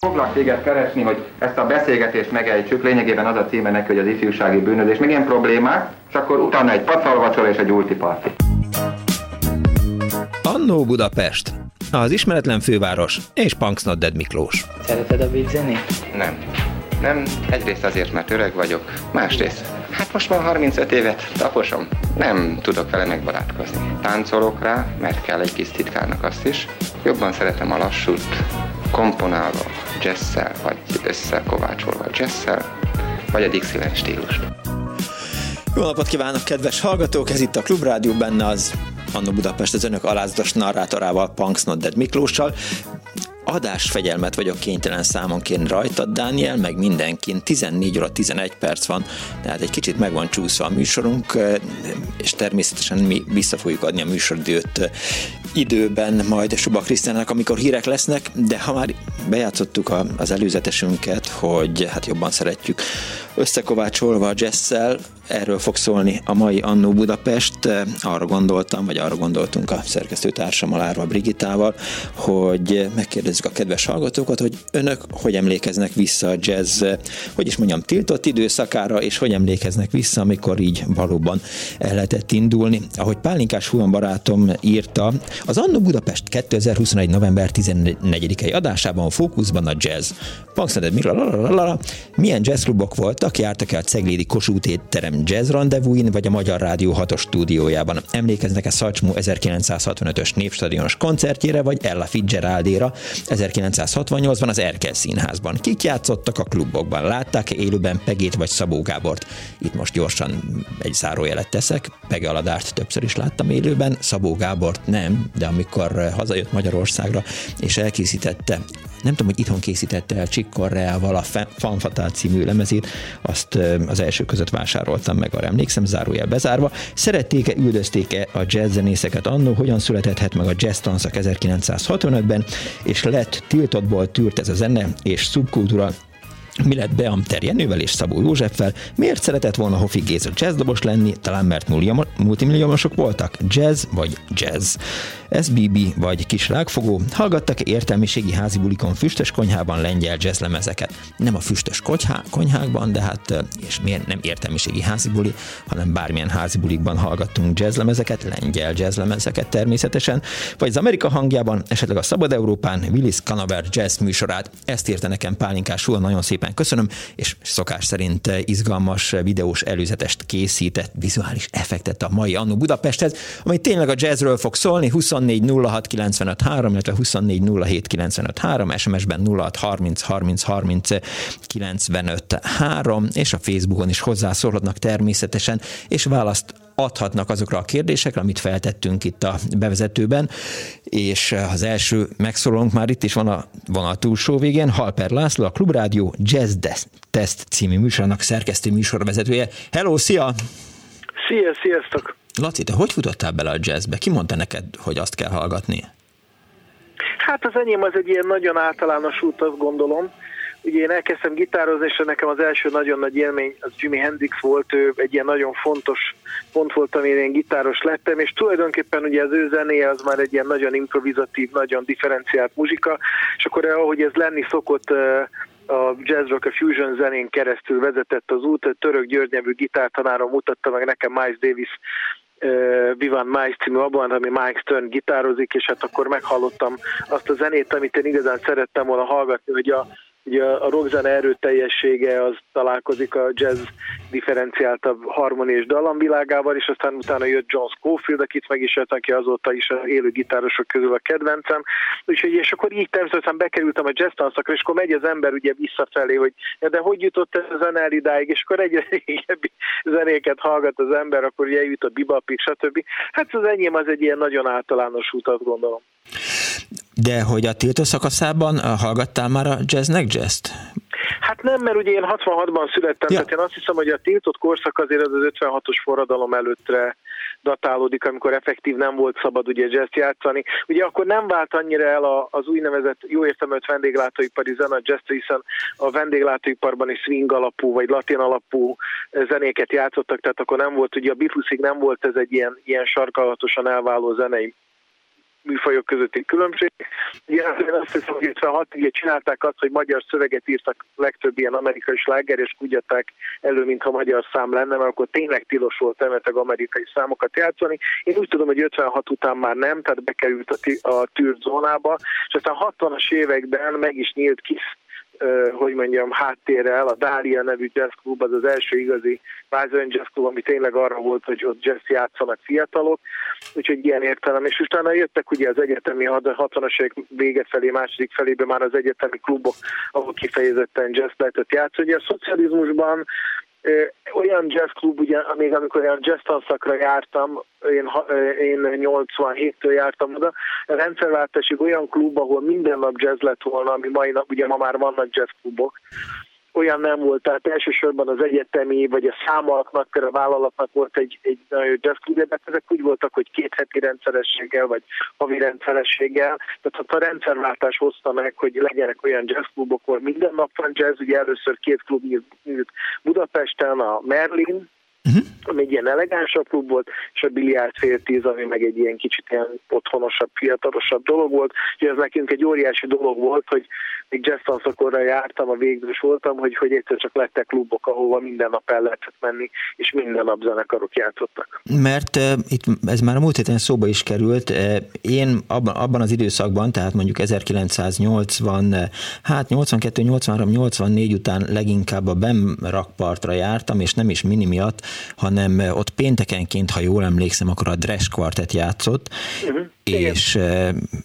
Foglak téged keresni, hogy ezt a beszélgetést megejtsük, lényegében az a címe neki, hogy az ifjúsági bűnözés, meg ilyen problémák, és akkor utána egy pacalvacsora és egy ultiparti. Annó Budapest, az ismeretlen főváros és Punks Not Dead Miklós. Szereted a beat zenét? Nem. Nem, egyrészt azért, mert öreg vagyok, másrészt, hát most már 35 évet taposom, nem tudok vele megbarátkozni. Táncolok rá, mert kell egy kis titkárnak azt is. Jobban szeretem a lassút, komponálva, jazzszel, vagy összekovácsolva jazzszel, vagy a Dixieland stílust. Jó napot kívánok, kedves hallgatók! Ez itt a Klubrádió, benne az Anno Budapest az önök alázatos narrátorával, Punks Not Dead Miklóssal adásfegyelmet vagyok kénytelen számon kérni rajtad, Dániel, meg mindenkin. 14 óra 11 perc van, tehát egy kicsit meg van csúszva a műsorunk, és természetesen mi vissza fogjuk adni a műsoridőt időben majd Suba Krisztának, amikor hírek lesznek, de ha már bejátszottuk az előzetesünket, hogy hát jobban szeretjük összekovácsolva a jazzszel, erről fog szólni a mai Annó Budapest. Arra gondoltam, vagy arra gondoltunk a szerkesztőtársammal, Árva Brigitával, hogy megkérdezzük a kedves hallgatókat, hogy önök hogy emlékeznek vissza a jazz, hogy is mondjam, tiltott időszakára, és hogy emlékeznek vissza, amikor így valóban el lehetett indulni. Ahogy Pálinkás Huan barátom írta, az Annó Budapest 2021. november 14-i adásában fókuszban a jazz. Punksneded, milyen jazzklubok voltak, jártak el Ceglédi Kossuth étterem jazz rendezvúin, vagy a Magyar Rádió 6 stúdiójában. Emlékeznek-e Szacsmú 1965-ös népstadionos koncertjére, vagy Ella Fitzgeraldéra 1968-ban az Erkel Színházban? Kik játszottak a klubokban? Látták-e élőben Pegét vagy Szabó Gábort? Itt most gyorsan egy zárójelet teszek. Pege Aladárt többször is láttam élőben, Szabó Gábort nem, de amikor hazajött Magyarországra és elkészítette nem tudom, hogy itthon készítette el Chick Corea-val a Fanfatál című lemezét, azt az első között vásároltam meg, arra emlékszem, zárójel bezárva. Szerették-e, üldözték-e a jazz zenészeket annó, hogyan született meg a jazz tanszak 1965-ben, és lett tiltottból tűrt ez a zene és szubkultúra? Mi lett Beam Terjenővel és Szabó Józseffel, miért szeretett volna Hofi Géza jazzdobos lenni, talán mert multimilliómosok voltak, jazz vagy jazz. SBB vagy kis rágfogó, hallgattak értelmiségi házi bulikon füstös konyhában lengyel jazzlemezeket. Nem a füstös konyhá, konyhákban, de hát, és miért nem értelmiségi házi buli, hanem bármilyen házi bulikban hallgattunk jazzlemezeket, lengyel jazzlemezeket természetesen, vagy az Amerika hangjában, esetleg a Szabad Európán Willis Canaver jazz műsorát. Ezt írta nekem Pálinkás Hula, nagyon szépen köszönöm, és szokás szerint izgalmas videós előzetest készített, vizuális effektet a mai Annu Budapesthez, ami tényleg a jazzről fog szólni, 20 24 06 95 3, illetve 24 07 95 3, SMS-ben 06 30 30 30 95 3, és a Facebookon is hozzászólhatnak természetesen, és választ adhatnak azokra a kérdésekre, amit feltettünk itt a bevezetőben, és az első megszólalónk már itt is van a vonal túlsó végén, Halper László, a Klubrádió Jazz Test című műsornak szerkesztő műsorvezetője. Hello, szia! Szia, sziasztok! Laci, te hogy futottál bele a jazzbe? Ki mondta neked, hogy azt kell hallgatni? Hát az enyém az egy ilyen nagyon általános út, azt gondolom. Ugye én elkezdtem gitározni, és nekem az első nagyon nagy élmény az Jimi Hendrix volt, ő egy ilyen nagyon fontos pont volt, amire én gitáros lettem, és tulajdonképpen ugye az ő zenéje az már egy ilyen nagyon improvizatív, nagyon differenciált muzsika, és akkor ahogy ez lenni szokott, a jazz rock, a fusion zenén keresztül vezetett az út. Török György nevű gitártanárom mutatta meg nekem Miles Davis Vivan Mice című abban, ami Mike Stern gitározik, és hát akkor meghallottam azt a zenét, amit én igazán szerettem volna hallgatni, hogy a Ugye a rockzene erőteljessége az találkozik a jazz differenciáltabb harmoni és dallamvilágával, és aztán utána jött John Scofield, akit meg is jött, aki azóta is az élő gitárosok közül a kedvencem. Úgyhogy és akkor így természetesen bekerültem a jazz tanszakra, és akkor megy az ember ugye visszafelé, hogy ja, de hogy jutott ez a zene el idáig, és akkor egyre régebbi zenéket hallgat az ember, akkor ugye eljut a bibapig, stb. Hát az enyém az egy ilyen nagyon általános utat gondolom. De hogy a tiltó szakaszában hallgattál már a jazznek jazzt? Hát nem, mert ugye én 66-ban születtem, ja. tehát én azt hiszem, hogy a tiltott korszak azért az az 56-os forradalom előttre datálódik, amikor effektív nem volt szabad ugye jazz játszani. Ugye akkor nem vált annyira el az úgynevezett jó értelmet vendéglátóipari zene a jazz, hiszen a vendéglátóiparban is swing alapú vagy latin alapú zenéket játszottak, tehát akkor nem volt, ugye a Beatlesig nem volt ez egy ilyen, ilyen sarkalatosan elváló zenei műfajok közötti különbség. Ugye azt hiszem, hogy 56 ugye csinálták azt, hogy magyar szöveget írtak legtöbb ilyen amerikai sláger, és úgy adták elő, mintha magyar szám lenne, mert akkor tényleg tilos volt emetek amerikai számokat játszani. Én úgy tudom, hogy 56 után már nem, tehát bekerült a, a tűrt zónába, és aztán 60-as években meg is nyílt kis hogy mondjam, háttérrel, a Dália nevű jazz klub az az első igazi Vázorin Jazz Club, ami tényleg arra volt, hogy ott jazz játszanak fiatalok, úgyhogy ilyen értelem. És utána jöttek ugye az egyetemi 60-as évek vége felé, második felébe már az egyetemi klubok, ahol kifejezetten jazz lehetett játszani. Ugye a szocializmusban olyan jazzklub, ugye, még amikor olyan jazz tanszakra jártam, én, én 87-től jártam oda, a rendszerváltásig olyan klub, ahol minden nap jazz lett volna, ami mai nap, ugye ma már vannak jazzklubok, olyan nem volt, tehát elsősorban az egyetemi, vagy a számalaknak, a vállalatnak volt egy, egy nagyon jazzklubja, de ezek úgy voltak, hogy két heti rendszerességgel, vagy havi rendszerességgel. Tehát a rendszerváltás hozta meg, hogy legyenek olyan jazzklubok, ahol minden nap van jazz, ugye először két klub nyílt Budapesten, a Merlin, uh-huh. ami egy ilyen elegánsabb klub volt, és a biliárd fél tíz, ami meg egy ilyen kicsit ilyen otthonosabb, fiatalosabb dolog volt. Úgyhogy ez nekünk egy óriási dolog volt, hogy még jazz tanszakorra jártam, a végzős voltam, hogy, hogy egyszer csak lettek klubok, ahova minden nap el lehetett menni, és minden nap zenekarok játszottak. Mert uh, itt ez már a múlt héten szóba is került. Én abban, abban az időszakban, tehát mondjuk 1980, hát 82, 83, 84 után leginkább a BEM rakpartra jártam, és nem is mini miatt, hanem ott péntekenként, ha jól emlékszem, akkor a Dresch kvartet játszott, uh-huh. És,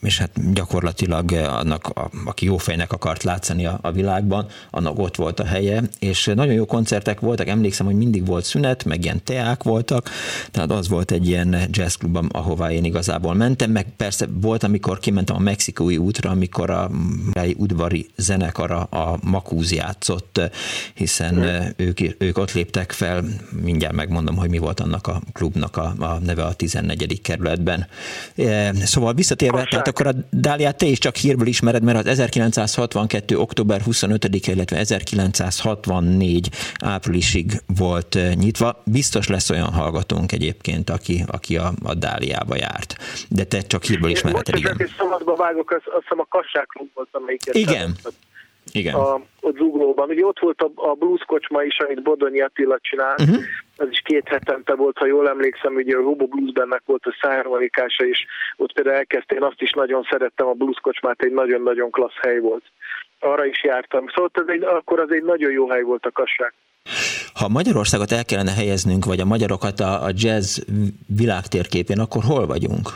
és hát gyakorlatilag annak, a, aki jó fejnek akart látszani a, a világban, annak ott volt a helye, és nagyon jó koncertek voltak, emlékszem, hogy mindig volt szünet, meg ilyen teák voltak, tehát az volt egy ilyen jazzklub, ahová én igazából mentem, meg persze volt, amikor kimentem a mexikói útra, amikor a udvari zenekara a Makúz játszott, hiszen uh-huh. ők, ők ott léptek fel, mindjárt megmondom, hogy mi volt annak a klubnak a, a neve a 14. kerületben. Szóval visszatérve, Hasság. tehát akkor a Dáliát te is csak hírből ismered, mert az 1962. október 25-e, illetve 1964 áprilisig volt nyitva. Biztos lesz olyan hallgatónk egyébként, aki, aki a, a Dáliába járt. De te csak hírből ismered, igen. Most szabadba vágok, azt, azt hiszem a Kassák klub volt, amelyiket Igen. Igen. A, ott Zuglóban. Ugye ott volt a, a blues kocsma is, amit Bodonyi Attila csinált, uh-huh. Az is két hetente volt, ha jól emlékszem, ugye a Robo Blues bennek volt a szárvalikása, és ott például elkezdte, én azt is nagyon szerettem, a blues kocsmát egy nagyon-nagyon klassz hely volt. Arra is jártam. Szóval ez egy, akkor az egy nagyon jó hely volt a kasság. Ha Magyarországot el kellene helyeznünk, vagy a magyarokat a, a jazz világtérképén, akkor hol vagyunk?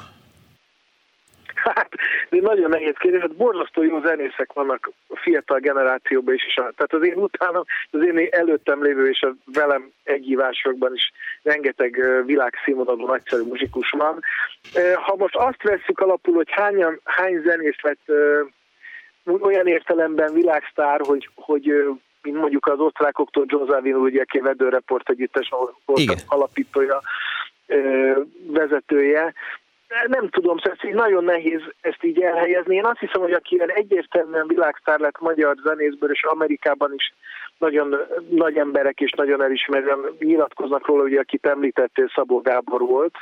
De nagyon nehéz kérdés, hát borzasztó jó zenészek vannak a fiatal generációban is, tehát az én utána, az én előttem lévő és a velem egyívásokban is rengeteg világszínvonalú nagyszerű muzsikus van. Ha most azt vesszük alapul, hogy hányan, hány zenész lett olyan értelemben világsztár, hogy, hogy mint mondjuk az osztrákoktól John Zavin, ugye, aki Vedőreport együttes volt alapítója, vezetője, nem tudom, szóval így nagyon nehéz ezt így elhelyezni. Én azt hiszem, hogy aki egyértelműen világsztár lett magyar zenészből, és Amerikában is nagyon nagy emberek és nagyon elismerően nyilatkoznak róla, ugye akit említettél, Szabó Gábor volt.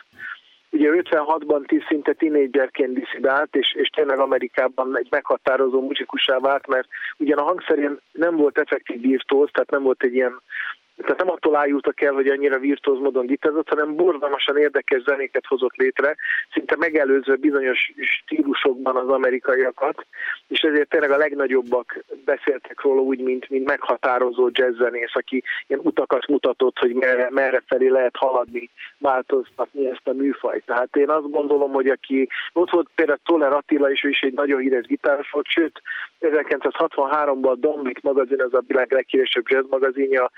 Ugye 56-ban tíz szinte tínédzserként diszidált, és, és tényleg Amerikában egy meghatározó muzsikusá vált, mert ugyan a hangszerén nem volt effektív virtuóz, tehát nem volt egy ilyen tehát nem attól ájultak el, hogy annyira virtuóz módon gitározott, hanem borzalmasan érdekes zenéket hozott létre, szinte megelőzve bizonyos stílusokban az amerikaiakat, és ezért tényleg a legnagyobbak beszéltek róla úgy, mint, mint meghatározó jazzzenész, aki ilyen utakat mutatott, hogy merre, merre felé lehet haladni, változtatni ezt a műfajt. Tehát én azt gondolom, hogy aki ott volt például Toller Attila is, ő is egy nagyon híres gitáros volt, sőt 1963-ban a Dombik magazin, az a világ leghíresebb jazz magazinja,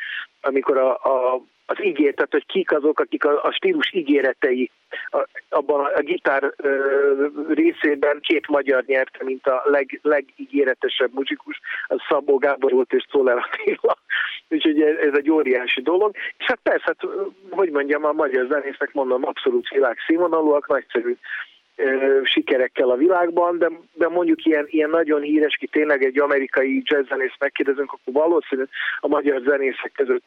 amikor a, a, az ígér, tehát hogy kik azok, akik a, a stílus ígéretei a, abban a, gitár ö, részében két magyar nyerte, mint a leg, legígéretesebb muzsikus, az Szabó Gábor volt és Szoller Attila. Úgyhogy ez, ez egy óriási dolog. És hát persze, hát, hogy mondjam, a magyar zenészek mondom, abszolút világszínvonalúak, nagyszerű sikerekkel a világban, de, de mondjuk ilyen, ilyen nagyon híres, ki tényleg egy amerikai jazzzenész megkérdezünk, akkor valószínűleg a magyar zenészek között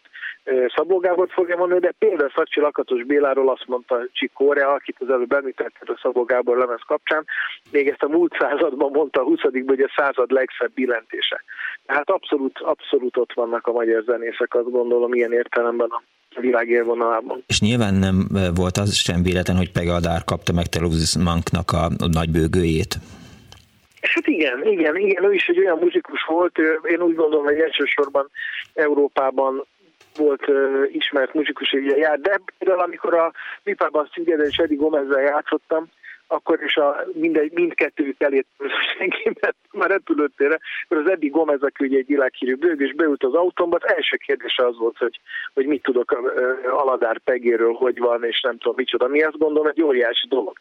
Szabó Gábor fogja mondani, de például Szacsi Lakatos Béláról azt mondta Csik Korea, akit az előbb említetted a Szabó Gábor lemez kapcsán, még ezt a múlt században mondta a 20. hogy a század legszebb billentése. Tehát abszolút, abszolút ott vannak a magyar zenészek, azt gondolom, ilyen értelemben a világ élvonalában. És nyilván nem volt az sem véletlen, hogy Pegadár kapta meg Teleusz Manknak a nagy bőgőjét. Hát igen, igen, igen, ő is egy olyan muzsikus volt, én úgy gondolom, hogy elsősorban Európában volt uh, ismert muzsikus, ugye jár, de például amikor a Vipában Szigeden és Eddie Gomezzel játszottam, akkor is a mindegy, mindkettőjük elét senki, mert már repülőtére, akkor az Eddi Gomez, aki ugye egy világhírű bőg, és beült az autómba, az első kérdése az volt, hogy, hogy mit tudok a, a Aladár Pegéről, hogy van, és nem tudom micsoda. Mi azt gondolom egy óriási dolog.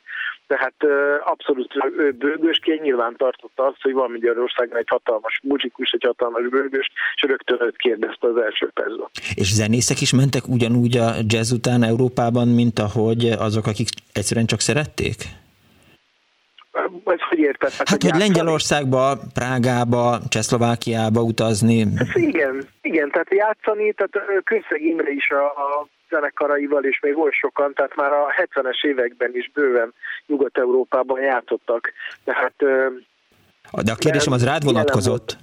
Tehát abszolút ő bőgősként nyilván tartotta azt, hogy van Magyarországon egy hatalmas muzsikus, egy hatalmas bőgős, és rögtön őt kérdezte az első percben. És zenészek is mentek ugyanúgy a jazz után Európában, mint ahogy azok, akik egyszerűen csak szerették? Vagy hogy érted? Hát, hát hogy, hogy Lengyelországba, Prágába, Csehszlovákiába utazni. Hát igen, igen, tehát játszani, tehát Kőszeg Imre is a, a zenekaraival, és még volt sokan, tehát már a 70-es években is bőven Nyugat-Európában játszottak. Tehát, de a kérdésem az rád vonatkozott?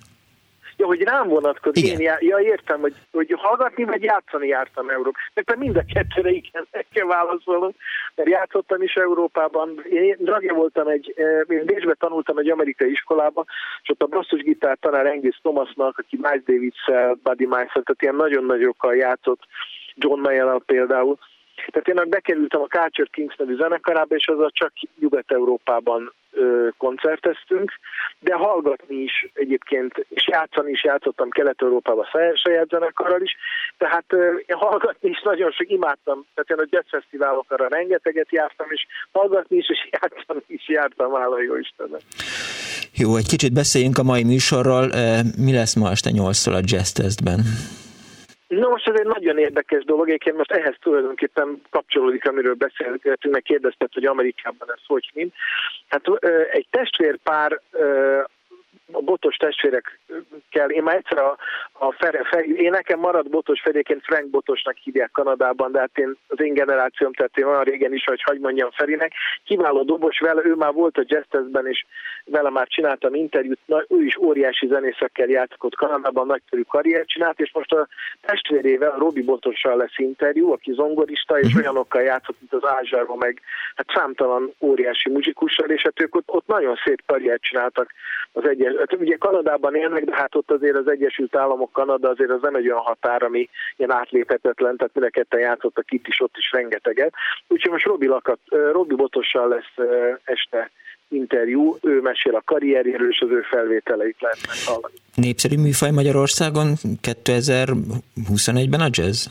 Ja, hogy rám vonatkozik. Igen. Én já, ja, értem, hogy, hogy hallgatni vagy játszani jártam Európában. Mert mind a kettőre igen, kell válaszolnom, mert játszottam is Európában. Én dragja voltam egy, én Bécsbe tanultam egy amerikai iskolába, és ott a basszusgitár tanár Engis Thomasnak, aki Miles Davis-szel, Buddy miles tehát ilyen nagyon nagyokkal játszott, John mayer például. Tehát én bekerültem a Culture Kings nevű zenekarába, és azzal csak Nyugat-Európában koncerteztünk, de hallgatni is egyébként, és játszani is játszottam Kelet-Európában saját zenekarral is, tehát én hallgatni is nagyon sok imádtam, tehát én a jazz fesztiválokra rengeteget jártam, és hallgatni is, és játszani is jártam, hála jó Istennek. Jó, egy kicsit beszéljünk a mai műsorról. Mi lesz ma este 8 a jazz testben? Na most ez egy nagyon érdekes dolog, egyébként most ehhez tulajdonképpen kapcsolódik, amiről beszélgetünk, meg kérdezted, hogy Amerikában ez hogy mint. Hát egy testvérpár a botos testvérekkel, én már egyszer a, a Fere, Fere, én nekem maradt botos Feréként Frank Botosnak hívják Kanadában, de hát én, az én generációm, tehát én olyan régen is, hogy hagy mondjam Ferinek, kiváló dobos vele, ő már volt a Jazz Testben, és vele már csináltam interjút, na, ő is óriási zenészekkel játszott Kanadában, nagyszerű karriert csinált, és most a testvérével, a Robi Botossal lesz interjú, aki zongorista, és mhm. olyanokkal játszott, mint az Ázsárba, meg hát számtalan óriási muzsikussal, és hát ők ott, ott nagyon szép karriert csináltak az egyes, ugye Kanadában élnek, de hát ott azért az Egyesült Államok, Kanada azért az nem egy olyan határ, ami ilyen átléphetetlen, tehát mind ketten játszottak itt is, ott is rengeteget. Úgyhogy most Robi, Lakat, Robi Botossal lesz este interjú, ő mesél a karrierjéről, és az ő felvételeit lehet meghallani. Népszerű műfaj Magyarországon 2021-ben a jazz?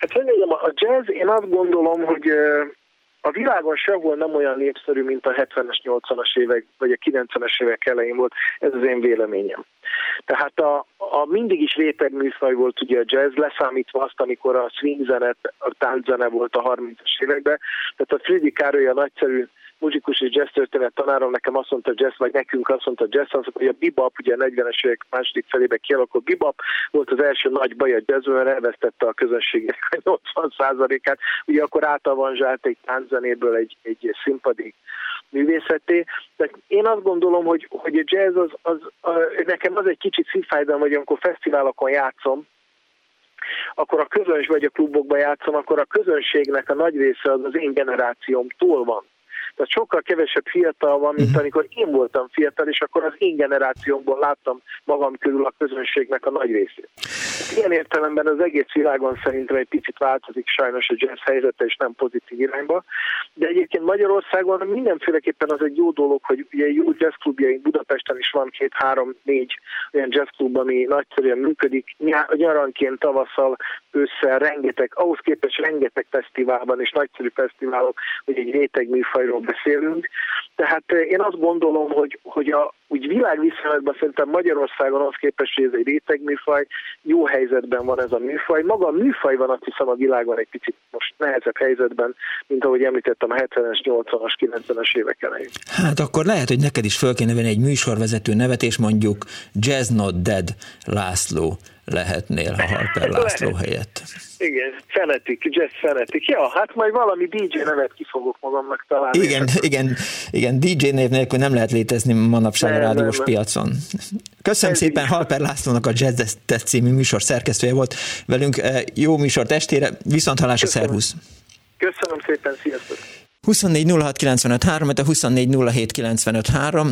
Hát mondjam, a jazz, én azt gondolom, hogy a világon sehol nem olyan népszerű, mint a 70-es, 80-as évek, vagy a 90-es évek elején volt, ez az én véleményem. Tehát a, a mindig is rétegműfaj volt ugye a jazz, leszámítva azt, amikor a swing zene, a tánczene volt a 30-as években. Tehát a Fridi Károly a nagyszerű muzsikus és jazz történet tanárom nekem azt mondta jazz, vagy nekünk azt mondta jazz, azt hogy a bebop, ugye a 40-es évek második felébe kialakult bebop, volt az első nagy baj a jazz, mert elvesztette a közönségnek a 80%-át. Ugye akkor átavanzsált egy tánczenéből egy, egy színpadi művészeté. De én azt gondolom, hogy, hogy a jazz az, az a, nekem az egy kicsit szívfájdalom, hogy amikor fesztiválokon játszom, akkor a közöns vagy a klubokban játszom, akkor a közönségnek a nagy része az az én generációmtól van. Tehát sokkal kevesebb fiatal van, mint mhm. amikor én voltam fiatal, és akkor az én generációmból láttam magam körül a közönségnek a nagy részét. Ilyen értelemben az egész világon szerintem egy picit változik sajnos a jazz helyzete, és nem pozitív irányba. De egyébként Magyarországon mindenféleképpen az egy jó dolog, hogy ugye jó jazzklubjaink Budapesten is van két, három, négy olyan jazzklub, ami nagyszerűen működik. Nyaranként, tavasszal, ősszel rengeteg, ahhoz képest rengeteg fesztiválban és nagyszerű fesztiválok, hogy egy réteg műfajról beszélünk. Tehát én azt gondolom, hogy, hogy a, úgy világviszonylatban szerintem Magyarországon az képest, hogy ez egy réteg műfaj, jó helyzetben van ez a műfaj. Maga a műfaj van azt hiszem a világon egy picit most nehezebb helyzetben, mint ahogy említettem a 70-es, 80-as, 90-es évek elején. Hát akkor lehet, hogy neked is föl kéne venni egy műsorvezető nevet, és mondjuk Jazz Not Dead László lehetnél a Harper László Lehet. helyett. Igen, fenetik, jazz fenetik. Ja, hát majd valami DJ nevet ki fogok magamnak találni. Igen, igen, igen, DJ név nélkül nem lehet létezni manapság a rádiós nem, piacon. Köszönöm Ez szépen, is. Halper Lászlónak a Jazz Test című műsor szerkesztője volt velünk. Jó műsor testére, viszont halás a szervusz. Köszönöm szépen, sziasztok! 24 a 24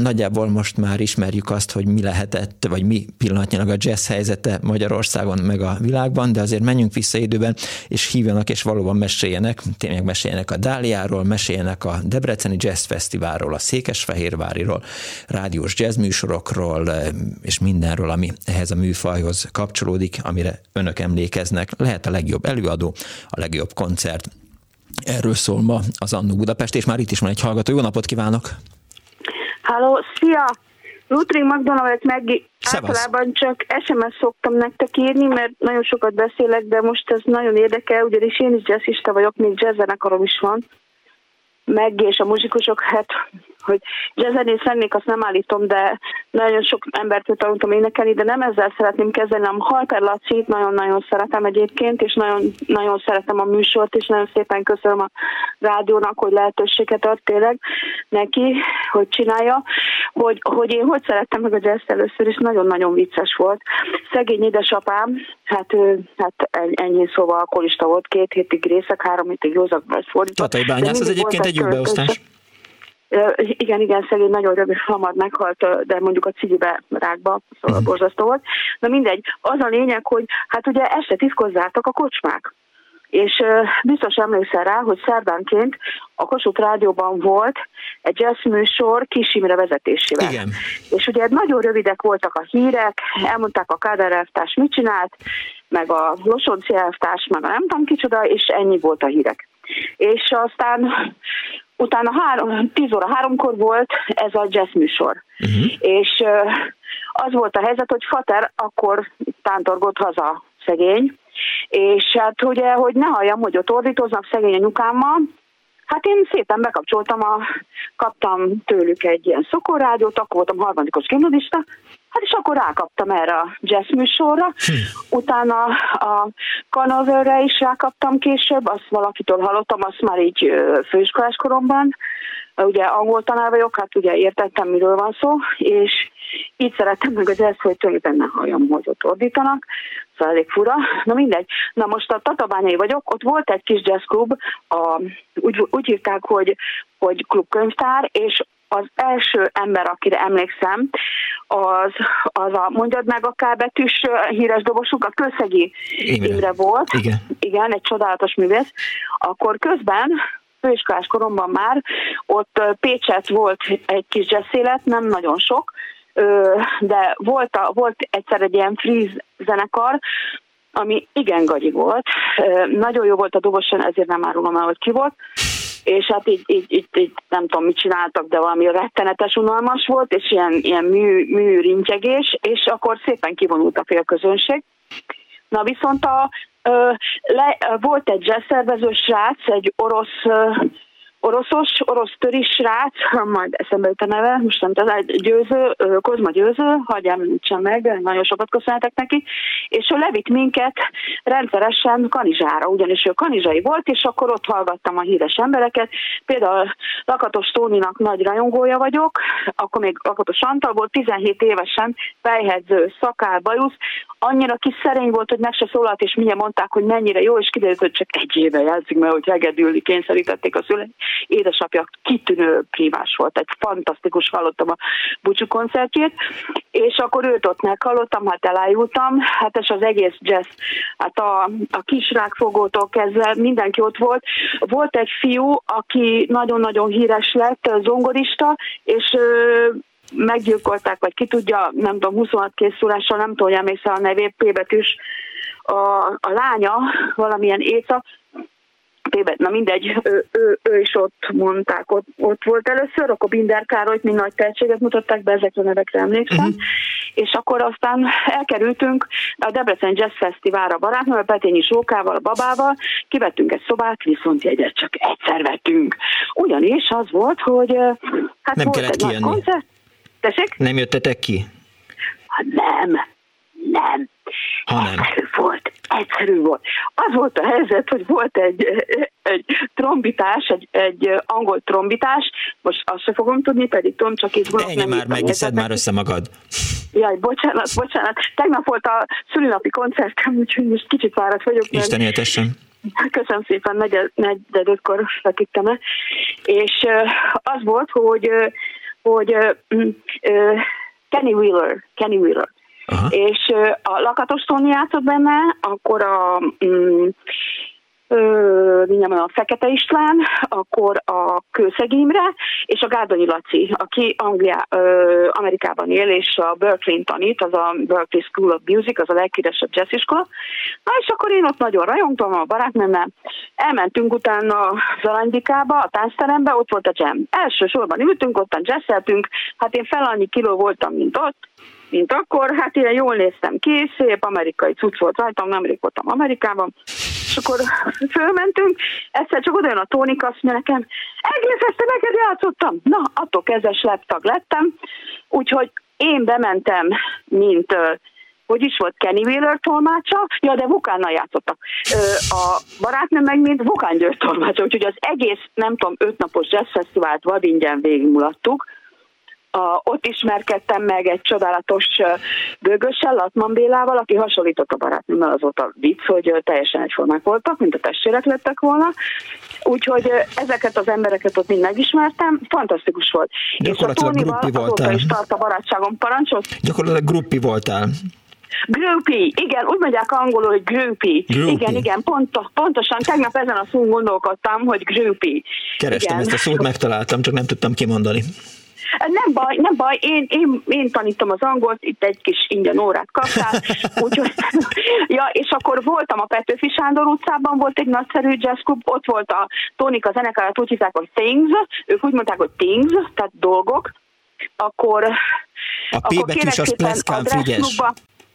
nagyjából most már ismerjük azt, hogy mi lehetett, vagy mi pillanatnyilag a jazz helyzete Magyarországon, meg a világban, de azért menjünk vissza időben, és hívjanak, és valóban meséljenek, tényleg meséljenek a Dáliáról, meséljenek a Debreceni Jazz Fesztiválról, a Székesfehérváriról, rádiós jazz műsorokról, és mindenről, ami ehhez a műfajhoz kapcsolódik, amire önök emlékeznek. Lehet a legjobb előadó, a legjobb koncert, Erről szól ma az Annó Budapest, és már itt is van egy hallgató. Jó napot kívánok! Halló, szia! Lutri McDonald meg általában csak SMS szoktam nektek írni, mert nagyon sokat beszélek, de most ez nagyon érdekel, ugyanis én is jazzista vagyok, még jazzzenekarom is van. Meg és a muzsikusok, hát hogy jazzzenész lennék, azt nem állítom, de nagyon sok embert tanultam énekelni, de nem ezzel szeretném kezdeni, hanem Halper Lacit nagyon-nagyon szeretem egyébként, és nagyon, nagyon szeretem a műsort, és nagyon szépen köszönöm a rádiónak, hogy lehetőséget ad tényleg neki, hogy csinálja, hogy, hogy én hogy szerettem meg a jazz először, és nagyon-nagyon vicces volt. Szegény édesapám, hát, hát ennyi szóval alkoholista volt, két hétig részek, három hétig józak fordított. Tatai bányász, az egyébként egy jó beosztás. Igen, igen, szegény nagyon rövid, hamar meghalt, de mondjuk a cigibe rákba, szóval uh-huh. borzasztó volt. Na mindegy, az a lényeg, hogy hát ugye este tiszkozzáltak a kocsmák. És biztos emlékszel rá, hogy szerdánként a Kossuth Rádióban volt egy jazz műsor Kis Imre vezetésével. Igen. És ugye nagyon rövidek voltak a hírek, elmondták a Káder elvtárs mit csinált, meg a Losonci elvtárs, meg a nem tudom kicsoda, és ennyi volt a hírek. És aztán utána három, 10 óra háromkor volt ez a jazz műsor. Uh-huh. És az volt a helyzet, hogy Fater akkor tántorgott haza szegény, és hát ugye, hogy ne halljam, hogy ott ordítoznak szegény anyukámmal, Hát én szépen bekapcsoltam, a, kaptam tőlük egy ilyen szokorrádiót, akkor voltam harmadikos gimnazista, Hát és akkor rákaptam erre a jazz műsorra. Hm. Utána a Canoverre is rákaptam később, azt valakitől hallottam, azt már így főiskolás koromban. Ugye angol tanár vagyok, hát ugye értettem, miről van szó, és így szerettem meg az ezt, hogy tulajdonképpen ne halljam, hogy ott ordítanak, szóval elég fura. Na mindegy. Na most a Tatabányai vagyok, ott volt egy kis jazzklub, a, úgy, úgy hívták, hogy, hogy klubkönyvtár, és az első ember, akire emlékszem, az, az a, mondjad meg a kábetűs híres dobosunk, a Köszegi Imre, Imre volt. Igen. Igen, egy csodálatos művész. Akkor közben főiskolás koromban már, ott Pécset volt egy kis jazzélet, nem nagyon sok, de volt, a, volt egyszer egy ilyen freeze zenekar, ami igen gagyi volt. Nagyon jó volt a doboson, ezért nem árulom el, hogy ki volt és hát így, így, így, így nem tudom, mit csináltak, de valami rettenetes unalmas volt, és ilyen, ilyen mű, mű rintyegés, és akkor szépen kivonult a félközönség. Na viszont a, le, volt egy jazzszervező srác, egy orosz oroszos, orosz töris srác, majd eszembe jut a neve, most nem tudom, győző, Kozma győző, hagyj említsem meg, nagyon sokat köszönhetek neki, és ő levitt minket rendszeresen Kanizsára, ugyanis ő kanizsai volt, és akkor ott hallgattam a híres embereket, például Lakatos Tóninak nagy rajongója vagyok, akkor még Lakatos Antal volt, 17 évesen, fejhedző, szakál, bajusz, annyira kis szerény volt, hogy meg se szólalt, és mindjárt mondták, hogy mennyire jó, és kiderült, hogy csak egy éve játszik, mert hogy hegedülni kényszerítették a szüleit édesapja kitűnő primás volt, egy fantasztikus, hallottam a búcsú koncertjét, és akkor őt ott meghallottam, hát elájultam, hát és az egész jazz, hát a, a kisrákfogótól kezdve mindenki ott volt. Volt egy fiú, aki nagyon-nagyon híres lett, zongorista, és meggyilkolták, vagy ki tudja, nem tudom, 26 készülással, nem tudom, hogy emlékszel a nevét, P betűs, a, a lánya, valamilyen P téved, na mindegy, ő, ő, ő is ott mondták, ott, ott volt először, akkor Binder Károlyt, mint nagy tehetséget mutatták be, ezekre a nevekre emlékszem, uh-huh. és akkor aztán elkerültünk a Debrecen Jazz Fesztiválra barátnővel, Petényi Sókával, a babával, kivettünk egy szobát, viszont jegyet csak egyszer vettünk. Ugyanis az volt, hogy hát Nem volt kellett egy kijönni. koncert. Tessék? Nem jöttetek ki? Hát nem, nem. Hanem. Egyszerű volt, egyszerű volt. Az volt a helyzet, hogy volt egy, egy trombitás, egy, egy angol trombitás, most azt se fogom tudni, pedig tudom, csak itt gondolok. Ennyi már meg, szed már össze magad. Jaj, bocsánat, bocsánat. Tegnap volt a szülinapi koncertem, úgyhogy most kicsit fáradt vagyok. Isten éltessen. Köszönöm szépen, negyed, negyed ötkor feküdtem el. És az volt, hogy, hogy Kenny Wheeler, Kenny Wheeler Aha. és a Lakatos Tony játszott benne, akkor a mm, a Fekete István, akkor a Kőszeg Imre, és a Gárdonyi Laci, aki Anglia, ö, Amerikában él, és a Berkeley tanít, az a Berkeley School of Music, az a leghíresebb jazz iskola. Na és akkor én ott nagyon rajongtam a barátnőmmel, elmentünk utána Zalandikába, a táncterembe, ott volt a jam. Elsősorban ültünk, ottan jazzeltünk, hát én fel annyi kiló voltam, mint ott, mint akkor, hát ilyen jól néztem ki, szép amerikai cucc volt rajtam, nemrég voltam Amerikában, és akkor fölmentünk, egyszer csak oda jön a Tónik, azt mondja nekem, egész este neked játszottam. Na, attól kezdve leptag lettem, úgyhogy én bementem, mint hogy is volt Kenny Wheeler tolmácsa, ja, de Vukánnal játszottak. A barátnőm meg mint Vukán György tolmácsa, úgyhogy az egész, nem tudom, ötnapos jazz fesztivált vadingyen végigmulattuk, a, ott ismerkedtem meg egy csodálatos bőgössel, Latman Bélával, aki hasonlított a barátnőmmel, az volt a vicc, hogy teljesen egyformák voltak, mint a testvérek lettek volna. Úgyhogy ezeket az embereket ott mind megismertem, fantasztikus volt. És a Tónival voltál. is tart a barátságom parancsot. Gyakorlatilag gruppi voltál. Groupie, igen, úgy mondják angolul, hogy groupie. groupie. Igen, igen, pont, pontosan. Tegnap ezen a szón gondolkodtam, hogy groupie. Kerestem igen. ezt a szót, megtaláltam, csak nem tudtam kimondani. Nem baj, nem baj, én, én, én tanítom az angolt, itt egy kis ingyen órát kaptál, úgyhogy, ja, és akkor voltam a Petőfi Sándor utcában, volt egy nagyszerű jazzklub, ott volt a Tónika zenekarát, úgy hívták, hogy Things, ők úgy mondták, hogy Things, tehát dolgok, akkor... A P betűs az Pleszkán Frigyes.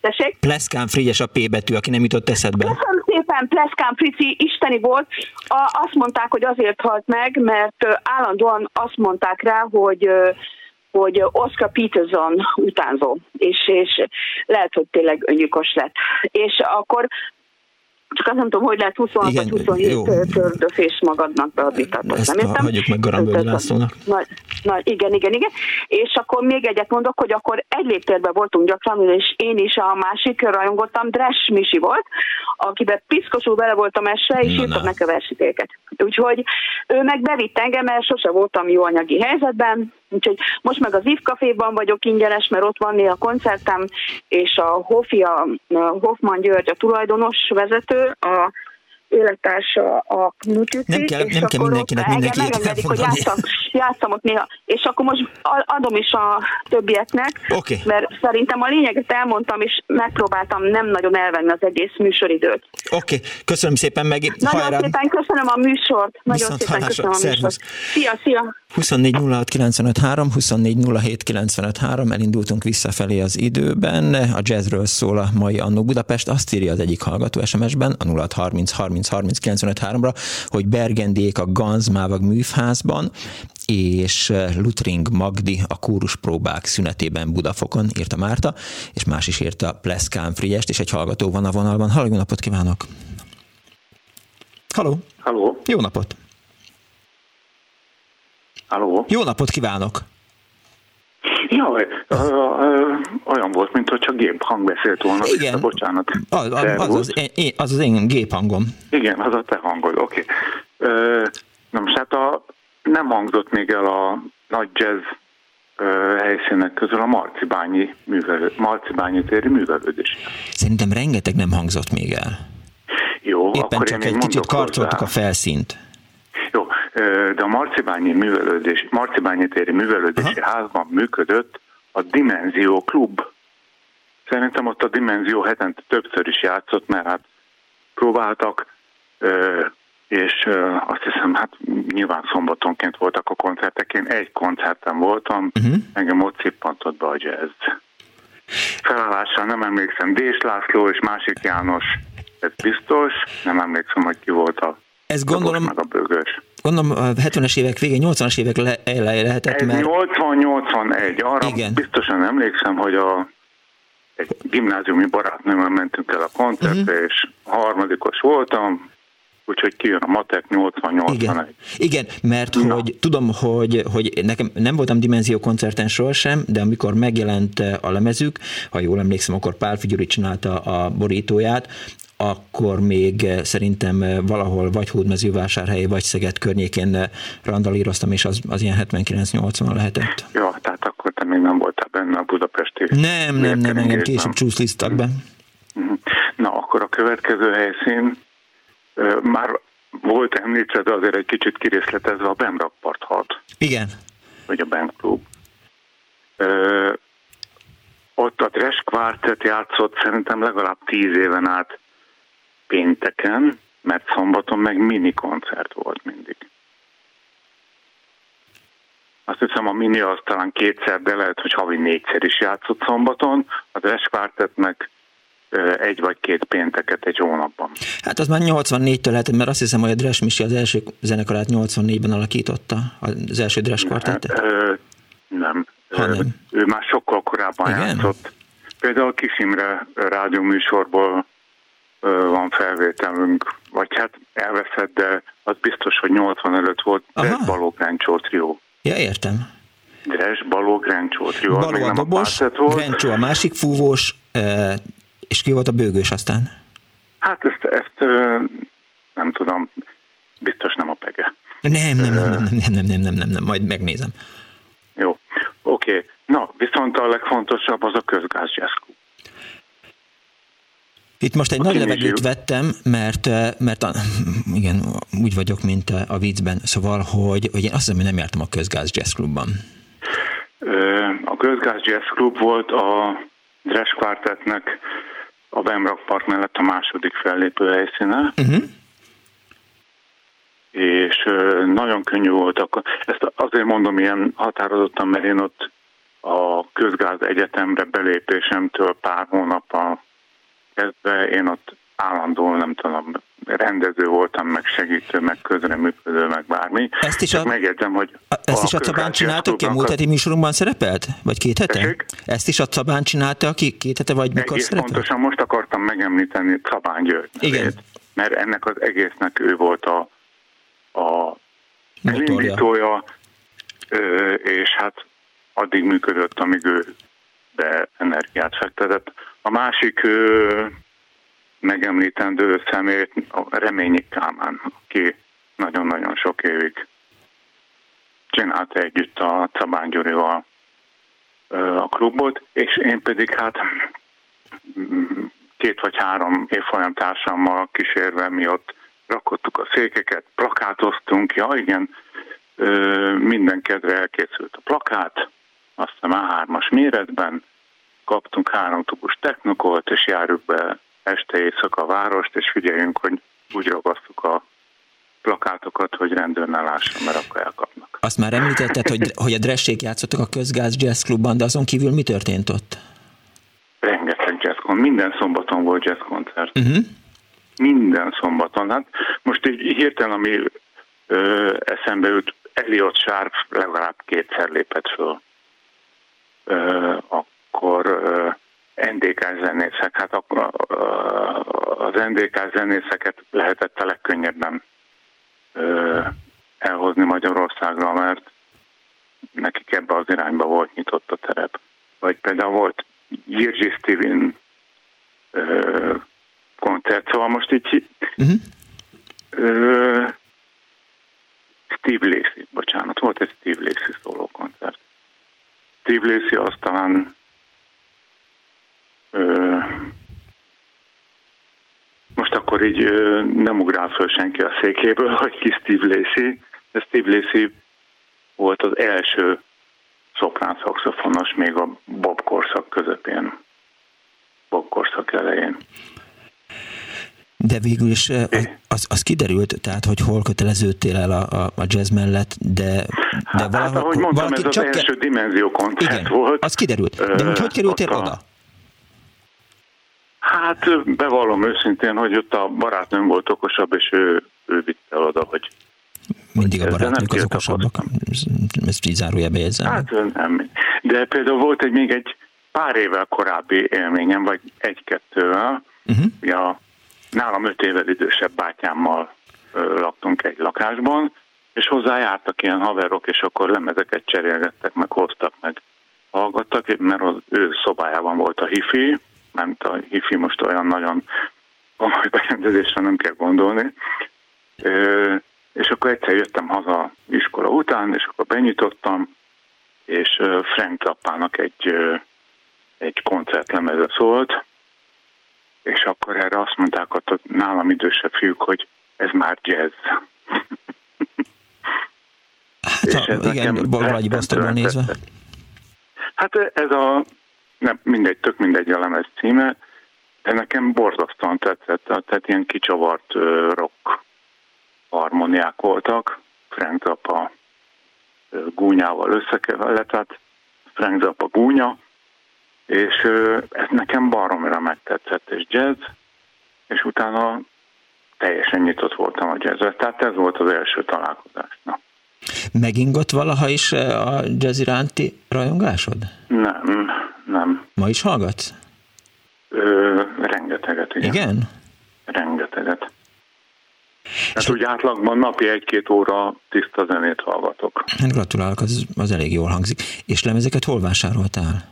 Tessék? Pleszkán Frigyes a P betű, aki nem jutott eszedbe. Köszönöm szépen, Pleszkán Frici isteni volt. A, azt mondták, hogy azért halt meg, mert állandóan azt mondták rá, hogy hogy Oscar Peterson utánzó, és, és lehet, hogy tényleg öngyilkos lett. És akkor csak azt nem tudom, hogy lehet 26 vagy 27 tördöfés magadnak beadítatod. Ezt nem értem? hagyjuk meg Lászlónak. Na, na, igen, igen, igen. És akkor még egyet mondok, hogy akkor egy léptérben voltunk gyakran, és én is a másik rajongottam, Dresch Misi volt, akiben piszkosul bele voltam esve, és írtam neki a versitéket. Úgyhogy ő meg bevitt engem, mert sose voltam jó anyagi helyzetben, Úgyhogy most meg az IV Caféban vagyok ingyenes, mert ott van a koncertem, és a Hofi, a Hoffman György a tulajdonos vezető, a élettársa a Knutjuci, nem kell, nem kell mindenkinek mindenki megengedik, hogy játszam, játszam ott néha. És akkor most adom is a többieknek, okay. mert szerintem a lényeget elmondtam, és megpróbáltam nem nagyon elvenni az egész műsoridőt. Oké, okay. köszönöm szépen meg. Nagyon hajrá. szépen köszönöm a műsort. Nagyon Viszont szépen hallásra. köszönöm a műsort. Szia, szia. 24 06 953, 24 07 953, elindultunk visszafelé az időben. A jazzről szól a mai Annó Budapest. Azt írja az egyik hallgató SMS-ben, a 06 30 30 30 95 ra hogy Bergendiék a Ganz Mávag műfházban, és Lutring Magdi a kóruspróbák szünetében Budafokon, írta Márta, és más is írta Pleszkán Frigyest, és egy hallgató van a vonalban. Halló, jó napot kívánok! Halló! Halló! Jó napot! Halló! Jó napot kívánok! Jaj, olyan volt, mint hogy csak géphang beszélt volna. Igen. Vissza, bocsánat. Az az, az, az, én, az az én géphangom. Igen, az a te hangod, oké. Okay. Na most hát a, nem hangzott még el a nagy jazz helyszínek közül a Marcibányi, művelő, Marcibányi téri művelődés. Szerintem rengeteg nem hangzott még el. Jó, Éppen akkor csak egy kicsit karcoltuk a felszínt. De a Marcibányi, művelődés, Marcibányi téri művelődési Aha. házban működött a Dimenzió klub. Szerintem ott a Dimenzió hetente többször is játszott, mert hát próbáltak és azt hiszem, hát nyilván szombatonként voltak a koncertek, én egy koncerten voltam, uh-huh. engem ott szippantott be a jazz. Felállással nem emlékszem, Dés László és másik János, ez biztos, nem emlékszem, hogy ki volt a ez gondolom, a bőgős. Gondolom a 70-es évek végén, 80-as évek le, elejé lehetett, mert... 80-81, arra Igen. biztosan emlékszem, hogy a egy gimnáziumi barátnőmmel mentünk el a koncertre, uh-huh. és harmadikos voltam, úgyhogy kijön a matek 80-81. Igen, Igen mert Na. hogy tudom, hogy, hogy nekem nem voltam Dimenzió koncerten sohasem, de amikor megjelent a lemezük, ha jól emlékszem, akkor Pál Figyuri csinálta a borítóját, akkor még szerintem valahol vagy Hódmezővásárhely, vagy Szeged környékén randalíroztam, és az, az ilyen 79-80 lehetett. Ja, tehát akkor te még nem voltál benne a budapesti... Nem, nem, nem, engem később csúszlisztak be. Mhm. Na, akkor a következő helyszín már volt említve, de azért egy kicsit kirészletezve a Bemrakparthalt. Igen. Vagy a Band Club. Ö, ott a Dresch Quartet játszott szerintem legalább tíz éven át pénteken, mert szombaton meg mini koncert volt mindig. Azt hiszem a mini az talán kétszer, de lehet, hogy havi négyszer is játszott szombaton, a Dresch Quartet meg egy vagy két pénteket egy hónapban. Hát az már 84-től lehet, mert azt hiszem, hogy a Dres Misi az első zenekarát 84-ben alakította, az első Dres kvartettet. Nem, nem. nem. Ő már sokkal korábban Igen? játszott. Például Kis Imre rádióműsorból van felvételünk, vagy hát elveszett, de az biztos, hogy 80 előtt volt Dres Baló Grencsó trió. Ja, értem. Dres Baló Grencsó trió. Baló a dobos, Grencsó a másik fúvós, és ki volt a bőgős aztán? Hát ezt, ezt nem tudom, biztos nem a pege. Nem, nem, nem, nem, nem, nem, nem, nem, nem, nem, majd megnézem. Jó, oké. Okay. Na, viszont a legfontosabb az a közgáz Itt most egy a nagy levegőt vettem, mert, mert a, igen, úgy vagyok, mint a viccben, szóval, hogy, hogy én azt hiszem, hogy nem jártam a Közgáz Jazz Clubban. A Közgáz Jazz Club volt a Dresch Quartetnek a Bemrak Park mellett a második fellépő helyszíne. Uh-huh. És nagyon könnyű volt. Ezt azért mondom ilyen határozottan, mert én ott a közgáz egyetemre belépésemtől pár hónappal kezdve én ott állandó, nem tudom, rendező voltam, meg segítő, meg közreműködő, meg bármi. Ezt is a, megjegyzem, hogy ezt is a Cabán csinálta, aki a múlt heti műsorunkban szerepelt? Vagy két hete? Tessék? Ezt is a Cabán csinálta, aki két hete, vagy mikor Egész szerepelt? pontosan most akartam megemlíteni Cabán György. Igen. Mert ennek az egésznek ő volt a, a elindítója, és hát addig működött, amíg ő be energiát fektetett. A másik megemlítendő szemét a Reményi Kálmán, aki nagyon-nagyon sok évig csinálta együtt a Cabán Gyurival a klubot, és én pedig hát két vagy három évfolyam társammal kísérve mi ott rakottuk a székeket, plakátoztunk, ja igen, minden kedve elkészült a plakát, azt hiszem A3-as méretben, kaptunk három tubus technokolt, és járjuk be este éjszaka a várost, és figyeljünk, hogy úgy ragasztuk a plakátokat, hogy rendőr ne lásson, mert akkor elkapnak. Azt már említetted, hogy, hogy a Dressék játszottak a Közgáz Jazz Clubban, de azon kívül mi történt ott? Rengeteg jazz minden szombaton volt jazz koncert. Uh-huh. Minden szombaton. Hát most így hirtelen, ami ö, eszembe jut, Elliot Sharp legalább kétszer lépett föl. Ö, akkor ö, NDK zenészek, hát az NDK zenészeket lehetett a legkönnyebben elhozni Magyarországra, mert nekik ebbe az irányba volt nyitott a terep. Vagy például volt Jirgyi Steven koncert, szóval most így uh-huh. Steve Lacey, bocsánat, volt egy Steve Lacey szóló koncert. Steve Lacey az talán most akkor így nem ugrál föl senki a székéből, hogy ki Steve Lacey, de Steve Lacey volt az első szoprán szakszofonos még a Bob korszak közepén, Bob korszak elején. De végül is az, az, az kiderült, tehát hogy hol köteleződtél el a, a, a jazz mellett, de, de hát, valahol, hát, ahogy mondtam, ez csak az első dimenzió koncert Igen, volt. az kiderült. De hogy, hogy kerültél a... oda? Hát bevallom őszintén, hogy ott a barátnőm volt okosabb, és ő, ő vitte oda, hogy mindig a barátnők az okosabbak. Ezt így zárójelbe jegyzem. Hát nem. De például volt egy még egy pár évvel korábbi élményem, vagy egy-kettővel. Uh-huh. Ja, nálam öt évvel idősebb bátyámmal ö, laktunk egy lakásban, és hozzájártak ilyen haverok, és akkor lemezeket cserélgettek, meg hoztak, meg hallgattak, mert az ő szobájában volt a hifi, nem a hifi most olyan nagyon komoly berendezésre nem kell gondolni. És akkor egyszer jöttem haza iskola után, és akkor benyitottam, és Frank Zappának egy, egy koncertlemeze szólt, és akkor erre azt mondták ott a nálam idősebb fiúk, hogy ez már jazz. Hát és a, igen, Vladivostokban nézve. Hát ez a, nem, mindegy, tök mindegy a lemez címe, de nekem borzasztóan tetszett, tehát ilyen kicsavart rock harmoniák voltak, Frank Zappa gúnyával összekeveredett, tehát Frank Zappa gúnya, és ez nekem baromira megtetszett, és jazz, és utána teljesen nyitott voltam a jazzre, tehát ez volt az első találkozás. Na. Megingott valaha is a jazz iránti rajongásod? Nem, nem. Ma is hallgatsz? Ö, rengeteget, igen. Igen? Rengeteget. Hát úgy átlagban napi egy-két óra tiszta zenét hallgatok. Hát gratulálok, az, az elég jól hangzik. És lemezeket hol vásároltál?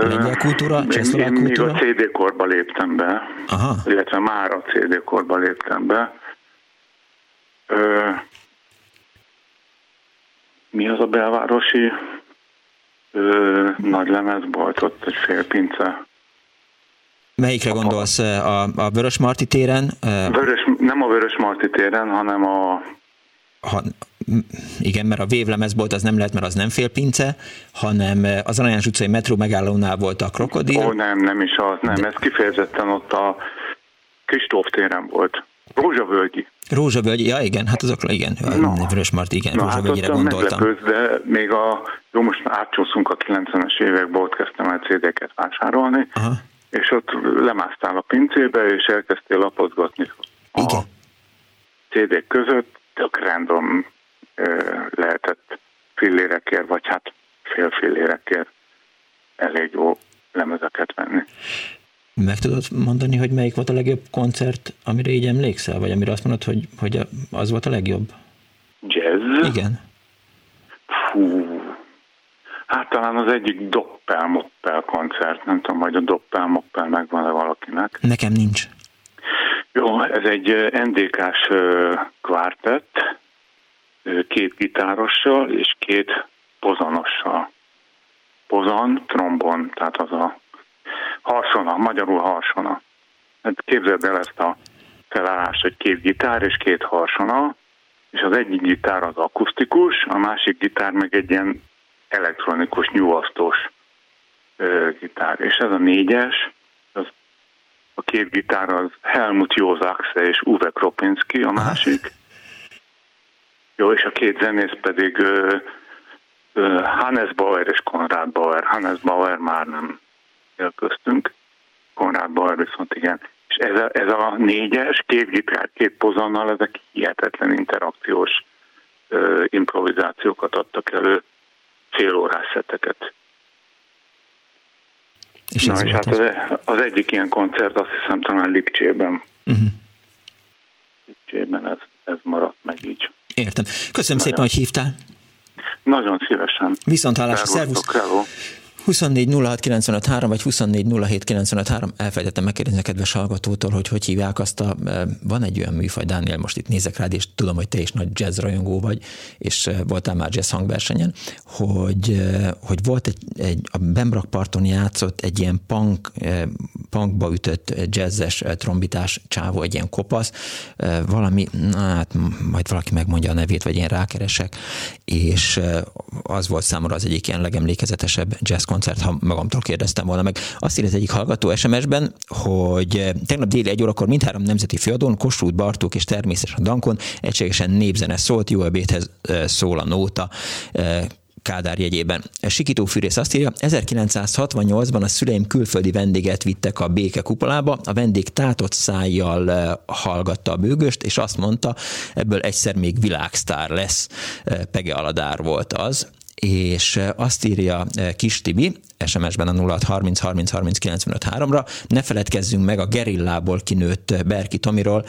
Lengyel kultúra, én, én még a CD korba léptem be, Aha. illetve már a CD korba léptem be. Ö, mi az a belvárosi ö, nagy lemezbolt, ott egy fél pince Melyikre gondolsz? A, a Vörös Marti téren? Vörös, nem a Vörös Marti téren, hanem a... Ha, igen, mert a vévlemezbolt az nem lehet, mert az nem félpince, hanem az Aranyás utcai metró megállónál volt a krokodil. Ó, nem, nem is az, nem, De... ez kifejezetten ott a Kristóf téren volt. Rózsavölgyi. Rózsavölgyi, ja igen, hát azok, igen, no. Vörös Marti, igen, no, Rózsavölgyire hát gondoltam. De még a, jó, most átcsúszunk a 90-es években, ott kezdtem el CD-ket vásárolni, Aha és ott lemásztál a pincébe, és elkezdtél lapozgatni a CD között, tök random lehetett fillérekért, vagy hát fél fillérekért elég jó lemezeket venni. Meg tudod mondani, hogy melyik volt a legjobb koncert, amire így emlékszel, vagy amire azt mondod, hogy, hogy az volt a legjobb? Jazz? Igen. Fú, Hát talán az egyik Doppel-Moppel koncert, nem tudom, hogy a Doppel-Moppel megvan-e valakinek. Nekem nincs. Jó, ez egy NDK-s kvártett, két gitárossal és két pozanossal. Pozan, trombon, tehát az a harsona, magyarul harsona. Hát képzeld el ezt a felállást, hogy két gitár és két harsona, és az egyik gitár az akusztikus, a másik gitár meg egy ilyen elektronikus nyúasztós gitár. És ez a négyes, az, a két gitár az Helmut Józaxe és Uwe Kropinski, a másik. Jó, és a két zenész pedig uh, uh, Hannes Bauer és Konrad Bauer. Hannes Bauer már nem köztünk, Konrad Bauer viszont igen. És ez a, ez a négyes, két gitár, két pozannal, ezek hihetetlen interakciós uh, improvizációkat adtak elő órás szeteket. És Na, és hát az, az egyik ilyen koncert azt hiszem talán Lipcsében. Uh-huh. Lipcsében ez, ez maradt meg így. Értem. Köszönöm Nagyon. szépen, hogy hívtál. Nagyon szívesen. Viszont hálás, szervusz. Hello. 24 vagy 24 elfelejtettem megkérdezni a kedves hallgatótól, hogy hogy hívják azt a, e, van egy olyan műfaj, Dániel, most itt nézek rád, és tudom, hogy te is nagy jazz rajongó vagy, és e, voltál már jazz hangversenyen, hogy, e, hogy volt egy, egy a Bembrak parton játszott egy ilyen punk, punkba ütött jazzes trombitás csávó, egy ilyen kopasz, valami, hát majd valaki megmondja a nevét, vagy én rákeresek, és az volt számomra az egyik ilyen legemlékezetesebb jazz koncert, ha magamtól kérdeztem volna meg. Azt ír az egyik hallgató SMS-ben, hogy tegnap déli egy órakor mindhárom nemzeti fiadón, Kossuth, Bartók és természetesen Dankon egységesen népzene szólt, jó ebédhez szól a nóta, Kádár jegyében. Sikító Fűrész azt írja, 1968-ban a szüleim külföldi vendéget vittek a béke kupolába, a vendég tátott szájjal eh, hallgatta a bőgöst, és azt mondta, ebből egyszer még világsztár lesz. Eh, Pege Aladár volt az, és azt írja Kis Tibi, SMS-ben a 0630 30 30 95 3-ra. Ne feledkezzünk meg a gerillából kinőtt Berki Tomiról,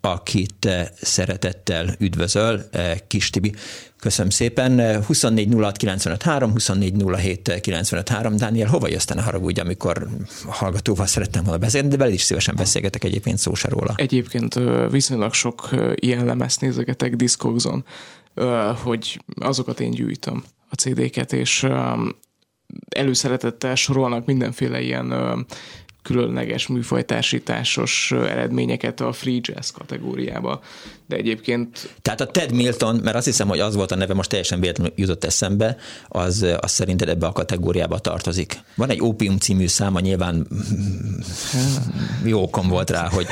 akit szeretettel üdvözöl Kis Tibi. Köszönöm szépen. 24 06 95 3, 24 07 95 3. Dániel, hova jössz ne haragudj, amikor hallgatóval szerettem volna beszélni, de veled is szívesen beszélgetek egyébként szó se róla. Egyébként viszonylag sok ilyen lemezt nézegetek Discogzon, hogy azokat én gyűjtöm a CD-ket, és előszeretettel sorolnak mindenféle ilyen különleges műfajtársításos eredményeket a free jazz kategóriába. De egyébként... Tehát a Ted Milton, mert azt hiszem, hogy az volt a neve, most teljesen véletlenül jutott eszembe, az, az szerinted ebbe a kategóriába tartozik. Van egy Opium című száma, nyilván jó okom volt rá, hogy,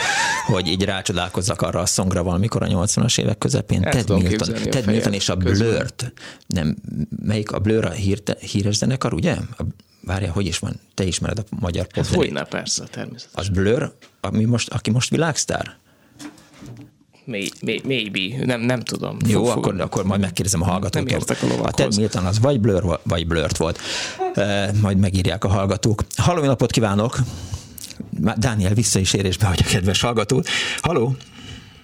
hogy így rácsodálkozzak arra a szongra valamikor a 80-as évek közepén. El Ted Milton, Ted Milton és a Blurt. Nem, melyik a Blur a hírte, híres zenekar, ugye? A várja, hogy is van, te ismered a magyar pop hát, Hogyne, persze, természetesen. Az Blur, ami most, aki most világsztár? May, may, maybe, nem, nem tudom. Jó, fog, akkor, akkor majd megkérdezem a hallgatóktól. Nem értek a A Ted Milton az vagy Blur, vagy Blurt volt. E, majd megírják a hallgatók. Halló, napot kívánok! Dániel vissza is érésbe, hogy a kedves hallgató. Halló!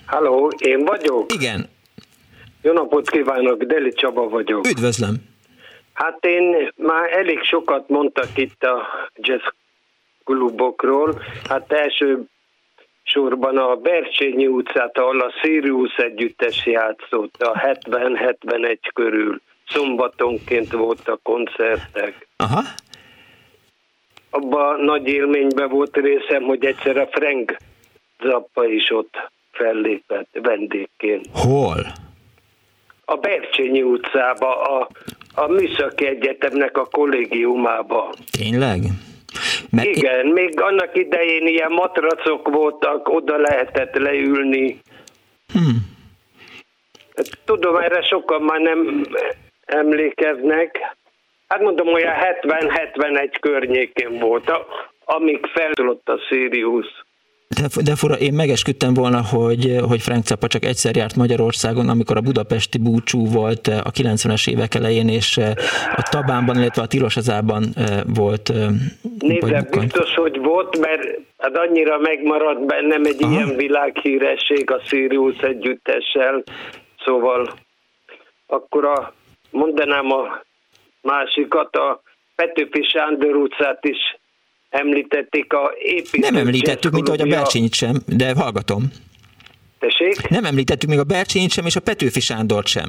Halló, én vagyok? Igen. Jó napot kívánok, Deli Csaba vagyok. Üdvözlöm. Hát én már elég sokat mondtak itt a jazz klubokról. Hát első sorban a Bercsényi utcát, ahol a Sirius együttes játszott a 70-71 körül. Szombatonként voltak koncertek. Aha. Abban nagy élményben volt részem, hogy egyszer a Frank Zappa is ott fellépett vendégként. Hol? A Bercsényi utcába, a a Műszaki Egyetemnek a kollégiumába. Tényleg? Mert Igen, én... még annak idején ilyen matracok voltak, oda lehetett leülni. Hmm. Tudom, erre sokan már nem emlékeznek. Hát mondom, olyan 70-71 környékén volt, amíg feltudott a Sirius. De, de fura, én megesküdtem volna, hogy, hogy Frank Zappa csak egyszer járt Magyarországon, amikor a budapesti búcsú volt a 90-es évek elején, és a Tabánban, illetve a Tilosazában volt. Nézd, biztos, hogy volt, mert hát annyira megmaradt bennem egy Aha. ilyen világhíresség a Sirius együttessel, szóval akkor a, mondanám a másikat, a Petőfi Sándor utcát is említették a építő. Nem említettük, mint ahogy a Bercsényit sem, de hallgatom. Tessék? Nem említettük még a Bercsényit sem, és a Petőfi Sándort sem.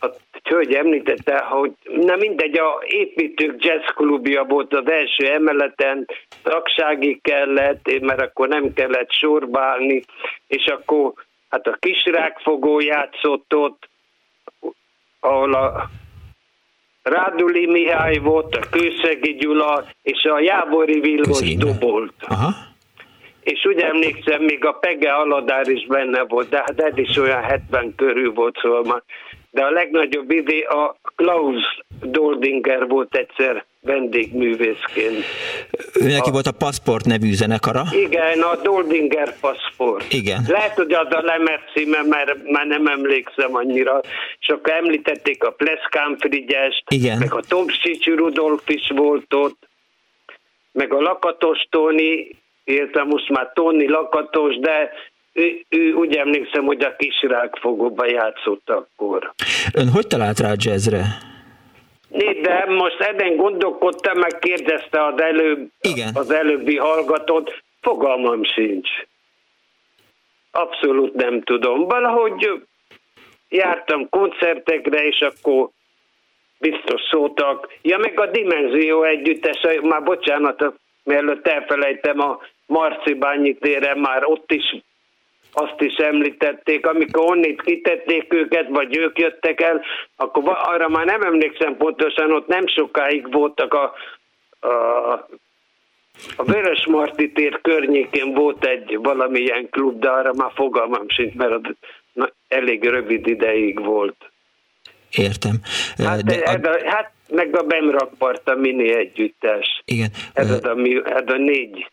A hölgy említette, hogy na mindegy, a építők jazzklubja volt az első emeleten, tagsági kellett, mert akkor nem kellett sorbálni, és akkor hát a kisrákfogó játszott ott, ahol a Ráduli Mihály volt, a Kőszegi Gyula, és a Jábori Vilmos dobolt. Aha. És úgy emlékszem, még a Pege Aladár is benne volt, de hát ez is olyan 70 körül volt, szóval már. De a legnagyobb idé a Klaus Doldinger volt egyszer vendégművészként. Ő neki a, volt a Passport nevű zenekara. Igen, a Doldinger Passport. Igen. Lehet, hogy az a lemez címe, mert már nem emlékszem annyira. Akkor említették a Pleszkán Frigyest, Igen. meg a Tomsics Rudolf is volt ott, meg a Lakatos Tóni, értem most már Tóni Lakatos, de ő, ő úgy emlékszem, hogy a kisrákfogóba játszott akkor. Ön hogy talált rá jazzre? De most ebben gondolkodtam, meg kérdezte az, előbb, Igen. az előbbi hallgatót, fogalmam sincs. Abszolút nem tudom. Valahogy jártam koncertekre, és akkor biztos szóltak. Ja, meg a Dimenzió együttes, már bocsánat, mielőtt elfelejtem a Marcibányi téren már ott is azt is említették, amikor onnit kitették őket, vagy ők jöttek el, akkor arra már nem emlékszem pontosan, ott nem sokáig voltak a, a, a Vörös Marti tér környékén volt egy valamilyen klub, de arra már fogalmam sincs, mert az na, elég rövid ideig volt. Értem. Hát, de a... a, hát meg a Bemrakpart a mini együttes. Igen. Ez, az, a, ez a négy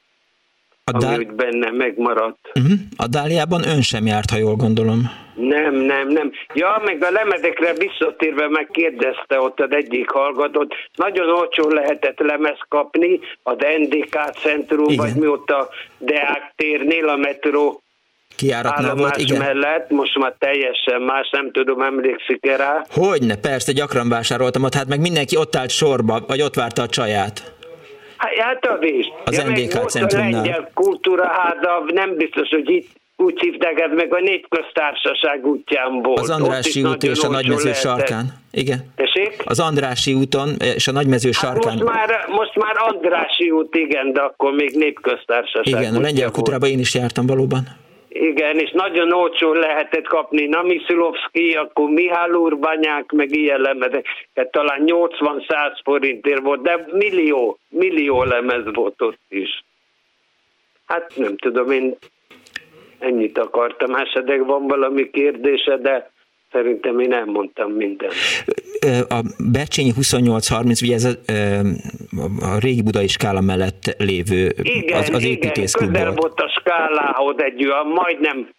a ami Dál... úgy benne megmaradt. Uh-huh. A Dáliában ön sem járt, ha jól gondolom. Nem, nem, nem. Ja, meg a lemezekre visszatérve megkérdezte ott az egyik hallgatót, nagyon olcsó lehetett lemez kapni az NDK centrum, igen. vagy mi ott a Deák térnél, a metró kiáratnál volt, igen. mellett, most már teljesen más, nem tudom, emlékszik -e rá? Hogyne, persze, gyakran vásároltam ott, hát meg mindenki ott állt sorba, vagy ott várta a csaját. Hát az is. Az ja, NDK centrumnál. A lengyel kultúraháza, nem biztos, hogy itt úgy hívták, meg a négy köztársaság útján volt. Az Andrási út és a Nagymező sarkán. Igen. Tessék? Az Andrási úton és a Nagymező hát sarkán. Most már, most már Andrási út, igen, de akkor még népköztársaság. Igen, a lengyel kultúrában én is jártam valóban. Igen, és nagyon olcsó lehetett kapni Namiszilovszki, akkor Mihály Urbanyák, meg ilyen lemezek. Tehát talán 80-100 forintért volt, de millió, millió lemez volt ott is. Hát nem tudom, én ennyit akartam. Esetleg van valami kérdése, de Szerintem én elmondtam mindent. A Bercsényi 2830, ugye ez a, a régi budai skála mellett lévő igen, az, az építészklub igen, közel volt a skálához egy olyan, majdnem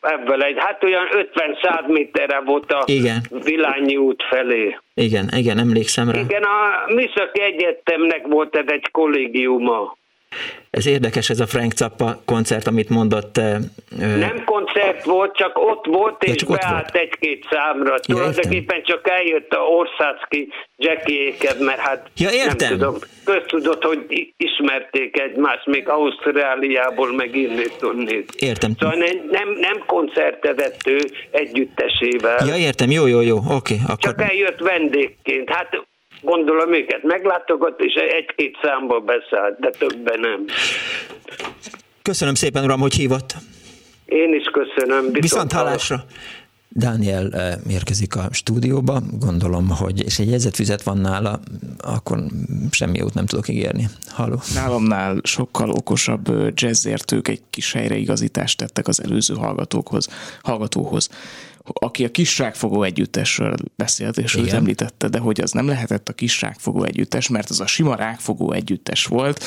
ebből egy, hát olyan 50-100 méterre volt a igen. Vilányi út felé. Igen, igen, emlékszem rá. Igen, a Műszaki Egyetemnek volt ez egy kollégiuma. Ez érdekes ez a Frank Zappa koncert, amit mondott. Nem koncert volt, csak ott volt, és csak beállt egy-két számra. Ja, Tulajdonképpen csak eljött a Orszácki Jackie mert hát ja, értem. nem tudom, köztudott, hogy ismerték egymást, még Ausztráliából, meg innét Értem. Szóval nem, nem, nem koncertezett ő együttesével. Ja, értem, jó, jó, jó, oké. Okay, akkor... Csak eljött vendégként. Hát gondolom őket meglátogat, és egy-két számba beszállt, de többen nem. Köszönöm szépen, uram, hogy hívott. Én is köszönöm. Viszont, Viszont hallásra. Dániel eh, érkezik a stúdióba, gondolom, hogy és egy jegyzetfüzet van nála, akkor semmi jót nem tudok ígérni. Halló. Nálamnál sokkal okosabb eh, jazzértők egy kis helyreigazítást tettek az előző hallgatókhoz, hallgatóhoz aki a kisrágfogó együttesről beszélt, és Igen. őt említette, de hogy az nem lehetett a kisrágfogó együttes, mert az a sima rágfogó együttes volt,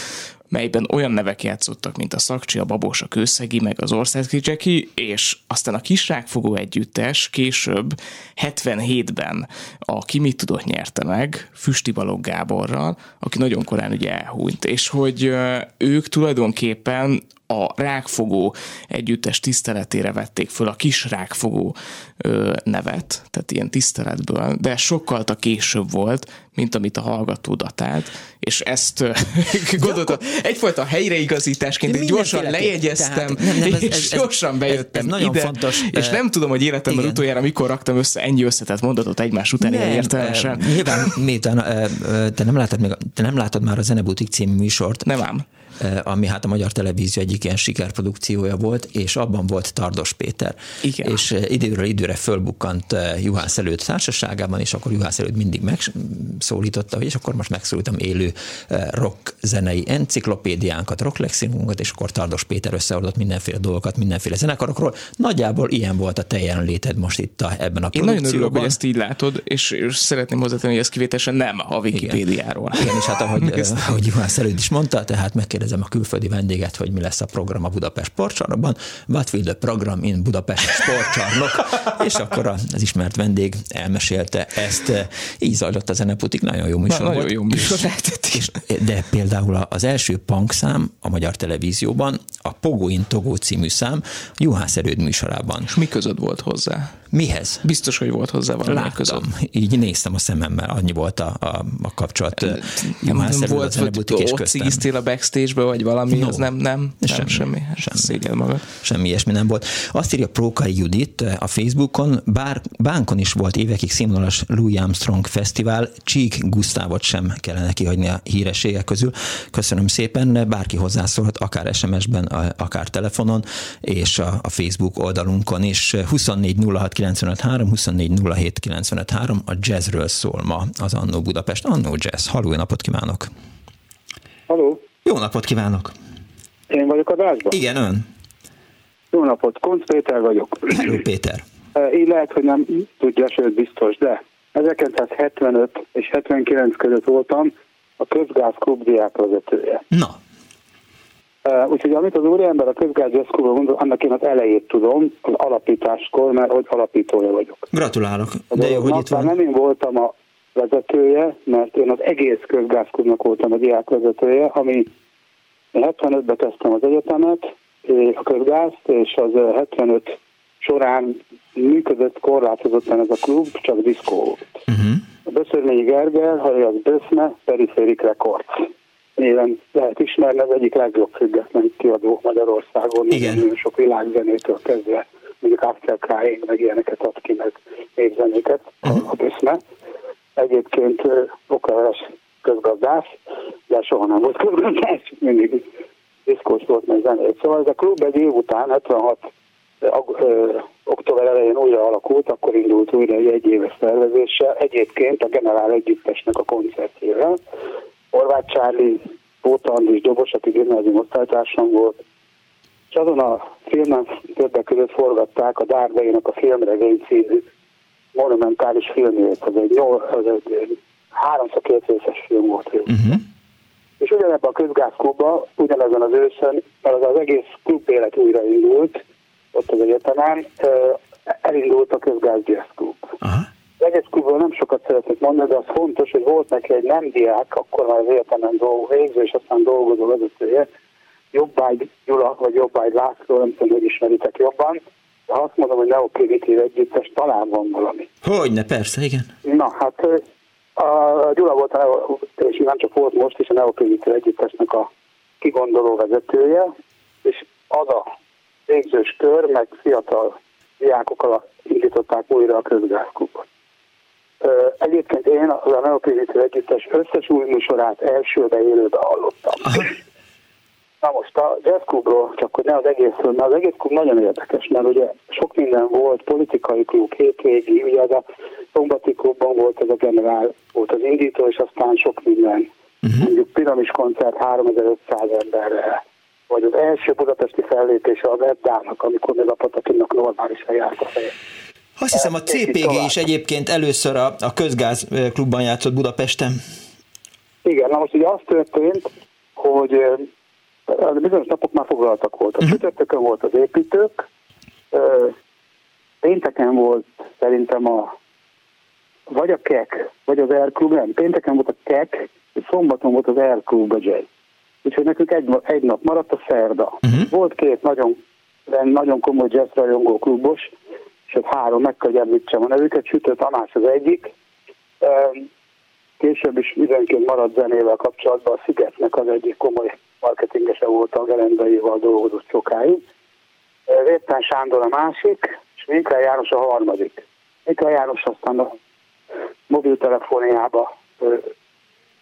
melyben olyan nevek játszottak, mint a Szakcsi, a Babos, a Kőszegi, meg az Országki Jackie, és aztán a Kisrágfogó együttes később 77-ben a Ki mit tudott nyerte meg Füsti Balogh Gáborral, aki nagyon korán ugye elhúnyt, és hogy ők tulajdonképpen a rákfogó együttes tiszteletére vették föl a kis rákfogó ö, nevet, tehát ilyen tiszteletből, de sokkal a később volt, mint amit a hallgató datált, és ezt gondoltam, egyfajta helyreigazításként én gyorsan lejegyeztem, tehát, nem, nem, ez, és ez, gyorsan bejöttem ez, ez nagyon ide, fontos. és nem tudom, hogy életemben igen. utoljára mikor raktam össze ennyi összetett mondatot egymás után ilyen értelmesen. Nyilván, miután te nem látod, még, te nem látod már a Zenebutik című műsort. Nem ám. Eh, ami hát a Magyar Televízió egyik ilyen sikerprodukciója volt, és abban volt Tardos Péter. Igen. És eh, időről időre fölbukkant eh, Juhász előtt társaságában, és akkor Juhász előtt mindig megszólította, hogy és akkor most megszólítom élő rock zenei enciklopédiánkat, rock lexinunkat, és akkor Tardos Péter összeadott mindenféle dolgokat, mindenféle zenekarokról. Nagyjából ilyen volt a te jelenléted most itt a, ebben a Én nagyon örülök, hogy ezt így látod, és, és szeretném hozzátenni, hogy ez kivételesen nem a Wikipédiáról. Igen, Igen és hát ahogy, ahogy Juhász előtt is mondta, tehát megkérdez megkérdezem a külföldi vendéget, hogy mi lesz a program a Budapest sportcsarnokban. What will the program in Budapest sportcsarnok? és akkor az ismert vendég elmesélte ezt. Így zajlott a zeneputik, nagyon jó műsor Nagyon jó műsor és, és, De például az első punk szám a magyar televízióban, a Pogoin Togó című szám Juhász Erőd műsorában. És mi között volt hozzá? Mihez? Biztos, hogy volt hozzá valami Láttam. között. Így néztem a szememmel, annyi volt a, a, a kapcsolat. Nem, nem volt, hogy ott cigiztél a backstage-be, vagy valami, no. az nem, nem, nem semmi. semmi. semmi. Szégyen magad. Semmi ilyesmi nem volt. Azt írja Prókai Judit a Facebookon, bár bánkon is volt évekig színvonalas Louis Armstrong Fesztivál, Csík Gusztávot sem kellene kihagyni a hírességek közül. Köszönöm szépen, bárki hozzászólhat, akár SMS-ben, akár telefonon, és a, a Facebook oldalunkon is. 24 06 953, 24 07 953, a jazzről szól ma az Annó Budapest. Annó Jazz. Halló, jó napot kívánok! Halló! Jó napot kívánok! Én vagyok a dásban? Igen, ön. Jó napot, Konc Péter vagyok. Hello, Péter. Így lehet, hogy nem tudja, sőt biztos, de 1975 és 79 között voltam a közgáz klub diákvezetője. Na. Úgyhogy amit az úriember a közgáz klubról mondott, annak én az elejét tudom, az alapításkor, mert hogy alapítója vagyok. Gratulálok, de jó, hogy itt van. Nem én voltam a vezetője, mert én az egész közgázklubnak voltam a diákvezetője, ami 75-ben kezdtem az egyetemet, a közgázt, és az 75 során működött korlátozottan ez a klub, csak diszkó volt. Uh-huh. A Böszörményi Gergely, ha az Böszme, Periféric Records. Néven lehet ismerni, az egyik legjobb független kiadó Magyarországon. Igen. Nagyon sok világzenétől kezdve, mondjuk Axel Crying, meg ilyeneket ad ki, meg népzenéket uh-huh. a Böszme. Egyébként okaveres közgazdász, de soha nem volt közgazdász, mindig diszkós volt, meg zenét. Szóval ez a klub egy év után, 76 október elején újra alakult, akkor indult újra egy egyéves szervezéssel, egyébként a Generál Együttesnek a koncertjével. Horváth Csárli, Póta Andris Dobos, aki gimnázium osztálytársam volt, és azon a filmen többek között forgatták a Dárdainak a filmregény című monumentális filmjét. Az egy, az egy háromszor két részes film volt. Uh-huh. És ugyanebben a közgázklubban, ugyanezen az őszön, mert az, az egész klub élet újraindult, ott az egyetemen, elindult a közgáz jazz klub. Uh-huh. Klubról nem sokat szeretnék mondani, de az fontos, hogy volt neki egy nem diák, akkor már az egyetemen dolgozó, végző, és aztán dolgozó vezetője, Jobbágy Gyula, vagy Jobbágy László, nem tudom, hogy ismeritek jobban, de azt mondom, hogy neoprimitív együttes talán van valami. Hogyne, persze, igen. Na, hát a Gyula volt, a, és nem csak volt most is a neoprimitív együttesnek a kigondoló vezetője, és az a végzős kör, meg fiatal diákokkal indították újra a közgázklubot. Egyébként én az a Neoprimitív Együttes összes új műsorát elsőbe élőbe hallottam. Aha. Na most a jazzklubról, csak hogy ne az egészről, mert az egész klub nagyon érdekes, mert ugye sok minden volt, politikai klub, hétvégi, ugye az a szombati klubban volt ez a generál, volt az indító, és aztán sok minden. Uh-huh. Mondjuk piramis koncert 3500 emberre, vagy az első budapesti fellépése az Eddának, amikor még a Patakinnak normálisan járt a feje. Azt hiszem a CPG is egyébként először a, a közgáz klubban játszott Budapesten. Igen, na most ugye az történt, hogy bizonyos napok már foglaltak voltak. Uh-huh. Csütörtökön volt az építők, pénteken volt szerintem a vagy a KEK, vagy az Air Club, nem, pénteken volt a KEK, és szombaton volt az Air Club a jazz. Úgyhogy nekünk egy, egy nap maradt a szerda. Uh-huh. Volt két nagyon, nagyon komoly jazz rajongó klubos, ott három, meg kell említsem a nevüket, Sütő Tamás az egyik, később is időnként maradt zenével kapcsolatban a Szigetnek az egyik komoly marketingese volt a Gerendaival dolgozott sokáig. Vétán Sándor a másik, és Minkler János a harmadik. Minkler János aztán a mobiltelefóniába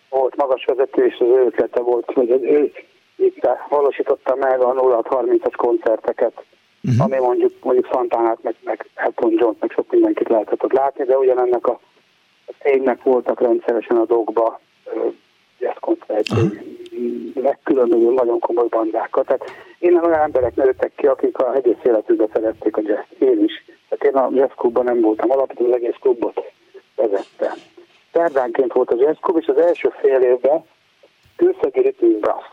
volt magas vezető, és az ő ötlete volt, hogy ő itt valósította meg a 0630-as koncerteket, uh-huh. ami mondjuk mondjuk Szantánát, meg, meg Elton John, meg sok mindenkit lehetett ott látni, de ugyanennek a, a cégnek voltak rendszeresen a dolgba jazzkoncertjei, uh-huh. legkülönböző nagyon komoly bandákat. Tehát innen olyan emberek nőttek ki, akik a egész életükben szerették a jazz Én is. Tehát én a jazz klubban nem voltam, alapvetően az egész klubot vezettem szerdánként volt az jazzklub, és az első fél évben Kőszegi Rhythm Brass.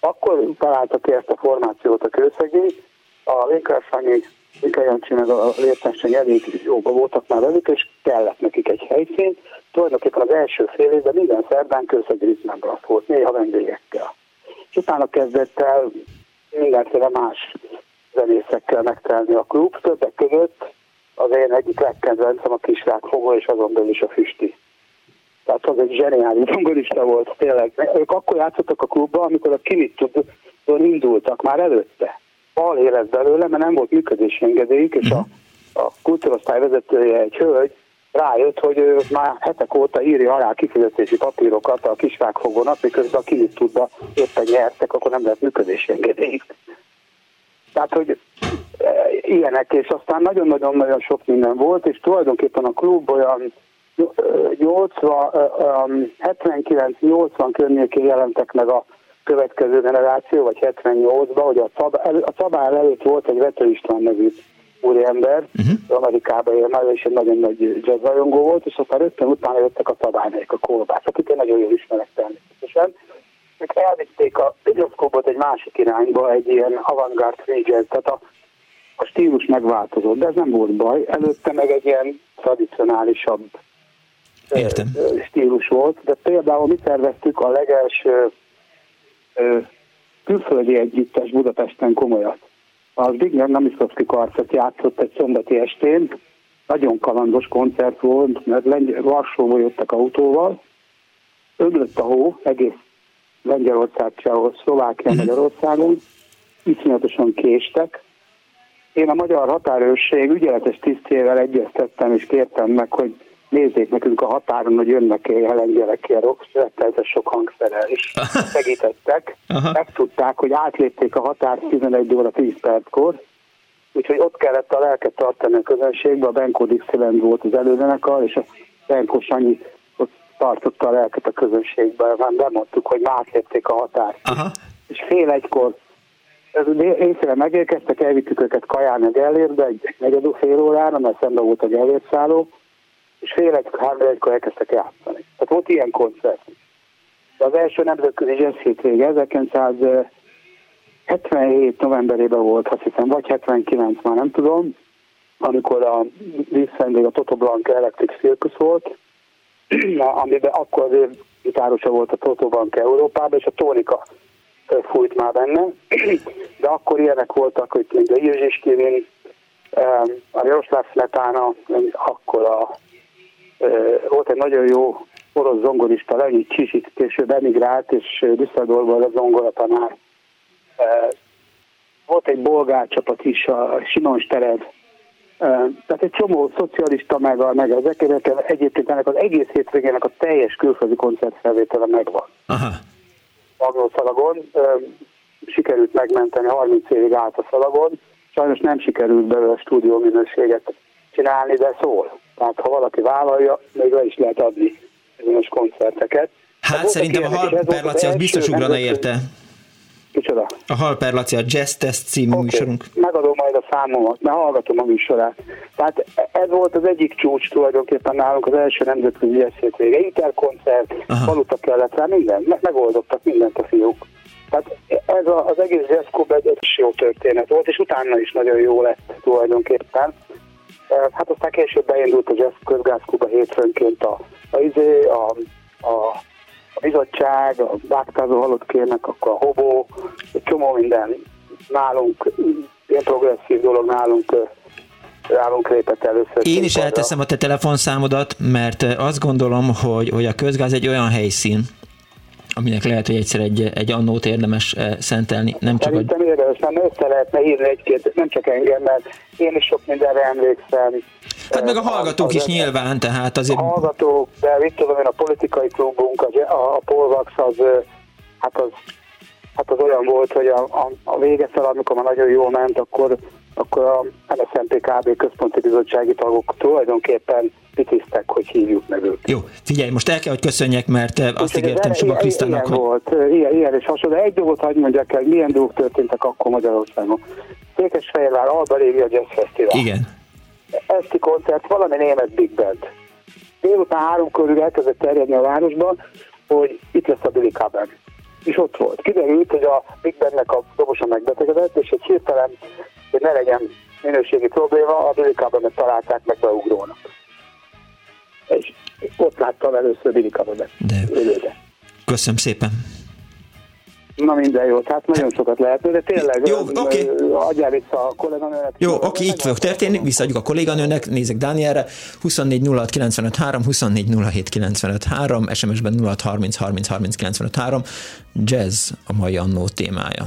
Akkor találtak ki ezt a formációt a Kőszegi, a Sanyi, Linker Jancsi meg a Lértenseny elég jóba voltak már velük, és kellett nekik egy helyszín. Tulajdonképpen az első fél évben minden szerdán Brass volt, néha vendégekkel. És utána kezdett el mindenféle más zenészekkel megtelni a klub. Többek között az én egyik legkedvencem a Kisrákfogó, és azon belül is a Füsti. Tehát az egy zseniális zongorista volt, tényleg. Ők akkor játszottak a klubban, amikor a Kimit tudon indultak, már előtte. Bal érez belőle, mert nem volt működési engedélyük, és a, a kultúrosztály vezetője egy hölgy, rájött, hogy ő már hetek óta írja alá kifizetési papírokat a kisvágfogónak, miközben a kinit tudva éppen nyertek, akkor nem lehet működési engedélyük. Tehát, hogy e, ilyenek, és aztán nagyon-nagyon-nagyon sok minden volt, és tulajdonképpen a klub olyan 79-80 környékén jelentek meg a következő generáció, vagy 78-ban, hogy a, Cabál, a Cabál előtt volt egy Vető István nevű úriember, uh-huh. Amerikában él már, és egy nagyon nagy jazzrajongó volt, és aztán rögtön utána jöttek a szabályaik, a kolbász, akiket nagyon jól ismerek természetesen. Meg elvitték a videoszkópot egy másik irányba, egy ilyen avantgárd jazz, tehát a, a stílus megváltozott, de ez nem volt baj. Előtte meg egy ilyen tradicionálisabb Értem. stílus volt, de például mi terveztük a legelső külföldi együttes Budapesten komolyat a Zbigniew Namiszowski karcet játszott egy szombati estén, nagyon kalandos koncert volt, mert Lengy- Varsóból jöttek autóval, öblött a hó, egész Lengyelország, Csehol, Szlovákia, mhm. Magyarországon, iszonyatosan késtek. Én a magyar határőrség ügyeletes tisztjével egyeztettem, és kértem meg, hogy nézzék nekünk a határon, hogy jönnek-e lengyelek ilyen retteltes sok hangszerrel, és segítettek. Aha. Megtudták, hogy átlépték a határ 11 óra 10 perckor, úgyhogy ott kellett a lelket tartani a közönségbe, a Benko Dixieland volt az előzenekar, és a Benko Sanyi ott tartotta a lelket a közönségbe, már bemondtuk, hogy már átlépték a határt. Aha. És fél egykor éjféle megérkeztek, elvittük őket kajálni a Gellérbe egy negyed fél órára, mert szemben volt a Gellérszálló, és fél egy, három egykor elkezdtek játszani. Tehát volt ilyen koncert. De az első nemzetközi jazz hétvége 1977 novemberében volt, azt hiszem, vagy 79, már nem tudom, amikor a vízszendég a Toto Blanca Electric Circus volt, amiben akkor az gitárosa volt a Toto Blanca Európában, és a Tónika fújt már benne, de akkor ilyenek voltak, hogy mint a Jirzsis Kivin, a Jaroszláv Smetana, akkor a volt egy nagyon jó orosz zongorista, Leonid Csisit, később emigrált, és Düsseldorfban a zongoratanár. Volt egy bolgár csapat is, a Simon Stered, tehát egy csomó szocialista, meg, a, meg ezek, egyébként ennek az egész hétvégének a teljes külföldi koncertfelvétele megvan. Aha. Szalagon sikerült megmenteni, 30 évig állt a szalagon, sajnos nem sikerült belőle a stúdió minőséget csinálni, de szól. Tehát ha valaki vállalja, még le is lehet adni bizonyos koncerteket. Hát szerintem a Hal Perlaci az biztos ugrana érte. Kicsoda? A Hal Perlaci, a Jazz Test című okay. műsorunk. Megadom majd a számomat, mert hallgatom a műsorát. Tehát ez volt az egyik csúcs tulajdonképpen nálunk az első nemzetközi jazz vége. Interkoncert, valuta kellett rá, minden, meg, megoldottak mindent a fiúk. Tehát ez a, az egész Jazz Club egy, egy jó történet volt, és utána is nagyon jó lett tulajdonképpen. Hát aztán később beindult a Jazz Közgázkuba hétfőnként a, a, izé, a, a, a bizottság, a vágtázó halott kérnek, akkor a hobó, egy csomó minden nálunk, ilyen progresszív dolog nálunk nálunk lépett először. Én is elteszem a te telefonszámodat, mert azt gondolom, hogy, hogy a közgáz egy olyan helyszín, aminek lehet, hogy egyszer egy, egy annót érdemes eh, szentelni. Nem csak Szerintem a... érdemes, mert össze lehetne írni egy-két, nem csak engem, mert én is sok mindenre emlékszem. Hát meg a hallgatók az, is az nyilván, tehát azért... A hallgatók, de mit tudom én, a politikai klubunk, a, a, Polvax az, hát az, hát az olyan volt, hogy a, a, a vége fel, amikor már nagyon jól ment, akkor, akkor a NSZNP-KB központi bizottsági tagok tulajdonképpen pitisztek, hogy hívjuk meg őket. Jó, figyelj, most el kell, hogy köszönjek, mert eh, azt ígértem Suba Krisztának, hogy... volt, eh, ilyen, ilyen és hasonló. De egy dolgot hagyd mondjak el, milyen dolgok történtek akkor Magyarországon. Székesfehérvár Alba Régia Jazz Fesztivál. Igen. Esti koncert, valami német Big Band. Délután három körül elkezdett terjedni a városban, hogy itt lesz a Billy Cobham. És ott volt. Kiderült, hogy a Big Bandnek a dobosa megbetegedett, és egy hirtelen, hogy ne legyen minőségi probléma, a Billy Cobhamet találták meg beugrónak és ott láttam először Billy Kabodet. De. Köszönöm szépen. Na minden jó, hát nagyon sokat lehet, de tényleg jó, oké. Okay. adjál vissza a kolléganőnek. Jó, oké, okay, így fog történni, visszaadjuk a kolléganőnek, nézek Dánielre, 24 06 95 3, 24 07 95 3, SMS-ben 06 30 30 30 95 3, jazz a mai annó témája.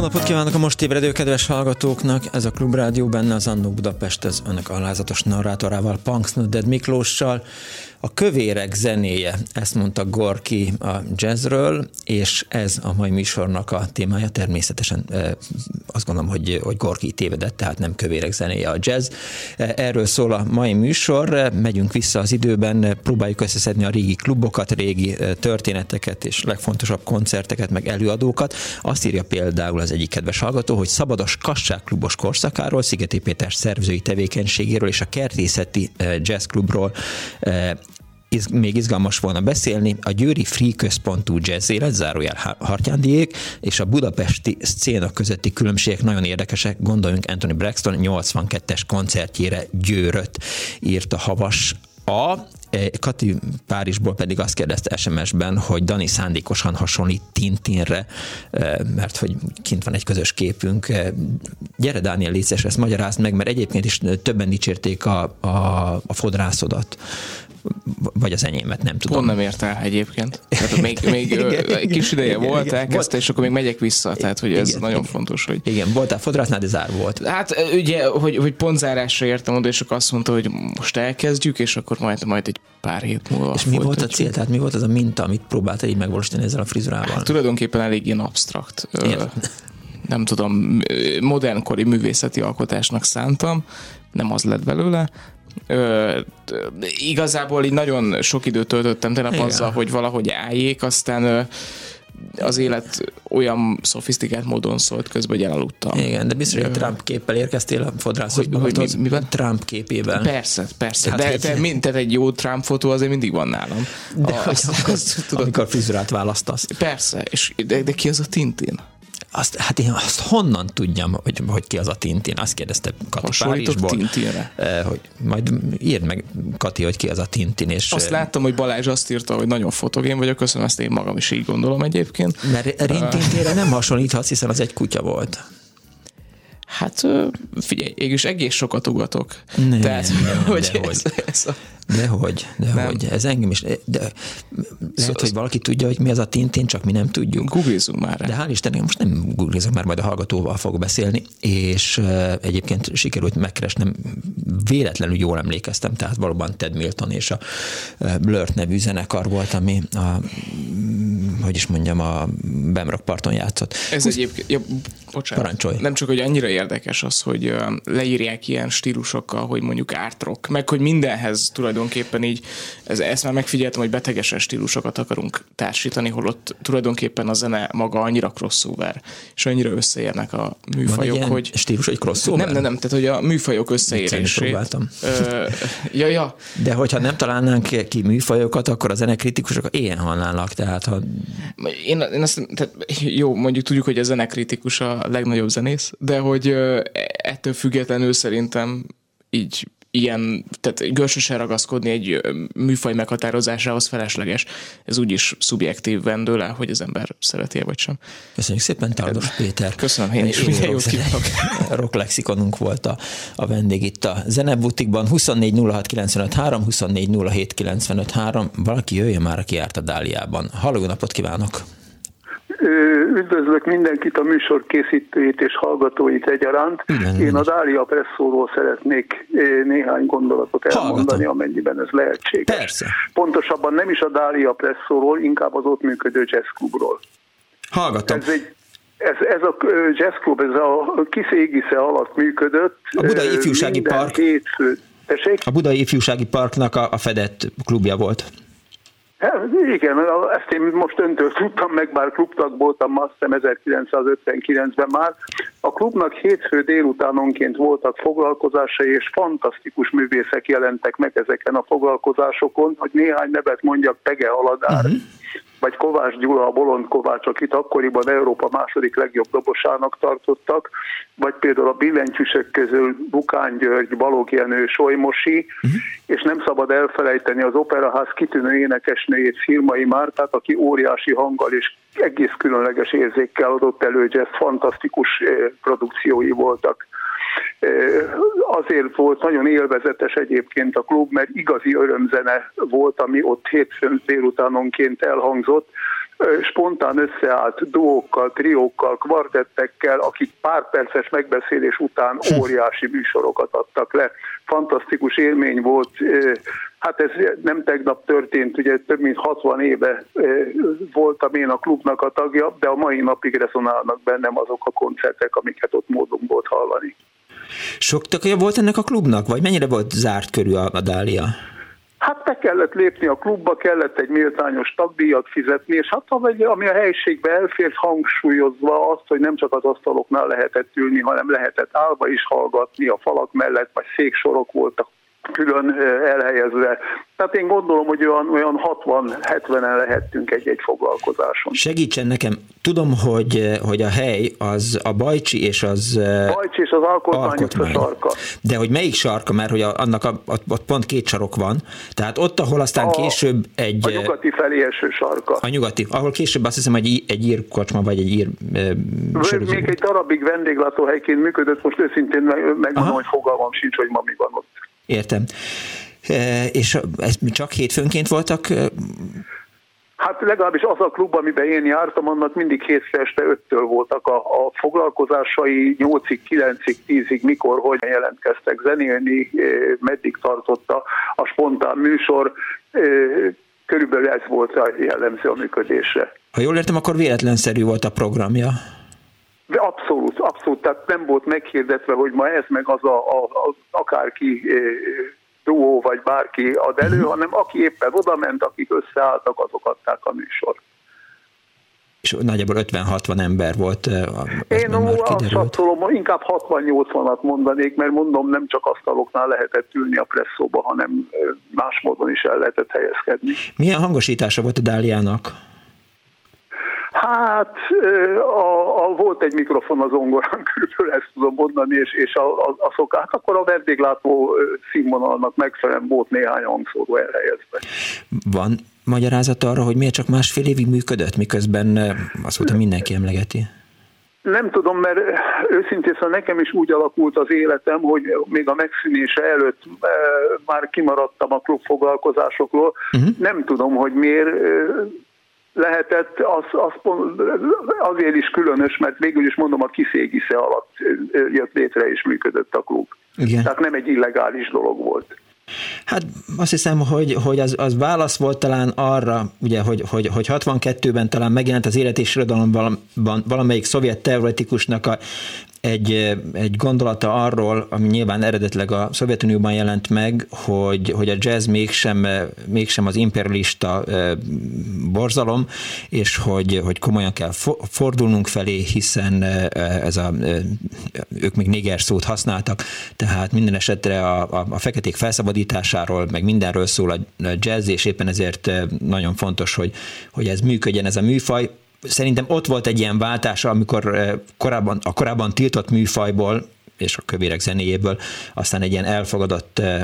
Napot kívánok a most ébredő kedves hallgatóknak! Ez a Klubrádió benne az Annó Budapest, az önök alázatos narrátorával, Punks Miklóssal. A kövérek zenéje, ezt mondta Gorki a jazzről, és ez a mai műsornak a témája. Természetesen azt gondolom, hogy, hogy Gorki tévedett, tehát nem kövérek zenéje a jazz. Erről szól a mai műsor. Megyünk vissza az időben, próbáljuk összeszedni a régi klubokat, régi történeteket és legfontosabb koncerteket, meg előadókat. Azt írja például az egyik kedves hallgató, hogy szabados kasságklubos korszakáról, Szigeti Péter szervezői tevékenységéről és a kertészeti jazzklubról iz, még izgalmas volna beszélni, a Győri Free központú jazz élet, zárójel Hartyándiék, és a budapesti szcéna közötti különbségek nagyon érdekesek. Gondoljunk Anthony Braxton 82-es koncertjére Győröt írt a Havas a, e, Kati Párizsból pedig azt kérdezte SMS-ben, hogy Dani szándékosan hasonlít Tintinre, e, mert hogy kint van egy közös képünk. E, gyere, Dániel, létszes, ezt magyarázd meg, mert egyébként is többen dicsérték a, a, a fodrászodat vagy az enyémet, nem tudom. Pont nem ért el egyébként. Tehát még, még igen, kis ideje igen, volt, igen, elkezdte, és akkor még megyek vissza, tehát hogy ez igen, nagyon igen. fontos. Hogy... Igen, voltál fodrásznál, de zár volt. Hát ugye, hogy, hogy pont zárásra értem oda, és akkor azt mondta, hogy most elkezdjük, és akkor majd, majd egy pár hét múlva. És mi volt a cél? Tehát mi volt az a minta, amit próbáltál így megvalósítani ezzel a frizurával? Hát, tulajdonképpen elég ilyen abstrakt. nem tudom, modernkori művészeti alkotásnak szántam, nem az lett belőle, Ö, igazából így nagyon sok időt töltöttem tényleg azzal, hogy valahogy álljék, aztán ö, az élet olyan szofisztikált módon szólt közben, hogy elaludtam. Igen, de biztos, hogy a Trump képpel érkeztél a fodrászatba. Hogy, hogy mi, miben? Trump képében. Persze, persze. Hát, de, de, mind, tehát egy jó Trump fotó azért mindig van nálam. De a, azt, amikor, azt, tudod, amikor frizurát választasz. Persze, és de, de ki az a Tintin? Azt, hát én azt honnan tudjam, hogy, hogy ki az a Tintin? Azt kérdezte Kati Párizsból. Tintinre. Eh, hogy majd írd meg, Kati, hogy ki az a Tintin. És azt láttam, hogy Balázs azt írta, hogy nagyon fotogén vagyok, köszönöm, ezt én magam is így gondolom egyébként. Mert Rintintére nem hasonlíthatsz, hiszen az egy kutya volt. Hát figyelj, én is egész sokat ugatok. Nem, Tehát, nem, hogy ez. Ez a... Dehogy, dehogy. Ez engem is. De, lehet, szóval hogy valaki tudja, hogy mi az a Tintin, csak mi nem tudjuk. Googlizunk már. De hál' Istennek, most nem googlizom, már majd a hallgatóval fog beszélni, és uh, egyébként sikerült megkeresnem, véletlenül jól emlékeztem, tehát valóban Ted Milton és a Blurt nevű zenekar volt, ami a, hogy is mondjam, a Bemrock parton játszott. Ez Húsz... egyébként, ja, bocsánat, Parancsolj. nem csak, hogy annyira érdekes az, hogy leírják ilyen stílusokkal, hogy mondjuk art rock, meg hogy mindenhez tulajdonképpen így, ez, ezt már megfigyeltem, hogy betegesen stílusokat akarunk társítani, holott tulajdonképpen a zene maga annyira crossover, és annyira összeérnek a műfajok, Van hogy... stílus, hogy crossover? Nem, nem, nem, tehát hogy a műfajok összeérését. Ö, ja, ja. De hogyha nem találnánk ki műfajokat, akkor a zenekritikusok ilyen halnának, tehát ha... Én, én azt, tehát jó, mondjuk tudjuk, hogy a zenekritikus a legnagyobb zenész, de hogy ettől függetlenül szerintem így ilyen, tehát görsösen ragaszkodni egy műfaj meghatározásához felesleges. Ez úgyis szubjektív vendőle, hogy az ember szereti vagy sem. Köszönjük szépen, Tardos Péter. Köszönöm, én is minden jót kívánok. Rock lexikonunk volt a, a vendég itt a Zenebutikban. 24 06 95 3, 24 07 95 3. Valaki jöjjön már, aki járt a Dáliában. Halló, napot kívánok! Üdvözlök mindenkit, a műsor készítőit és hallgatóit egyaránt. Igen, Én a Dália Presszóról szeretnék néhány gondolatot elmondani, Hallgatom. amennyiben ez lehetséges. Persze. Pontosabban nem is a Dália Presszóról, inkább az ott működő jazzklubról. Hallgatom. Ez egy ez, ez a jazzklub, ez a kis égisze alatt működött. A Budai Ifjúsági Park. Hétfő, Tessék? A Budai Ifjúsági Parknak a, a fedett klubja volt. Hát, igen, ezt én most öntől tudtam meg, bár klubtag voltam azt hiszem 1959-ben már. A klubnak hétfő délutánonként voltak foglalkozásai, és fantasztikus művészek jelentek meg ezeken a foglalkozásokon, hogy néhány nevet mondjak, Pege Aladár, uh-huh vagy Kovács Gyula, a Bolond Kovács, akit akkoriban Európa második legjobb dobosának tartottak, vagy például a billentyűsök közül Bukán György, Balog Jenő, Solymosi, uh-huh. és nem szabad elfelejteni az Operaház kitűnő énekesnőjét, Firmai Mártát, aki óriási hanggal és egész különleges érzékkel adott elő, ez fantasztikus eh, produkciói voltak. Azért volt nagyon élvezetes egyébként a klub, mert igazi örömzene volt, ami ott hétfőn délutánonként elhangzott, spontán összeállt duókkal, triókkal, kvartettekkel, akik pár perces megbeszélés után hm. óriási műsorokat adtak le. Fantasztikus élmény volt. Hát ez nem tegnap történt, ugye több mint 60 éve voltam én a klubnak a tagja, de a mai napig rezonálnak bennem azok a koncertek, amiket ott módon volt hallani. Sok tagja volt ennek a klubnak, vagy mennyire volt zárt körül a, Dália? Hát be kellett lépni a klubba, kellett egy méltányos tagdíjat fizetni, és hát ami a helyiségbe elfért hangsúlyozva azt, hogy nem csak az asztaloknál lehetett ülni, hanem lehetett állva is hallgatni a falak mellett, vagy széksorok voltak külön elhelyezve. Tehát én gondolom, hogy olyan, olyan 60-70-en lehettünk egy-egy foglalkozáson. Segítsen nekem, tudom, hogy, hogy a hely az a Bajcsi és az... Bajcsi és az Alkotmány, sarka. De hogy melyik sarka, mert hogy a, annak a, ott pont két sarok van, tehát ott, ahol aztán a, később egy... A nyugati felé eső sarka. A nyugati, ahol később azt hiszem, hogy egy ír kocsma, vagy egy ír... E, még egy darabig vendéglátóhelyként működött, most őszintén megmondom, hogy fogalmam sincs, hogy ma mi van ott. Értem. E, és ez csak hétfőnként voltak? E, hát legalábbis az a klub, amiben én jártam, annak mindig hétfő este öttől voltak a, a foglalkozásai, 8-ig, 9-ig, 10-ig, mikor, hogy jelentkeztek zenélni, e, meddig tartotta a spontán műsor. Körülbelül ez volt a jellemző a működésre. Ha jól értem, akkor véletlenszerű volt a programja. De abszolút, abszolút, tehát nem volt meghirdetve, hogy ma ez meg az a, a, a akárki e, duó vagy bárki ad elő, uh-huh. hanem aki éppen oda ment, akik összeálltak, azok adták a műsort. És nagyjából 50-60 ember volt. Én azt satszolom, inkább 60-80-at mondanék, mert mondom, nem csak asztaloknál lehetett ülni a presszóba, hanem más módon is el lehetett helyezkedni. Milyen hangosítása volt a Dáliának? Hát a, a, volt egy mikrofon az ongorán, körülbelül ezt tudom mondani, és, és a, a, a szokás, hát akkor a vendéglátó színvonalnak megfelelően volt néhány hangszóró elhelyezve. Van magyarázat arra, hogy miért csak másfél évig működött, miközben mondta mindenki emlegeti? Nem tudom, mert őszintén szóval nekem is úgy alakult az életem, hogy még a megszűnése előtt már kimaradtam a klubfoglalkozásokról. Uh-huh. Nem tudom, hogy miért lehetett, az, az, azért is különös, mert végül is mondom, a kiszégisze alatt jött létre és működött a klub. Igen. Tehát nem egy illegális dolog volt. Hát azt hiszem, hogy, hogy az, az válasz volt talán arra, ugye, hogy, hogy, hogy 62-ben talán megjelent az élet és irodalomban valamelyik szovjet teoretikusnak a egy, egy gondolata arról, ami nyilván eredetleg a Szovjetunióban jelent meg, hogy, hogy a jazz mégsem, mégsem az imperialista borzalom, és hogy, hogy komolyan kell fordulnunk felé, hiszen ez a, ők még néger szót használtak, tehát minden esetre a, a, a feketék felszabadításáról, meg mindenről szól a jazz, és éppen ezért nagyon fontos, hogy, hogy ez működjen ez a műfaj szerintem ott volt egy ilyen váltás, amikor eh, korábban, a korábban tiltott műfajból és a kövérek zenéjéből aztán egy ilyen elfogadott eh,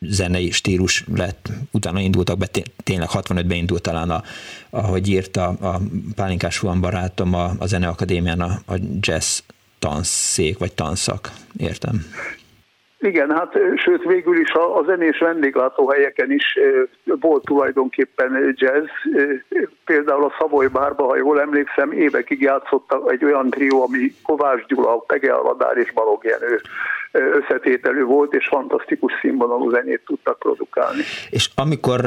zenei stílus lett, utána indultak be, tényleg 65-ben indult talán, a, ahogy írta a Pálinkás Fuan barátom a, a Zeneakadémián a, a jazz tanszék, vagy tanszak, értem. Igen, hát sőt végül is a, a zenés vendéglátóhelyeken is volt tulajdonképpen jazz. Például a Szavoly Bárba, ha jól emlékszem, évekig játszott egy olyan trió, ami Kovács Gyula, Pege Aladár és Balog Jenő összetételű volt, és fantasztikus színvonalú zenét tudtak produkálni. És amikor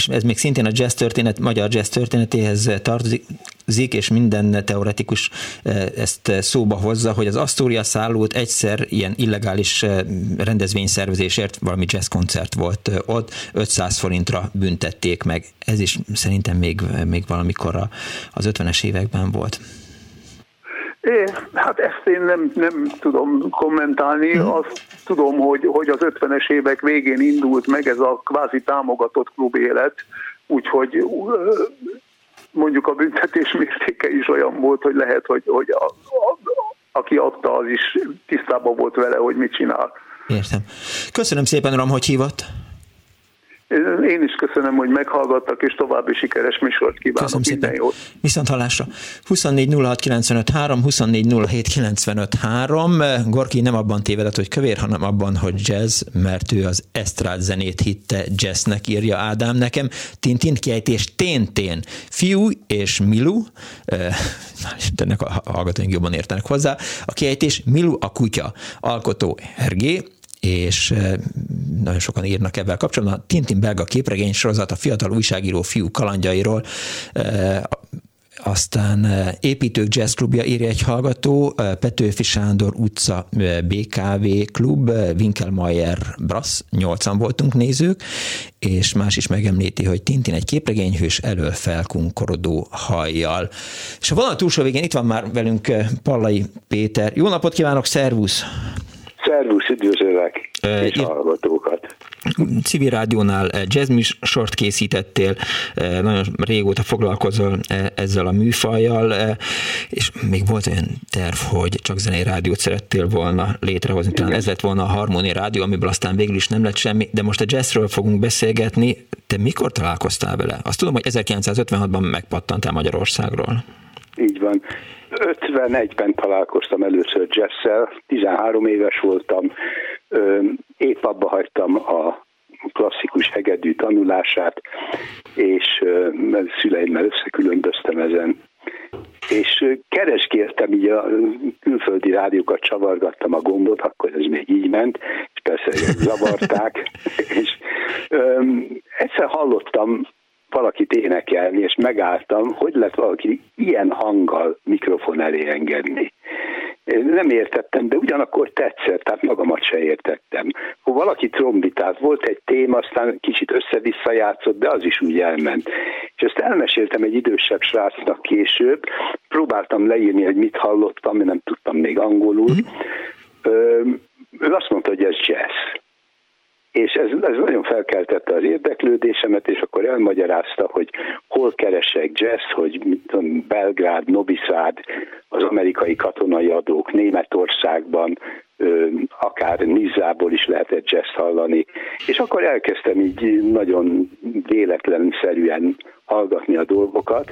és ez még szintén a jazz történet, magyar jazz történetéhez tartozik, és minden teoretikus ezt szóba hozza, hogy az Astoria szállót egyszer ilyen illegális rendezvényszervezésért, valami jazz koncert volt ott, 500 forintra büntették meg. Ez is szerintem még, még valamikor az 50-es években volt. É, hát ezt én nem, nem tudom kommentálni. Mm. Azt tudom, hogy, hogy az 50-es évek végén indult meg ez a kvázi támogatott klub élet, úgyhogy mondjuk a büntetés mértéke is olyan volt, hogy lehet, hogy, hogy a, a, aki adta, az is tisztában volt vele, hogy mit csinál. Értem. Köszönöm szépen, Ram, hogy hívott. Én is köszönöm, hogy meghallgattak, és további sikeres műsort kívánok. Köszönöm szépen. Jót. Viszont hallásra. 24 06 Gorki nem abban tévedett, hogy kövér, hanem abban, hogy jazz, mert ő az esztrád zenét hitte jazznek, írja Ádám nekem. Tintin kiejtés tén-tén. Fiú és Milu, eh, ennek a hallgatóink jobban értenek hozzá, a kiejtés Milu a kutya. Alkotó Hergé, és nagyon sokan írnak ebben kapcsolatban. A Tintin belga képregény sorozat a fiatal újságíró fiú kalandjairól, aztán Építők Jazz Klubja írja egy hallgató, Petőfi Sándor utca BKV klub, Winkelmeyer Brass, nyolcan voltunk nézők, és más is megemlíti, hogy Tintin egy képregényhős elől felkunkorodó hajjal. És a vonal túlsó végén itt van már velünk Pallai Péter. Jó napot kívánok, szervusz! Szervusz, üdvözöllek, e, és hallgatókat. Civil rádiónál jazz sort készítettél, nagyon régóta foglalkozol ezzel a műfajjal, és még volt olyan terv, hogy csak zenei rádiót szerettél volna létrehozni, talán ez lett volna a Harmónia Rádió, amiből aztán végül is nem lett semmi, de most a jazzről fogunk beszélgetni. Te mikor találkoztál vele? Azt tudom, hogy 1956-ban megpattantál Magyarországról. Így van. 51-ben találkoztam először jazzszel, 13 éves voltam, épp abba hagytam a klasszikus hegedű tanulását, és szüleimmel összekülönböztem ezen. És kereskértem, így a külföldi rádiókat csavargattam a gombot, akkor ez még így ment, és persze zavarták, és öm, egyszer hallottam valakit énekelni, és megálltam, hogy lett valaki ilyen hanggal mikrofon elé engedni. Nem értettem, de ugyanakkor tetszett, tehát magamat se értettem. Ha valaki trombitált, volt egy téma, aztán kicsit össze-vissza játszott, de az is úgy elment. És ezt elmeséltem egy idősebb srácnak később, próbáltam leírni, hogy mit hallottam, mert nem tudtam még angolul. Mm. ő azt mondta, hogy ez jazz és ez, ez nagyon felkeltette az érdeklődésemet, és akkor elmagyarázta, hogy hol keresek jazz, hogy mit tudom, Belgrád, Nobiszád, az amerikai katonai adók Németországban, akár Nizából is lehetett jazz hallani, és akkor elkezdtem így nagyon véletlenszerűen hallgatni a dolgokat,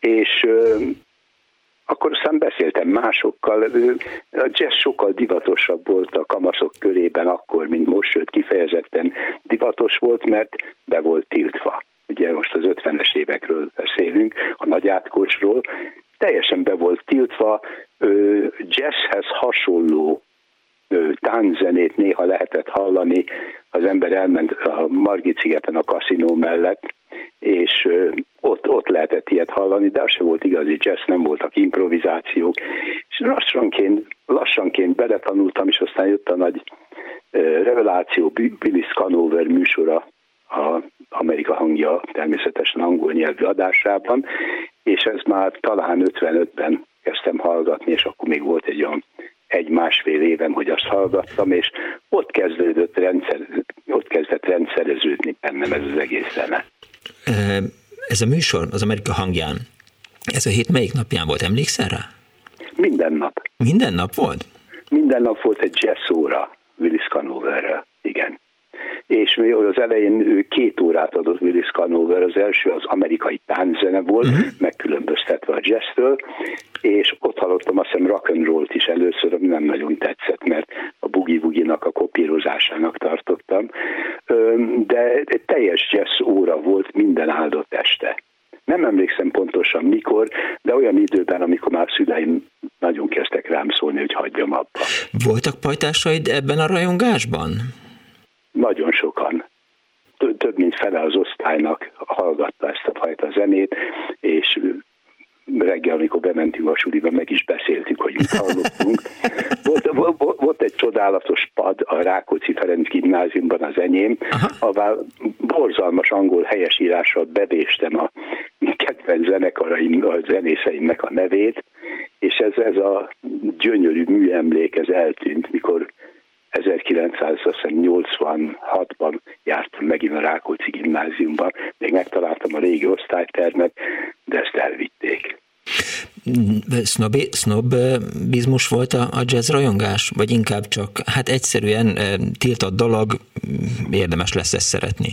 és akkor aztán beszéltem másokkal. A jazz sokkal divatosabb volt a kamaszok körében akkor, mint most, sőt kifejezetten divatos volt, mert be volt tiltva. Ugye most az 50-es évekről beszélünk, a nagy átkocsról, teljesen be volt tiltva, jazzhez hasonló tánczenét néha lehetett hallani, az ember elment a Margit szigeten a kaszinó mellett, és ott, ott lehetett ilyet hallani, de az se volt igazi jazz, nem voltak improvizációk, és lassanként, lassanként beletanultam, és aztán jött a nagy reveláció Billy Scanover műsora a Amerika hangja természetesen angol nyelvű adásában, és ez már talán 55-ben kezdtem hallgatni, és akkor még volt egy olyan egy-másfél évem, hogy azt hallgattam, és ott kezdődött rendszer, ott kezdett rendszereződni bennem ez az egész zene. Ez a műsor az Amerika hangján, ez a hét melyik napján volt, emlékszel rá? Minden nap. Minden nap volt? Minden nap volt egy jazz óra Willis Canoverrel, igen és az elején ő két órát adott Willis Canover, az első az amerikai tánczene volt, uh-huh. megkülönböztetve a jazztől, és ott hallottam azt hiszem rock and roll-t is először, ami nem nagyon tetszett, mert a bugi nak a kopírozásának tartottam, de egy teljes jazz óra volt minden áldott este. Nem emlékszem pontosan mikor, de olyan időben, amikor már szüleim nagyon kezdtek rám szólni, hogy hagyjam abba. Voltak pajtásaid ebben a rajongásban? Nagyon sokan. Több mint fele az osztálynak hallgatta ezt a fajta zenét, és reggel, amikor bementünk a suliba, meg is beszéltük, hogy mit hallottunk. Volt, volt, volt egy csodálatos pad a Rákóczi Ferenc gimnáziumban az enyém, ahol borzalmas angol helyesírással bevéstem a kedvenc zenekaraim, a zenészeimnek a nevét, és ez, ez a gyönyörű műemlék, ez eltűnt, mikor 1986-ban jártam megint a Rákóczi gimnáziumban, még megtaláltam a régi osztálytermet, de ezt elvitték. Snob, sznobizmus volt a, a jazz rajongás, vagy inkább csak hát egyszerűen tiltott dolog, érdemes lesz ezt szeretni?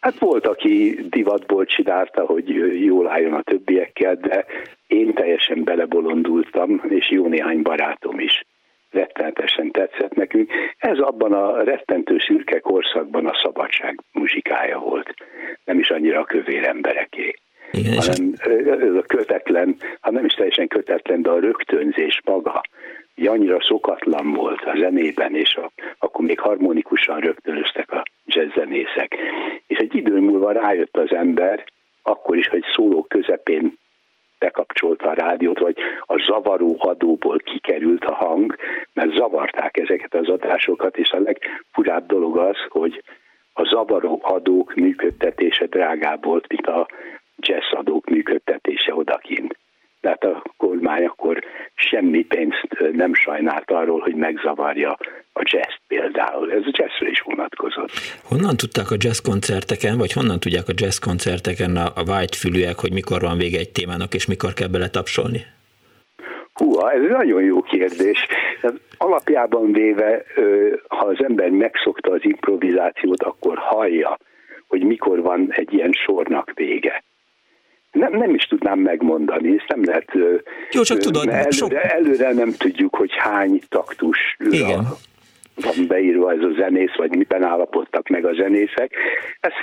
Hát volt, aki divatból csinálta, hogy jól álljon a többiekkel, de én teljesen belebolondultam, és jó néhány barátom is rettenetesen tetszett nekünk. Ez abban a rettentő szürke korszakban a szabadság muzsikája volt, nem is annyira a kövér embereké. Igen, hanem ez a kötetlen, ha nem is teljesen kötetlen, de a rögtönzés maga, hogy annyira szokatlan volt a zenében, és a, akkor még harmonikusan rögtönöztek a jazzzenészek. És egy idő múlva rájött az ember, akkor is, hogy szóló közepén bekapcsolta a rádiót, vagy a zavaró adóból kikerült a hang, mert zavarták ezeket az adásokat, és a legfurább dolog az, hogy a zavaró adók működtetése drágább volt, mint a jazz adók működtetése odakint. Tehát a kormány akkor semmi pénzt nem sajnált arról, hogy megzavarja a jazz például. Ez a jazzre is vonatkozott. Honnan tudták a jazz koncerteken, vagy honnan tudják a jazz koncerteken a, a white fülűek, hogy mikor van vége egy témának, és mikor kell bele tapsolni? Húha, ez egy nagyon jó kérdés. Alapjában véve, ha az ember megszokta az improvizációt, akkor hallja, hogy mikor van egy ilyen sornak vége. Nem, nem is tudnám megmondani, ezt nem lehet. Jó, csak tudod. Előre, sok... előre nem tudjuk, hogy hány taktus Igen. van beírva ez a zenész, vagy miben állapodtak meg a zenészek. Ezt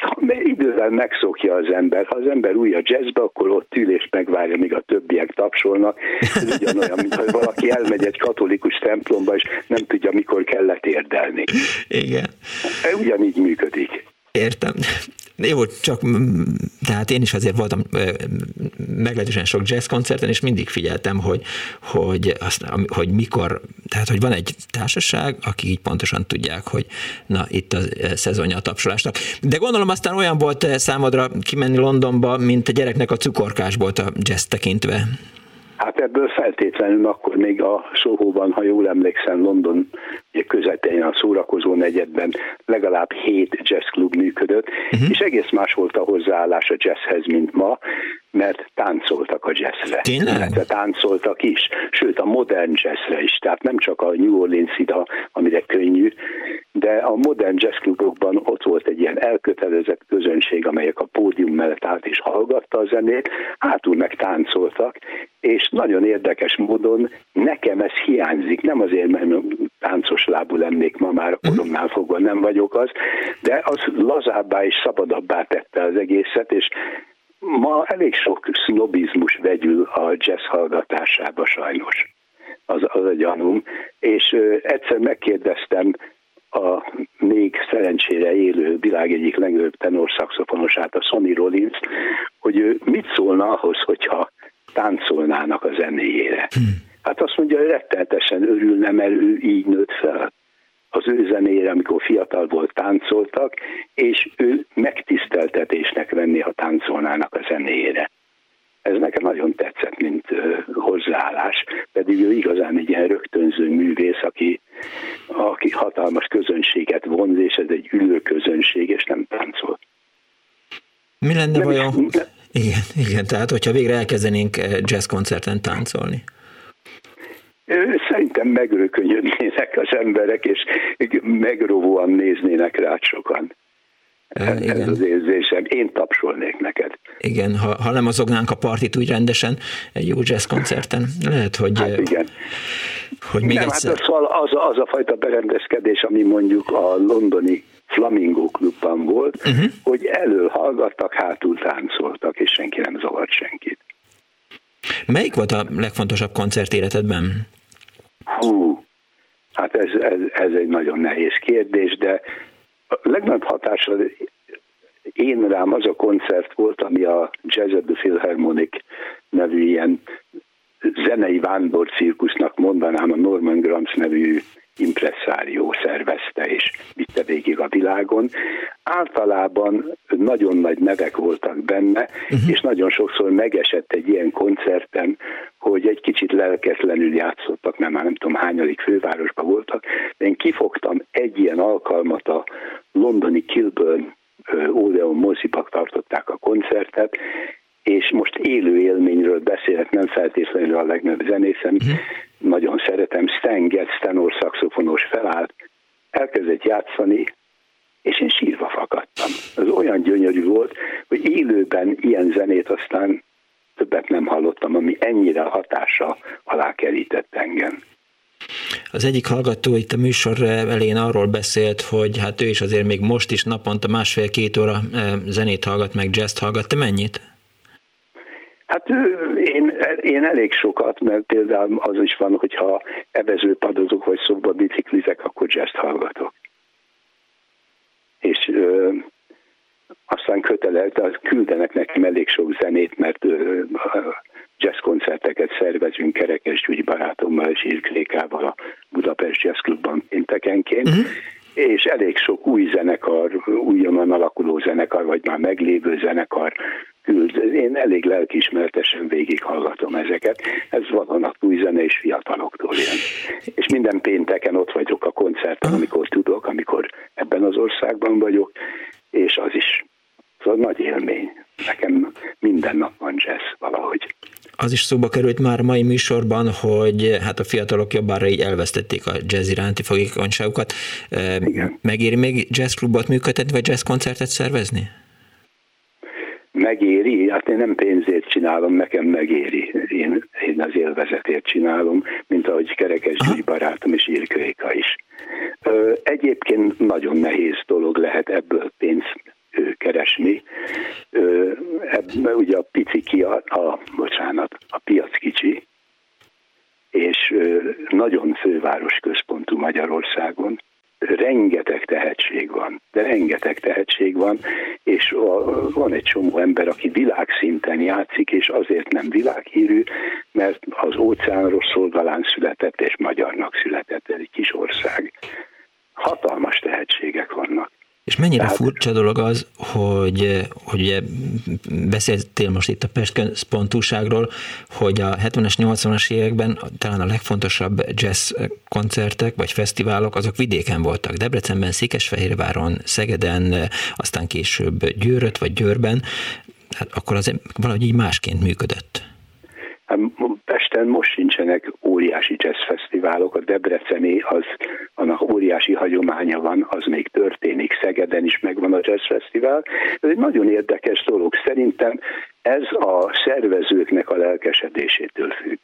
idővel megszokja az ember. Ha az ember új a jazzbe, akkor ott ül és megvárja, míg a többiek tapsolnak. Ez ugyanolyan, mint hogy valaki elmegy egy katolikus templomba, és nem tudja, mikor kellett érdelni. Igen. Ugyanígy működik. Értem. Jó, csak tehát én is azért voltam meglehetősen sok jazz koncerten, és mindig figyeltem, hogy, hogy, azt, hogy mikor, tehát hogy van egy társaság, akik így pontosan tudják, hogy na, itt a szezonja a tapsolásnak. De gondolom aztán olyan volt számodra kimenni Londonba, mint a gyereknek a cukorkás volt a jazz tekintve. Hát ebből feltétlenül akkor még a Sohóban, ha jól emlékszem, London közepén a szórakozó negyedben legalább hét jazzklub működött, uh-huh. és egész más volt a hozzáállás a jazzhez, mint ma, mert táncoltak a jazzre. Tényleg? Illetve táncoltak is, sőt a modern jazzre is, tehát nem csak a New Orleans ida, amire könnyű, de a modern jazzklubokban ott volt egy ilyen elkötelezett közönség, amelyek a pódium mellett állt és hallgatta a zenét, hátul meg táncoltak, és nagyon érdekes módon nekem ez hiányzik, nem azért, mert táncos lábú lennék ma már, a mhm. koromnál fogva nem vagyok az, de az lazábbá és szabadabbá tette az egészet, és ma elég sok sznobizmus vegyül a jazz hallgatásába sajnos. Az, az a gyanúm. És egyszer megkérdeztem a még szerencsére élő világ egyik legnagyobb tenorszakszofonosát, a Sonny Rollins, hogy ő mit szólna ahhoz, hogyha táncolnának a zenéjére. Hmm. Hát azt mondja, hogy rettenetesen örülne, mert ő így nőtt fel az ő zenére, amikor fiatal volt, táncoltak, és ő megtiszteltetésnek venni, ha táncolnának a zenéjére. Ez nekem nagyon tetszett, mint hozzáállás, pedig ő igazán egy ilyen rögtönző művész, aki, aki hatalmas közönséget vonz, és ez egy ülő közönség, és nem táncol. Mi lenne nem vajon? Is, igen, igen, tehát hogyha végre elkezdenénk jazzkoncerten táncolni. Szerintem megrökönyödnének az emberek, és megrovóan néznének rá sokan. Ez Igen. az érzésem. Én tapsolnék neked. Igen, ha, ha nem azognánk a partit úgy rendesen egy jó jazz koncerten, lehet, hogy... Hát igen. Hogy még nem, egyszer... hát az, az, az a fajta berendezkedés, ami mondjuk a londoni Flamingo klubban volt, uh-huh. hogy elől hallgattak, hátul táncoltak, és senki nem zavart senkit. Melyik volt a legfontosabb koncert életedben? Hú, hát ez, ez, ez egy nagyon nehéz kérdés, de a legnagyobb hatása én rám az a koncert volt, ami a Jazz at the Philharmonic nevű ilyen zenei vándor cirkusznak mondanám a Norman Gramps nevű impresszárió szervezte és vitte végig a világon. Általában nagyon nagy nevek voltak benne, uh-huh. és nagyon sokszor megesett egy ilyen koncerten, hogy egy kicsit lelketlenül játszottak, mert már nem tudom hányadik fővárosban voltak, én kifogtam egy ilyen alkalmat a londoni Kilburn Odeon mozipak tartották a koncertet, és most élő élményről beszélek, nem feltétlenül a legnagyobb zenészem, uh-huh. nagyon szeretem, Stan Getz, tenor szaxofonos felállt, elkezdett játszani, és én sírva fakadtam. Az olyan gyönyörű volt, hogy élőben ilyen zenét aztán többet nem hallottam, ami ennyire hatása alá kerített engem. Az egyik hallgató itt a műsor elején arról beszélt, hogy hát ő is azért még most is naponta másfél-két óra eh, zenét hallgat, meg jazz hallgat. Te mennyit? Hát én, én elég sokat, mert például az is van, hogyha evezőpadozok vagy szokba biciklizek, akkor jazz hallgatok. És ö, aztán kötelet, küldenek nekem elég sok zenét, mert ö, jazz koncerteket szervezünk Kerekes Gyügy barátommal és Irklékával a Budapest Jazz Clubban péntekenként. Uh-huh és elég sok új zenekar, újonnan alakuló zenekar, vagy már meglévő zenekar küld. Én elég lelkismertesen végighallgatom ezeket. Ez valónak új zene és fiataloktól jön. És minden pénteken ott vagyok a koncerten, amikor tudok, amikor ebben az országban vagyok, és az is szóval nagy élmény. Nekem minden nap van jazz valahogy az is szóba került már a mai műsorban, hogy hát a fiatalok jobbára így elvesztették a jazz iránti fogékonyságukat. Igen. Megéri még jazzklubot működtetni, vagy jazzkoncertet szervezni? Megéri? Hát én nem pénzért csinálom, nekem megéri. Én, én az élvezetért csinálom, mint ahogy Kerekes Gyügy barátom és Irköéka is. Egyébként nagyon nehéz dolog lehet ebből pénzt keresni. Ebben ugye a pici ki, a, a, bocsánat, a piac kicsi, és nagyon főváros központú Magyarországon. Rengeteg tehetség van, de rengeteg tehetség van, és van egy csomó ember, aki világszinten játszik, és azért nem világhírű, mert az óceánról szolgalán született, és magyarnak született, egy kis ország. Hatalmas tehetségek vannak. És mennyire Tehát... furcsa dolog az, hogy, hogy ugye beszéltél most itt a Pest központúságról, hogy a 70-es, 80-as években talán a legfontosabb jazz koncertek vagy fesztiválok azok vidéken voltak. Debrecenben, Székesfehérváron, Szegeden, aztán később Győröt vagy Győrben, hát akkor az valahogy így másként működött. Hát Pesten most sincsenek óriási jazzfesztiválok, a Debreceni az, annak óriási hagyománya van, az még történik, Szegeden is megvan a jazzfesztivál. Ez egy nagyon érdekes dolog. Szerintem ez a szervezőknek a lelkesedésétől függ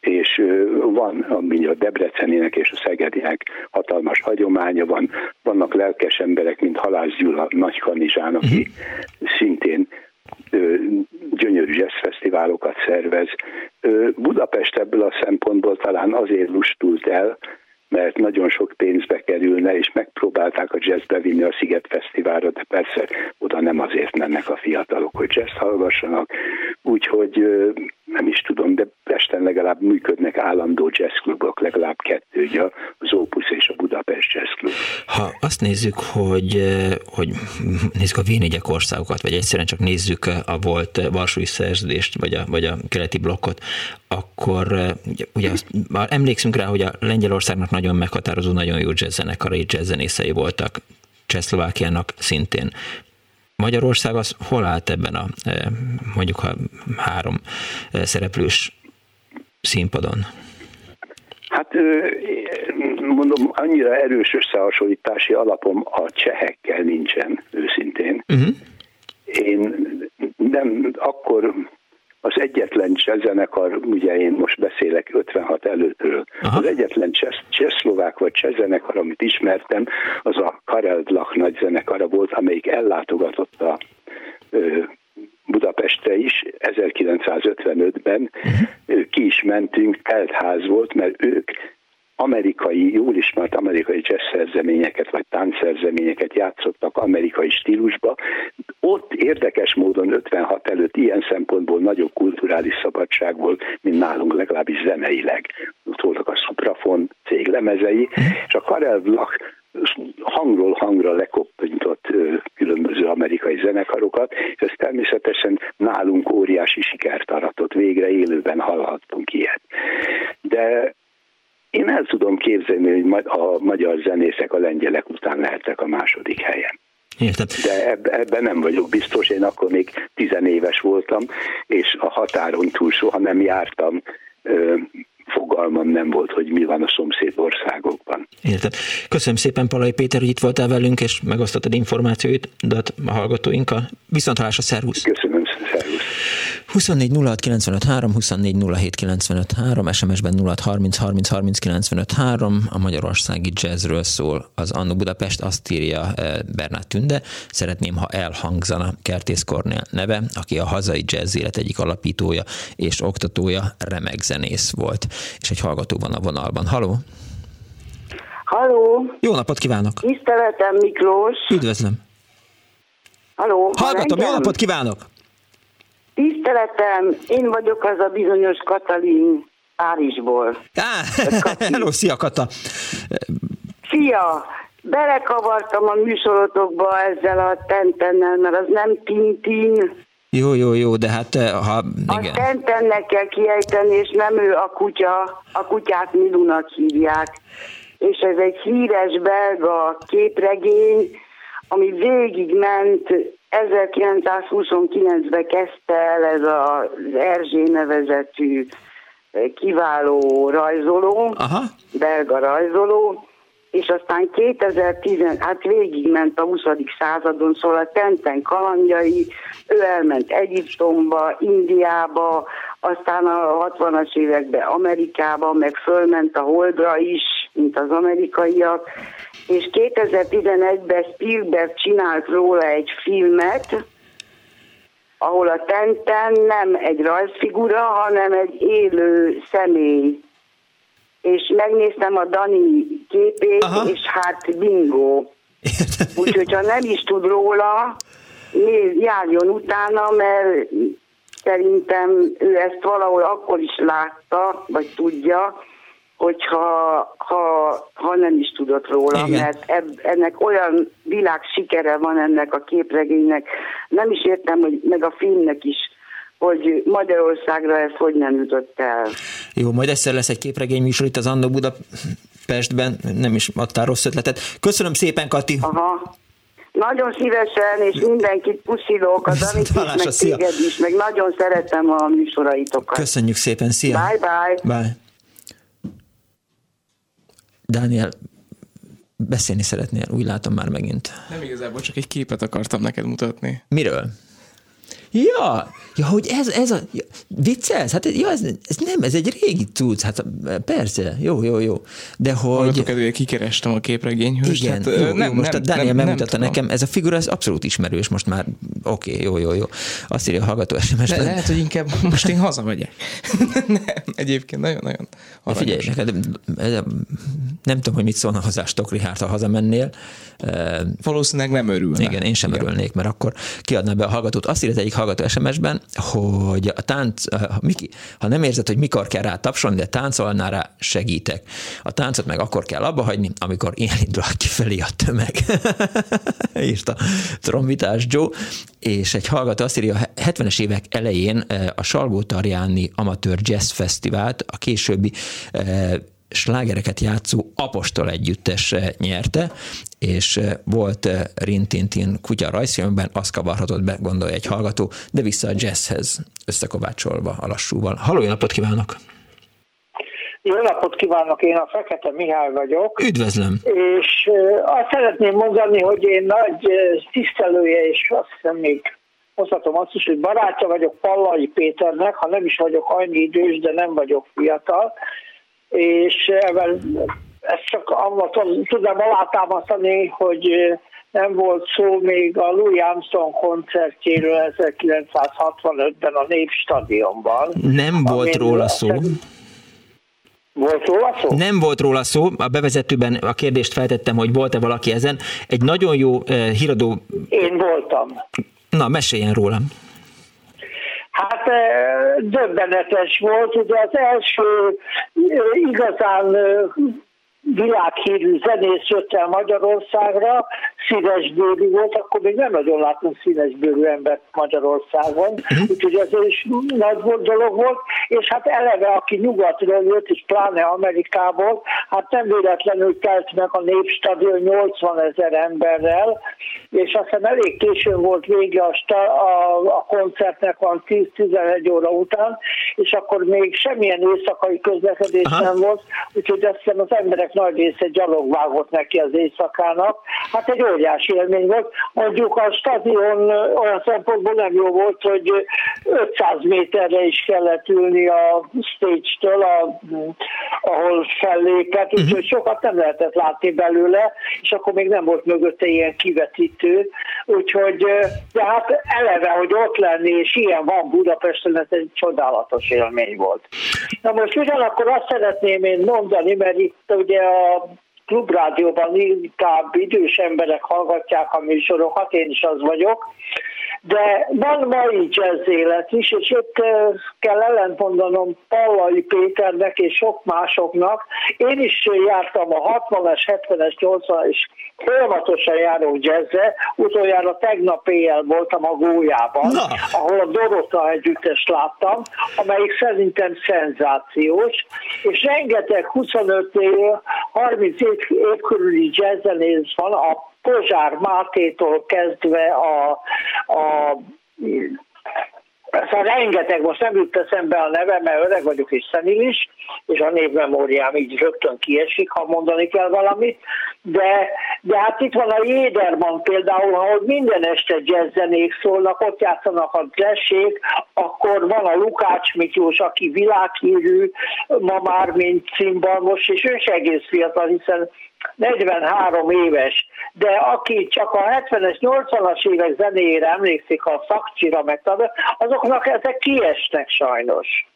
és van, ami a Debrecenének és a Szegedinek hatalmas hagyománya van, vannak lelkes emberek, mint Halász Gyula, Nagy Kanizsán, aki uh-huh. szintén gyönyörű jazzfesztiválokat szervez. Budapest ebből a szempontból talán azért lustult el, mert nagyon sok pénzbe kerülne, és megpróbálták a jazzbe vinni a Sziget Fesztiválra, de persze oda nem azért mennek a fiatalok, hogy jazz hallgassanak, úgyhogy nem is tudom, de Pesten legalább működnek állandó jazzklubok, legalább kettő, ugye az Opus és a Budapest Jazz Club. Ha azt nézzük, hogy, hogy nézzük a v országokat, vagy egyszerűen csak nézzük a volt Varsói szerződést, vagy a, vagy a keleti blokkot, akkor ugye, ugye azt, már emlékszünk rá, hogy a Lengyelországnak nagyon meghatározó, nagyon jó jazzzenekarai jazzzenészei voltak, Csehszlovákiának szintén. Magyarország az hol állt ebben a mondjuk a három szereplős színpadon? Hát mondom, annyira erős összehasonlítási alapom a csehekkel nincsen, őszintén. Uh-huh. Én nem, akkor az egyetlen zenekar, ugye én most beszélek 56 előttről, Aha. az egyetlen csehszlovák vagy zenekar, amit ismertem, az a Karel Dlach nagy zenekara volt, amelyik ellátogatott a ö, Budapestre is 1955-ben, uh-huh. ki is mentünk, teltház volt, mert ők amerikai, jól ismert amerikai jazz szerzeményeket, vagy táncszerzeményeket játszottak amerikai stílusba. Ott érdekes módon 56 előtt ilyen szempontból nagyobb kulturális szabadság volt, mint nálunk legalábbis zeneileg. Ott voltak a Suprafon cég lemezei, és a Karel Vlach hangról hangra lekoppintott különböző amerikai zenekarokat, és ez természetesen nálunk óriási sikert aratott, végre élőben hallhattunk ilyet. De én el tudom képzelni, hogy a magyar zenészek a lengyelek után lehettek a második helyen. Értem. De ebben nem vagyok biztos, én akkor még tizenéves voltam, és a határon túl soha nem jártam, fogalmam nem volt, hogy mi van a szomszéd országokban. Értem. Köszönöm szépen, Palai Péter, hogy itt voltál velünk, és megosztottad információit a hallgatóinkkal. Viszont a szervusz! Köszönöm, szervusz! 24 06 95 3, 24 07 95 3, SMS-ben 06 30 30 30 95 3, a magyarországi jazzről szól az Annu Budapest, azt írja eh, Bernát Tünde, szeretném, ha elhangzana Kertész Kornél neve, aki a hazai jazz élet egyik alapítója és oktatója, remek zenész volt, és egy hallgató van a vonalban. Haló! Haló! Jó napot kívánok! Tiszteletem Miklós! Üdvözlöm! Haló! Hallgatom, jó napot kívánok! Tiszteletem, én vagyok az a bizonyos Katalin Párizsból. Á, hello, szia Kata! Szia! Belekavartam a műsorotokba ezzel a tentennel, mert az nem Tintin. Jó, jó, jó, de hát eh, ha... Igen. A tentennek kell kiejteni, és nem ő a kutya, a kutyát Milunak hívják. És ez egy híres belga képregény, ami végigment 1929-ben kezdte el ez az Erzsé nevezetű eh, kiváló rajzoló, Aha. belga rajzoló, és aztán 2010, hát végigment a 20. századon, szóval a Tenten kalandjai, ő elment Egyiptomba, Indiába, aztán a 60-as években Amerikába, meg fölment a Holdra is, mint az amerikaiak, és 2011-ben Spielberg csinált róla egy filmet, ahol a Tenten nem egy rajzfigura, hanem egy élő személy. És megnéztem a Dani képét, Aha. és hát bingo. Úgyhogy ha nem is tud róla, néz, járjon utána, mert szerintem ő ezt valahol akkor is látta, vagy tudja, hogyha ha, ha nem is tudott róla, Igen. mert eb, ennek olyan világ sikere van ennek a képregénynek. Nem is értem, hogy meg a filmnek is, hogy Magyarországra ez hogy nem jutott el. Jó, majd egyszer lesz egy képregény műsor itt az Anno Budapestben, nem is adtál rossz ötletet. Köszönöm szépen, Kati! Aha. Nagyon szívesen, és mindenkit puszilok, az amit is, meg szia. téged is, meg nagyon szeretem a műsoraitokat. Köszönjük szépen, szia! Bye, bye! Bye! Dániel, beszélni szeretnél, úgy látom már megint. Nem igazából, csak egy képet akartam neked mutatni. Miről? Ja, ja, hogy ez, ez a, ja, viccelsz? Hát ja, ez, ez, nem, ez egy régi cucc, hát persze, jó, jó, jó. De hogy... Hallgatok, kikerestem a képregényhőst. Igen, hát, jó, jó, nem, most nem, a Daniel nem, megmutatta nem nekem, ez a figura, ez abszolút ismerős, most már oké, okay, jó, jó, jó. Azt írja a hallgató sms Le, Lehet, hogy inkább most én hazamegyek. nem, egyébként nagyon-nagyon Figyelj, neked, nem tudom, hogy mit szólna hozzá Stokri, ha hazamennél. Valószínűleg nem örülne. Igen, én sem Igen. örülnék, mert akkor kiadná be a hallgatót. Azt írja egyik hallgató SMS-ben, hogy a tánc, Miki, ha nem érzed, hogy mikor kell rá tapsolni, de táncolnál rá, segítek. A táncot meg akkor kell abba hagyni, amikor indul kifelé a tömeg. Írta trombitás Joe, és egy hallgató azt írja, a 70-es évek elején a Salgó Tarjáni Amatőr Jazz Fesztivált a későbbi slágereket játszó Apostol együttes nyerte, és eh, volt eh, Rintintin kutya rajzfilmben, azt kavarhatott be, gondolja egy hallgató, de vissza a jazzhez összekovácsolva a lassúval. Halló, jó napot kívánok! Jó napot kívánok, én a Fekete Mihály vagyok. Üdvözlöm! És uh, azt szeretném mondani, hogy én nagy tisztelője, és azt hiszem még hozhatom azt is, hogy barátja vagyok Pallai Péternek, ha nem is vagyok annyi idős, de nem vagyok fiatal, és ebben ezt csak abban tudom alátámasztani, hogy nem volt szó még a Louis Armstrong koncertjéről 1965-ben a Népstadionban. Nem volt róla szó. Volt róla szó? Nem volt róla szó, a bevezetőben a kérdést feltettem, hogy volt-e valaki ezen. Egy nagyon jó eh, híradó... Én voltam. Na, meséljen rólam. Hát döbbenetes volt, ugye az első igazán világhírű zenész jött el Magyarországra, színesbőrű volt, akkor még nem nagyon látunk színesbőrű embert Magyarországon, uh-huh. úgyhogy ez is nagy dolog volt, és hát eleve, aki nyugatról jött, és pláne Amerikából, hát nem véletlenül telt meg a Népstadion 80 ezer emberrel, és aztán elég későn volt vége a, a, a koncertnek van 10-11 óra után, és akkor még semmilyen éjszakai közlekedés Aha. nem volt, úgyhogy azt hiszem az emberek nagy része gyalog vágott neki az éjszakának. Hát egy óriási élmény volt. Mondjuk a stadion olyan szempontból nem jó volt, hogy 500 méterre is kellett ülni a stage-től, a, ahol fellépett, úgyhogy uh-huh. sokat nem lehetett látni belőle, és akkor még nem volt mögötte ilyen kivetítő, úgyhogy de hát eleve, hogy ott lenni, és ilyen van Budapesten, ez egy csodálatos élmény volt. Na most ugyanakkor azt szeretném én mondani, mert itt ugye a klubrádióban inkább idős emberek hallgatják a műsorokat, én is az vagyok, de van mai jazz élet is, és itt kell ellentmondanom Pallai Péternek és sok másoknak. Én is jártam a 60-as, 70-es, 80-as, és folyamatosan járok jazzre. Utoljára tegnap éjjel voltam a Gólyában, Na. ahol a Dorota együttes láttam, amelyik szerintem szenzációs, és rengeteg 25 év, 30 év, év körüli jazzzenész van, a Pozsár Mátétól kezdve a, a Szóval rengeteg, most nem jut eszembe a neve, mert öreg vagyok és szenilis, és a névmemóriám így rögtön kiesik, ha mondani kell valamit, de, de hát itt van a Jéderman például, ahol minden este jazzzenék szólnak, ott játszanak a jazzség, akkor van a Lukács Miklós, aki világhírű, ma már mint cimbalmos, és ő is egész fiatal, hiszen 43 éves, de aki csak a 70-es, 80-as évek zenéjére emlékszik, a szakcsira meg azoknak ezek kiesnek sajnos.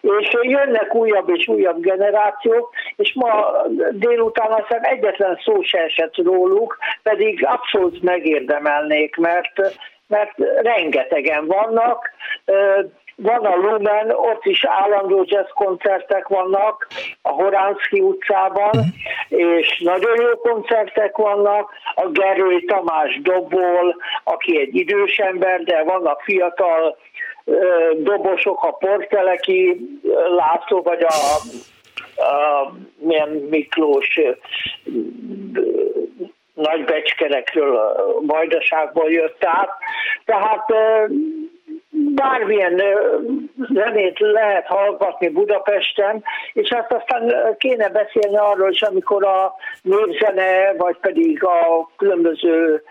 És jönnek újabb és újabb generációk, és ma délután azt hiszem egyetlen szó se esett róluk, pedig abszolút megérdemelnék, mert, mert rengetegen vannak, van a Lumen, ott is állandó jazz koncertek vannak a Horánszki utcában, és nagyon jó koncertek vannak. A Gerői Tamás dobol, aki egy idős ember, de vannak fiatal dobosok, a Porteleki László, vagy a, a milyen Miklós nagy becskerekről, Vajdaságból jött át. Tehát bármilyen zenét lehet hallgatni Budapesten, és hát aztán kéne beszélni arról is, amikor a népzene, vagy pedig a különböző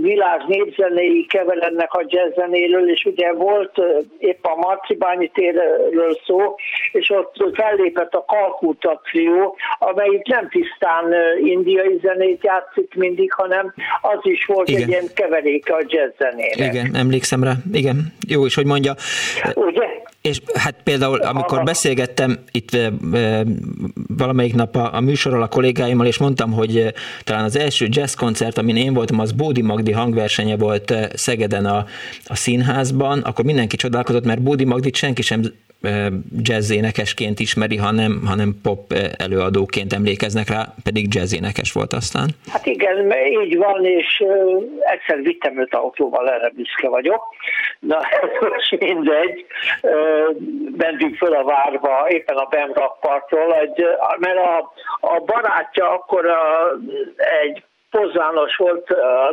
világ népzenéi keverednek a jazzzenéről, és ugye volt épp a Marcibányi térről szó, és ott fellépett a kalkultáció, amelyik nem tisztán indiai zenét játszik mindig, hanem az is volt Igen. egy ilyen keveréke a jazzzenének. Igen, emlékszem rá. Igen, jó is, hogy mondja. Ugye? És hát például, amikor beszélgettem itt valamelyik nap a, a műsorral a kollégáimmal, és mondtam, hogy talán az első jazz koncert, amin én voltam, az Bódi Magdi hangversenye volt Szegeden a, a színházban, akkor mindenki csodálkozott, mert Bódi Magdit senki sem jazzénekesként ismeri, hanem, hanem pop előadóként emlékeznek rá, pedig jazzénekes volt aztán. Hát igen, így van, és egyszer vittem őt autóval, erre büszke vagyok. Na, most mindegy, mentünk föl a várba, éppen a Bemrakpartról, egy, mert a, a barátja akkor a, egy Pozzános volt,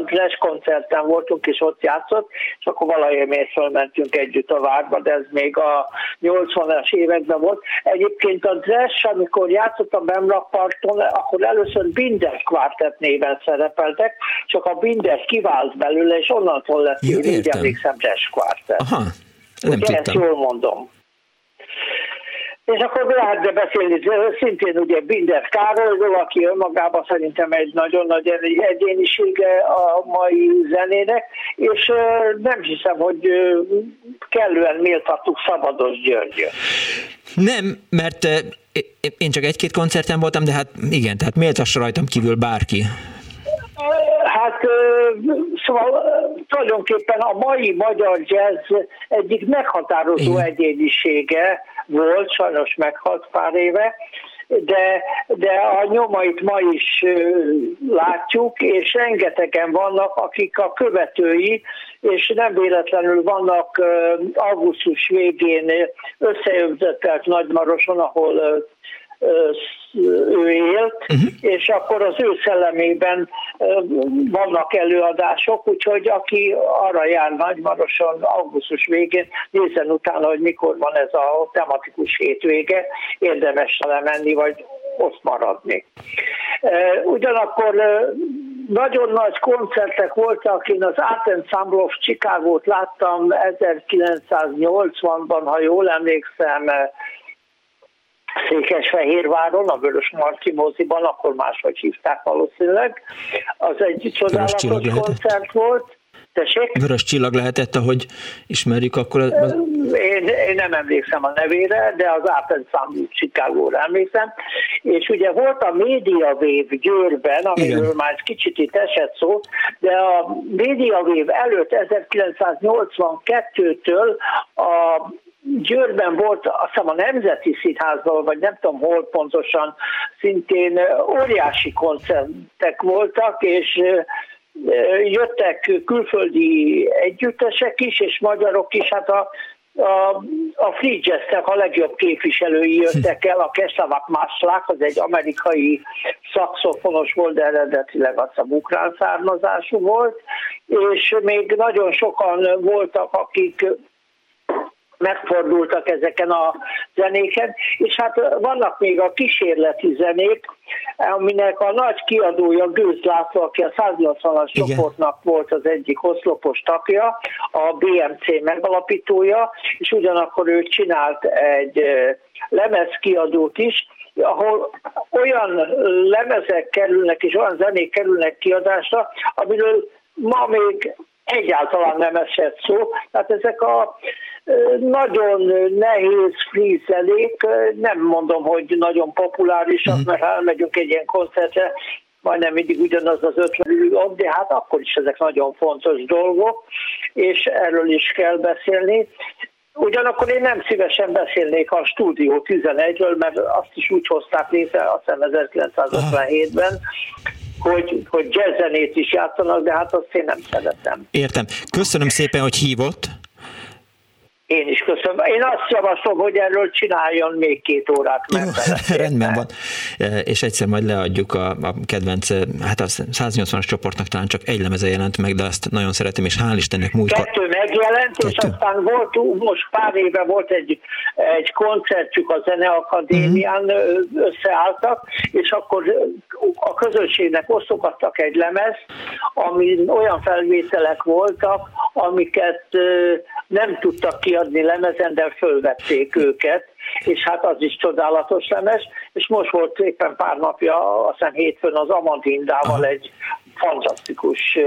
Glass koncerten voltunk, és ott játszott, és akkor valamiért fölmentünk együtt a várba, de ez még a 80-as években volt. Egyébként a Glass, amikor játszott a Bemrakparton, akkor először Binder Quartet néven szerepeltek, csak a Binder kivált belőle, és onnantól lett, ja, így emlékszem, Jazz Quartet. Aha, nem Ugye, ezt jól mondom. És akkor lehetne beszélni szintén ugye Binder Károlyról, aki önmagában szerintem egy nagyon nagy egyénisége a mai zenének, és nem hiszem, hogy kellően méltattuk Szabados Györgyöt. Nem, mert én csak egy-két koncerten voltam, de hát igen, tehát méltassa rajtam kívül bárki. Hát szóval tulajdonképpen a mai magyar jazz egyik meghatározó Igen. egyénisége volt, sajnos meghalt pár éve, de, de a nyomait ma is látjuk, és rengetegen vannak, akik a követői, és nem véletlenül vannak augusztus végén összejövezetelt Nagymaroson, ahol ő élt, uh-huh. és akkor az ő szellemében vannak előadások, úgyhogy aki arra jár Nagymaroson augusztus végén, nézzen utána, hogy mikor van ez a tematikus hétvége, érdemes lemenni, vagy ott maradni. Ugyanakkor nagyon nagy koncertek voltak, én az Art Ensemble of Chicago-t láttam 1980-ban, ha jól emlékszem, Székesfehérváron, a Vörös Marci moziban, akkor máshogy hívták valószínűleg. Az egy csodálatos koncert volt. Tessék? Vörös csillag lehetett, ahogy ismerjük, akkor... Az... Én, én nem emlékszem a nevére, de az Art Ensemble Chicago-ra emlékszem. És ugye volt a Media Wave Győrben, amiről Igen. már kicsit itt esett szó, de a Media Wave előtt 1982-től a Győrben volt, azt hiszem a Nemzeti Színházban, vagy nem tudom hol pontosan, szintén óriási koncertek voltak, és jöttek külföldi együttesek is, és magyarok is, hát a, a, a Free jazz a legjobb képviselői jöttek el, a Keslavak Máslák, az egy amerikai szakszofonos volt, de eredetileg az a ukrán származású volt, és még nagyon sokan voltak, akik megfordultak ezeken a zenéken, és hát vannak még a kísérleti zenék, aminek a nagy kiadója Gőz László, aki a 180-as csoportnak volt az egyik oszlopos tagja, a BMC megalapítója, és ugyanakkor ő csinált egy lemez kiadót is, ahol olyan lemezek kerülnek és olyan zenék kerülnek kiadásra, amiről ma még egyáltalán nem esett szó. Tehát ezek a nagyon nehéz frízelék, nem mondom, hogy nagyon populárisak, uh-huh. mert ha elmegyünk egy ilyen koncertre, majdnem mindig ugyanaz az ötven de hát akkor is ezek nagyon fontos dolgok, és erről is kell beszélni. Ugyanakkor én nem szívesen beszélnék a Stúdió 11-ről, mert azt is úgy hozták létre, azt hiszem 1957-ben, hogy, hogy jazzzenét is játszanak, de hát azt én nem szeretem. Értem. Köszönöm szépen, hogy hívott. Én is köszönöm. Én azt javaslom, hogy erről csináljon még két órát. Jó, rendben van. E, és egyszer majd leadjuk a, a kedvenc, e, hát a 180-as csoportnak talán csak egy lemeze jelent meg, de azt nagyon szeretem, és hál' Istennek múltkor... Kettő megjelent, Kettő. és aztán volt, most pár éve volt egy, egy koncertjük a Zeneakadémián, mm-hmm. összeálltak, és akkor a közönségnek osztogattak egy lemez, ami olyan felvételek voltak, amiket nem tudtak kiadni lemezen, de fölvették őket, és hát az is csodálatos lemez, és most volt éppen pár napja, aztán hétfőn az Amandindával egy fantasztikus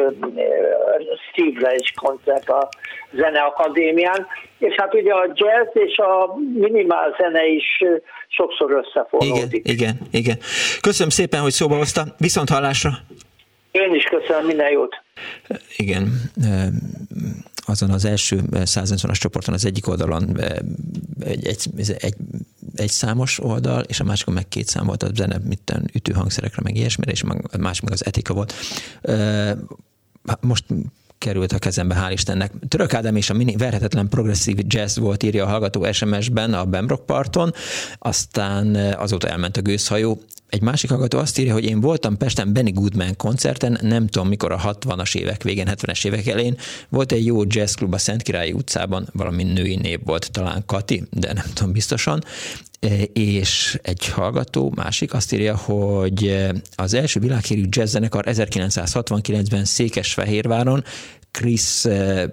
Steve Reich koncert a Zeneakadémián, és hát ugye a jazz és a minimál zene is sokszor összefonódik. Igen, igen, igen. Köszönöm szépen, hogy szóba hozta. Viszont hallásra! Én is köszönöm, minden jót! Igen, azon az első 150-as csoporton az egyik oldalon egy, egy, egy, egy számos oldal, és a másikon meg két szám volt a zene, mit ütőhangszerekre, meg ilyesmire, és a másik meg az etika volt. Most került a kezembe, hál' Istennek. Török Ádám és a mini verhetetlen progresszív jazz volt, írja a hallgató SMS-ben a Bemrock parton, aztán azóta elment a gőzhajó. Egy másik hallgató azt írja, hogy én voltam Pesten Benny Goodman koncerten, nem tudom mikor a 60-as évek végén, 70-es évek elején, volt egy jó jazzklub a Szentkirályi utcában, valami női név volt, talán Kati, de nem tudom biztosan, e, és egy hallgató, másik azt írja, hogy az első világhírű jazzzenekar 1969-ben Székesfehérváron Chris eh,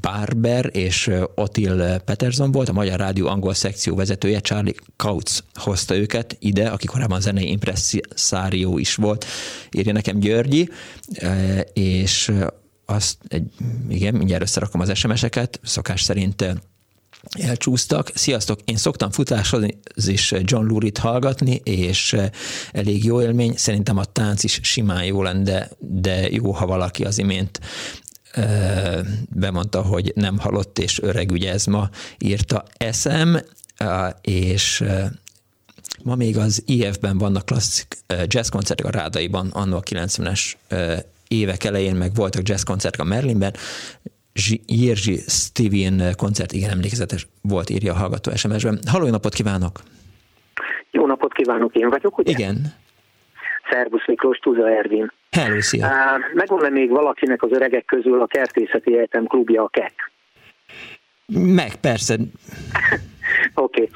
Barber és eh, Otil Peterson volt, a Magyar Rádió angol szekció vezetője, Charlie Kautz hozta őket ide, aki korábban zenei impresszárió is volt, írja nekem Györgyi, eh, és azt, igen, mindjárt összerakom az SMS-eket, szokás szerint elcsúsztak. Sziasztok, én szoktam futáshoz is John Lurie-t hallgatni, és elég jó élmény. Szerintem a tánc is simán jó lenne, de, de jó, ha valaki az imént bemondta, hogy nem halott és öreg, ugye ez ma írta eszem, és ma még az IF-ben vannak klasszik jazz koncertek a Rádaiban, annó a 90-es évek elején meg voltak jazz koncertek a Merlinben, Jerzy Steven koncert igen emlékezetes volt, írja a hallgató SMS-ben. Halló, napot kívánok! Jó napot kívánok, én vagyok, ugye? Igen. Szervusz Miklós, Tuza Ervin. Hello, szia! Uh, megvan még valakinek az öregek közül a Kertészeti Egyetem klubja a KEK? Meg, persze. Oké. Okay.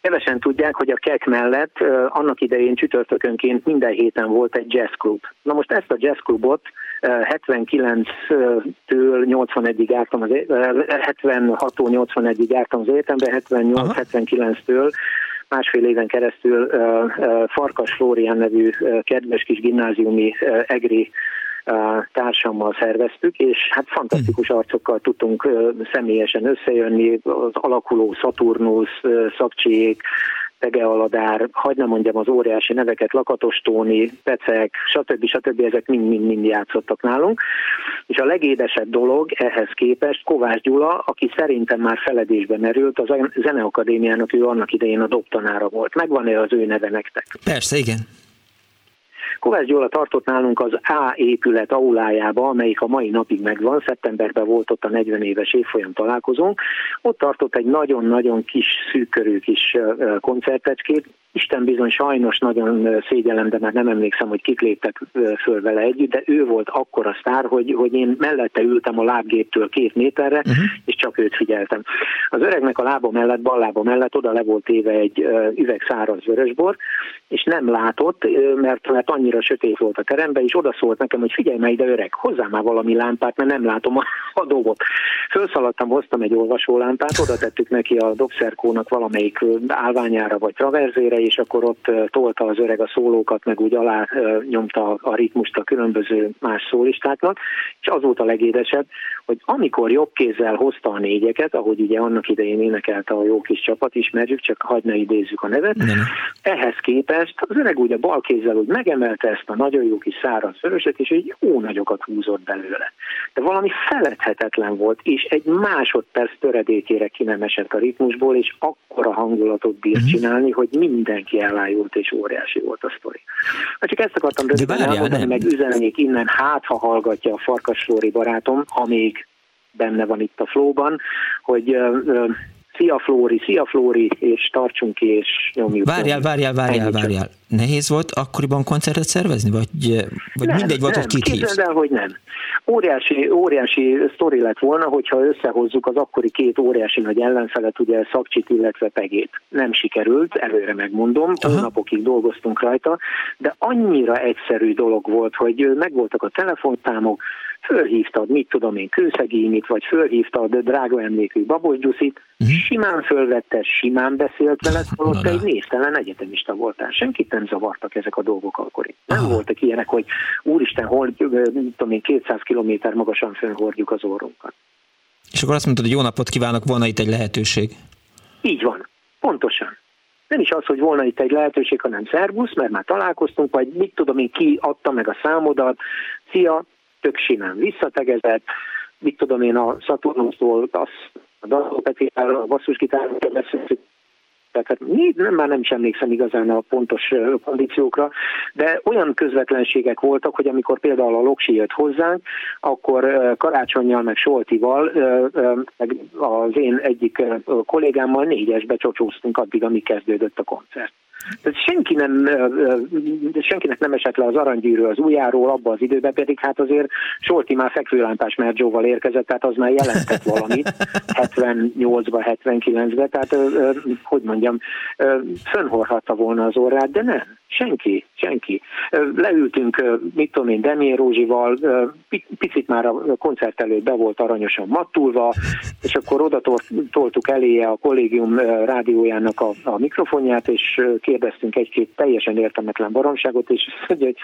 Kevesen tudják, hogy a KEK mellett annak idején csütörtökönként minden héten volt egy jazzklub. Na most ezt a jazzklubot 79-től 81-ig jártam az, 76-tól 81-ig jártam az egyetembe, 78-79-től másfél éven keresztül Farkas Flórián nevű kedves kis gimnáziumi egri társammal szerveztük, és hát fantasztikus arcokkal tudtunk személyesen összejönni, az alakuló Szaturnusz, Szakcsiék, Tege Aladár, hagyd nem mondjam az óriási neveket, Lakatos Tóni, Pecek, stb. stb. ezek mind-mind játszottak nálunk. És a legédesebb dolog ehhez képest Kovács Gyula, aki szerintem már feledésbe merült, az Zeneakadémiának ő annak idején a dobtanára volt. Megvan-e az ő neve nektek? Persze, igen. Kovács Gyula tartott nálunk az A épület aulájába, amelyik a mai napig megvan, szeptemberben volt ott a 40 éves évfolyam találkozónk, ott tartott egy nagyon-nagyon kis, szűkörű kis koncertecskét, Isten bizony sajnos nagyon szégyellem, de már nem emlékszem, hogy kik léptek föl vele együtt, de ő volt akkora sztár, hogy, hogy én mellette ültem a lábgéptől két méterre, uh-huh. és csak őt figyeltem. Az öregnek a lába mellett, bal lába mellett oda le volt éve egy üveg száraz vörösbor, és nem látott, mert, mert annyira sötét volt a teremben, és oda szólt nekem, hogy figyelj meg ide öreg, hozzá már valami lámpát, mert nem látom a, a dobot. Fölszaladtam, hoztam egy olvasólámpát, oda tettük neki a dobszerkónak valamelyik állványára vagy traverzére, és akkor ott tolta az öreg a szólókat, meg úgy alá nyomta a ritmust a különböző más szólistáknak, és az volt a legédesebb, hogy amikor jobb kézzel hozta a négyeket, ahogy ugye annak idején énekelte a jó kis csapat, ismerjük, csak hagyd ne idézzük a nevet, nem. ehhez képest az öreg ugye bal kézzel úgy megemelte ezt a nagyon jó kis száraz vöröset, és egy jó nagyokat húzott belőle. De valami feledhetetlen volt, és egy másodperc töredékére ki nem esett a ritmusból, és akkora hangulatot bírt uh-huh. csinálni, hogy mindenki elájult, és óriási volt a sztori. Hát csak ezt akartam röviden elmondani, meg üzenék innen, hát ha hallgatja a Farkas Flóri barátom, ha még benne van itt a flóban, hogy Szia Flóri, szia Flóri, és tartsunk ki, és nyomjuk. Várjál, várjál, várjál, várjál. Nehéz volt akkoriban koncertet szervezni, vagy, vagy nem, mindegy volt, nem, hogy kit hívsz? el, hogy nem. Óriási, óriási sztori lett volna, hogyha összehozzuk az akkori két óriási nagy ellenfelet, ugye Szakcsit, illetve Pegét. Nem sikerült, előre megmondom, napokig dolgoztunk rajta, de annyira egyszerű dolog volt, hogy megvoltak a telefontámok, fölhívtad, mit tudom én, Kőszegémit, vagy fölhívtad drága emlékű Babos Gyuszit, uh-huh. Simán fölvette, simán beszélt vele, holott egy névtelen egyetemista voltál. Senkit nem zavartak ezek a dolgok akkor. Nem Aha. voltak ilyenek, hogy úristen, hol, mit tudom én, 200 kilométer magasan fönhordjuk az orrunkat. És akkor azt mondtad, hogy jó napot kívánok, volna itt egy lehetőség. Így van, pontosan. Nem is az, hogy volna itt egy lehetőség, hanem szervusz, mert már találkoztunk, vagy mit tudom én, ki adta meg a számodat, szia, tök simán visszategezett, mit tudom én a Saturnustól, az a Daló Petiáról, a basszusgitárról tehát nem, már nem is emlékszem igazán a pontos kondíciókra, de olyan közvetlenségek voltak, hogy amikor például a Loksi jött hozzánk, akkor Karácsonyjal meg Soltival, meg az én egyik kollégámmal négyesbe csocsóztunk addig, amíg kezdődött a koncert. Senki nem, senkinek nem esett le az aranygyűrű az ujjáról abba az időben, pedig hát azért Solti már fekvőlámpás Mergyóval érkezett, tehát az már jelentett valamit 78-ba, 79-be, tehát hogy mondjam, fönhorhatta volna az orrát, de nem. Senki, senki. Leültünk, mit tudom én, Demier Rózsival, picit már a koncert előtt be volt aranyosan mattulva, és akkor oda toltuk eléje a kollégium rádiójának a, a mikrofonját, és kérdeztünk egy-két teljesen értelmetlen baromságot, és hogy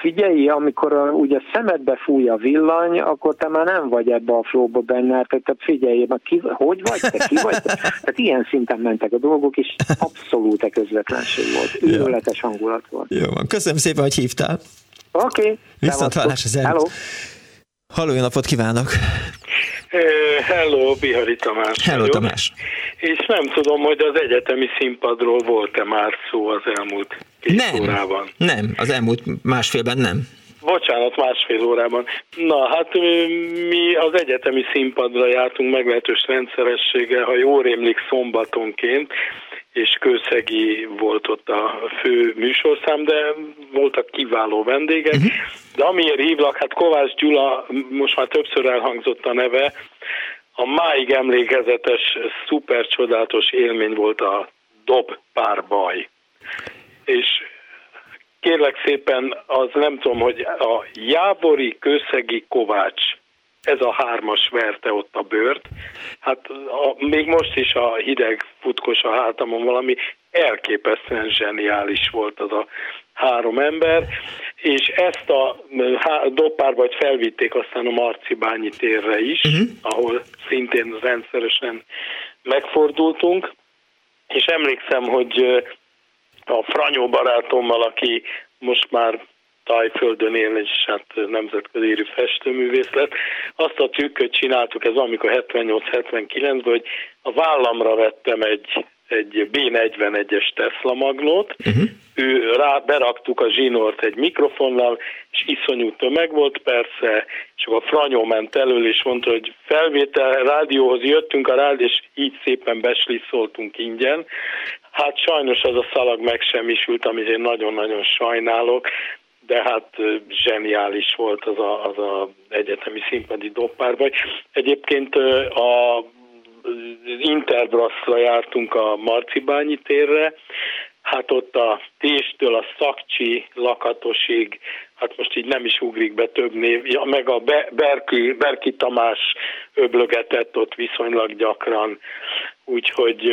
Figyelj, amikor a, ugye szemedbe fúj a villany, akkor te már nem vagy ebbe a flóba benne, tehát figyelj, már ki, hogy vagy te, ki vagy te? Tehát ilyen szinten mentek a dolgok, és abszolút közvetlenség volt. Őrületes hangulat volt. Jó van, köszönöm szépen, hogy hívtál. Oké. Okay. Viszont hallás az Hello. Halló, jó napot kívánok! Hello, Bihari Tamás Hello, vagyok. Tamás. És nem tudom, hogy az egyetemi színpadról volt-e már szó az elmúlt két nem, órában. Nem, az elmúlt másfélben nem. Bocsánat, másfél órában. Na, hát mi az egyetemi színpadra jártunk meglehetős rendszerességgel, ha jól rémlik szombatonként, és Kőszegi volt ott a fő műsorszám, de voltak kiváló vendégek. Uh-huh. De amiért hívlak, hát Kovács Gyula, most már többször elhangzott a neve, a máig emlékezetes, szuper csodálatos élmény volt a dob párbaj. És kérlek szépen, az nem tudom, hogy a Jábori, Kőszegi, Kovács ez a hármas verte ott a bőrt. Hát a, még most is a hideg futkos a hátamon valami elképesztően zseniális volt az a három ember, és ezt a vagy felvitték aztán a Marcibányi térre is, uh-huh. ahol szintén rendszeresen megfordultunk, és emlékszem, hogy a Franyó barátommal, aki most már Tájföldön él, és hát nemzetközi érű festőművész lett. Azt a trükköt csináltuk, ez amikor 78-79-ben, hogy a vállamra vettem egy, egy B41-es Tesla magnót, uh-huh. ő rá beraktuk a zsinort egy mikrofonnal, és iszonyú tömeg volt persze, és a Franyó ment elől, és mondta, hogy felvétel, rádióhoz jöttünk a rádió, és így szépen beslisszoltunk ingyen. Hát sajnos az a szalag megsemmisült, amit én nagyon-nagyon sajnálok, de hát zseniális volt az a, az a egyetemi színpadi doppárbaj. Egyébként a Interbrasszra jártunk a Marcibányi térre, hát ott a Téstől a Szakcsi lakatosig, hát most így nem is ugrik be több név, ja, meg a Be- Berki, Berki Tamás öblögetett ott viszonylag gyakran, úgyhogy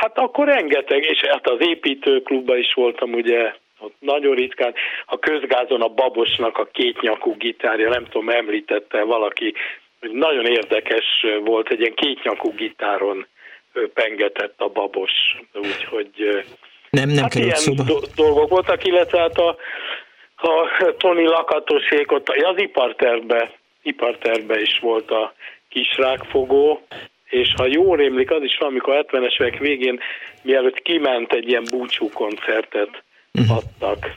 hát akkor rengeteg, és hát az építőklubban is voltam ugye ott nagyon ritkán. A közgázon a babosnak a kétnyakú gitárja, nem tudom, említette valaki, hogy nagyon érdekes volt, egy ilyen kétnyakú gitáron pengetett a babos, úgyhogy nem, nem hát ilyen szóba. dolgok voltak, illetve hát a, a Tony Lakatosék ott az ipartervbe, ipartervbe is volt a kisrákfogó, és ha jól rémlik, az is van, amikor 70-es évek végén, mielőtt kiment egy ilyen búcsú koncertet uh-huh. adtak.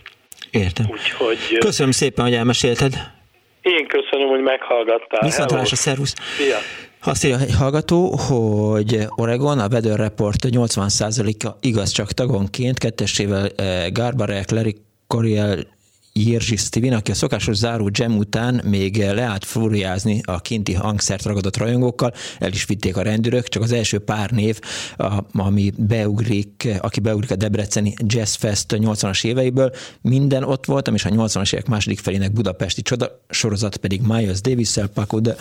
Értem. Úgyhogy, köszönöm szépen, hogy elmesélted. Én köszönöm, hogy meghallgattál. Viszontlátásra, szervusz. Szia. Azt írja egy hallgató, hogy Oregon, a Weather Report 80%-a igaz csak tagonként, kettesével eh, Garbarek, Larry Coriel Jirzsi Steven, aki a szokásos záró jam után még leállt fúriázni a kinti hangszert ragadott rajongókkal, el is vitték a rendőrök, csak az első pár név, ami beugrik, aki beugrik a Debreceni Jazz Fest 80-as éveiből, minden ott voltam, és a 80-as évek második felének budapesti csoda sorozat pedig Miles Davis-szel, Paco de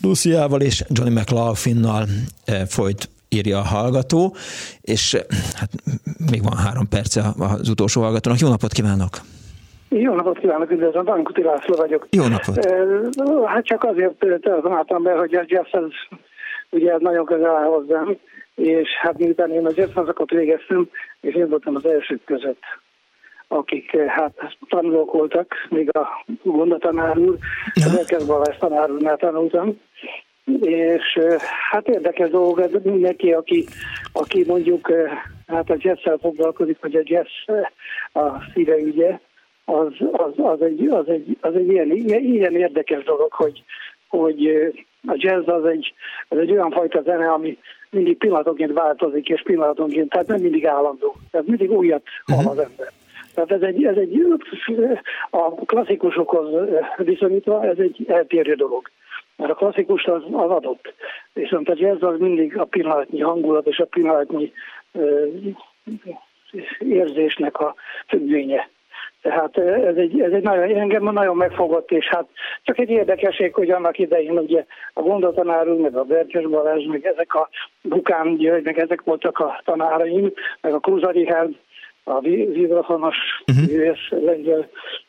Luciával és Johnny McLaughlinnal eh, folyt írja a hallgató, és eh, hát még van három perce az utolsó hallgatónak. Jó napot kívánok! Jó napot kívánok, üdvözlöm, Dankuti László vagyok. Jó napot. Hát csak azért telefonáltam be, hogy a jazz az ugye nagyon közel áll hozzám, és hát miután én a jazzhanzakat végeztem, és én voltam az elsők között, akik hát tanulók voltak, még a gondatanár úr, az Elkezd Balázs tanár úrnál tanultam, és hát érdekes dolog ez mindenki, aki, aki mondjuk hát a jazzszel foglalkozik, vagy a jazz a szíve ügye, az, az, az, egy, az, egy, az egy ilyen, ilyen érdekes dolog, hogy, hogy a jazz az egy, az egy olyan fajta zene, ami mindig pillanatonként változik, és pillanatonként, tehát nem mindig állandó. Tehát mindig újat hall uh-huh. az ember. Tehát ez egy, ez egy a klasszikusokhoz viszonyítva ez egy eltérő dolog. Mert a klasszikus az, az adott. Viszont a jazz az mindig a pillanatnyi hangulat és a pillanatnyi érzésnek a függvénye. Tehát ez egy, ez egy nagyon, engem nagyon megfogott, és hát csak egy érdekesség, hogy annak idején ugye a gondotanár úr, meg a Berkes Balázs, meg ezek a Bukán György, meg ezek voltak a tanáraim, meg a Kruza Richard, a vibrafonos uh-huh. lengyel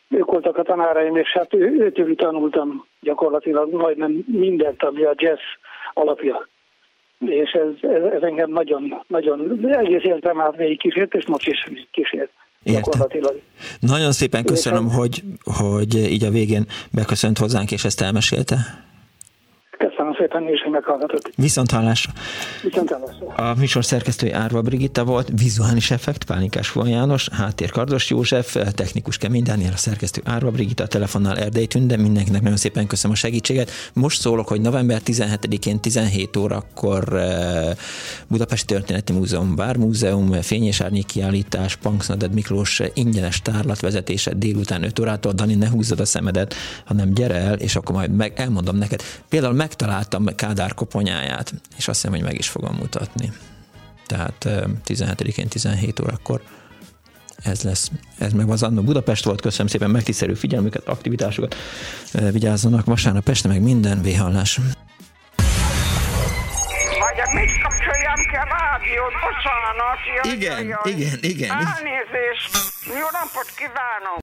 ők voltak a tanáraim, és hát ő, őtől tanultam gyakorlatilag majdnem mindent, ami a jazz alapja. És ez, ez, ez engem nagyon, nagyon egész életem át végig kísért, és most is kísért. Értem. Nagyon szépen köszönöm, hogy, hogy így a végén beköszönt hozzánk, és ezt elmesélte. Szépen, és hogy meghallgatott. Viszont hallásra. Viszont hallásra. A műsor szerkesztője Árva Brigitta volt, vizuális effekt Pálinkás Fuan János, háttér Kardos József, technikus Kemény Dániel, a szerkesztő Árva Brigitta, a telefonnál Erdély Tünde, mindenkinek nagyon szépen köszönöm a segítséget. Most szólok, hogy november 17-én 17 órakor eh, Budapesti Történeti Múzeum, Múzeum, Fény és Árnyék kiállítás, Punksnoded Miklós ingyenes tárlat vezetése délután 5 órától. Dani, ne húzzad a szemedet, hanem gyere el, és akkor majd meg elmondom neked. Például megtaláltam Kádár koponyáját, és azt hiszem, hogy meg is fogom mutatni. Tehát 17-én 17 órakor ez lesz. Ez meg az Annó Budapest volt. Köszönöm szépen megtisztelő figyelmüket, aktivitásokat. Vigyázzanak, vasárnap este meg minden véhallás. Mit kapcsoljam ki a rádiót? Bocsánat. igen, igen, igen. Elnézést. Jó napot kívánok.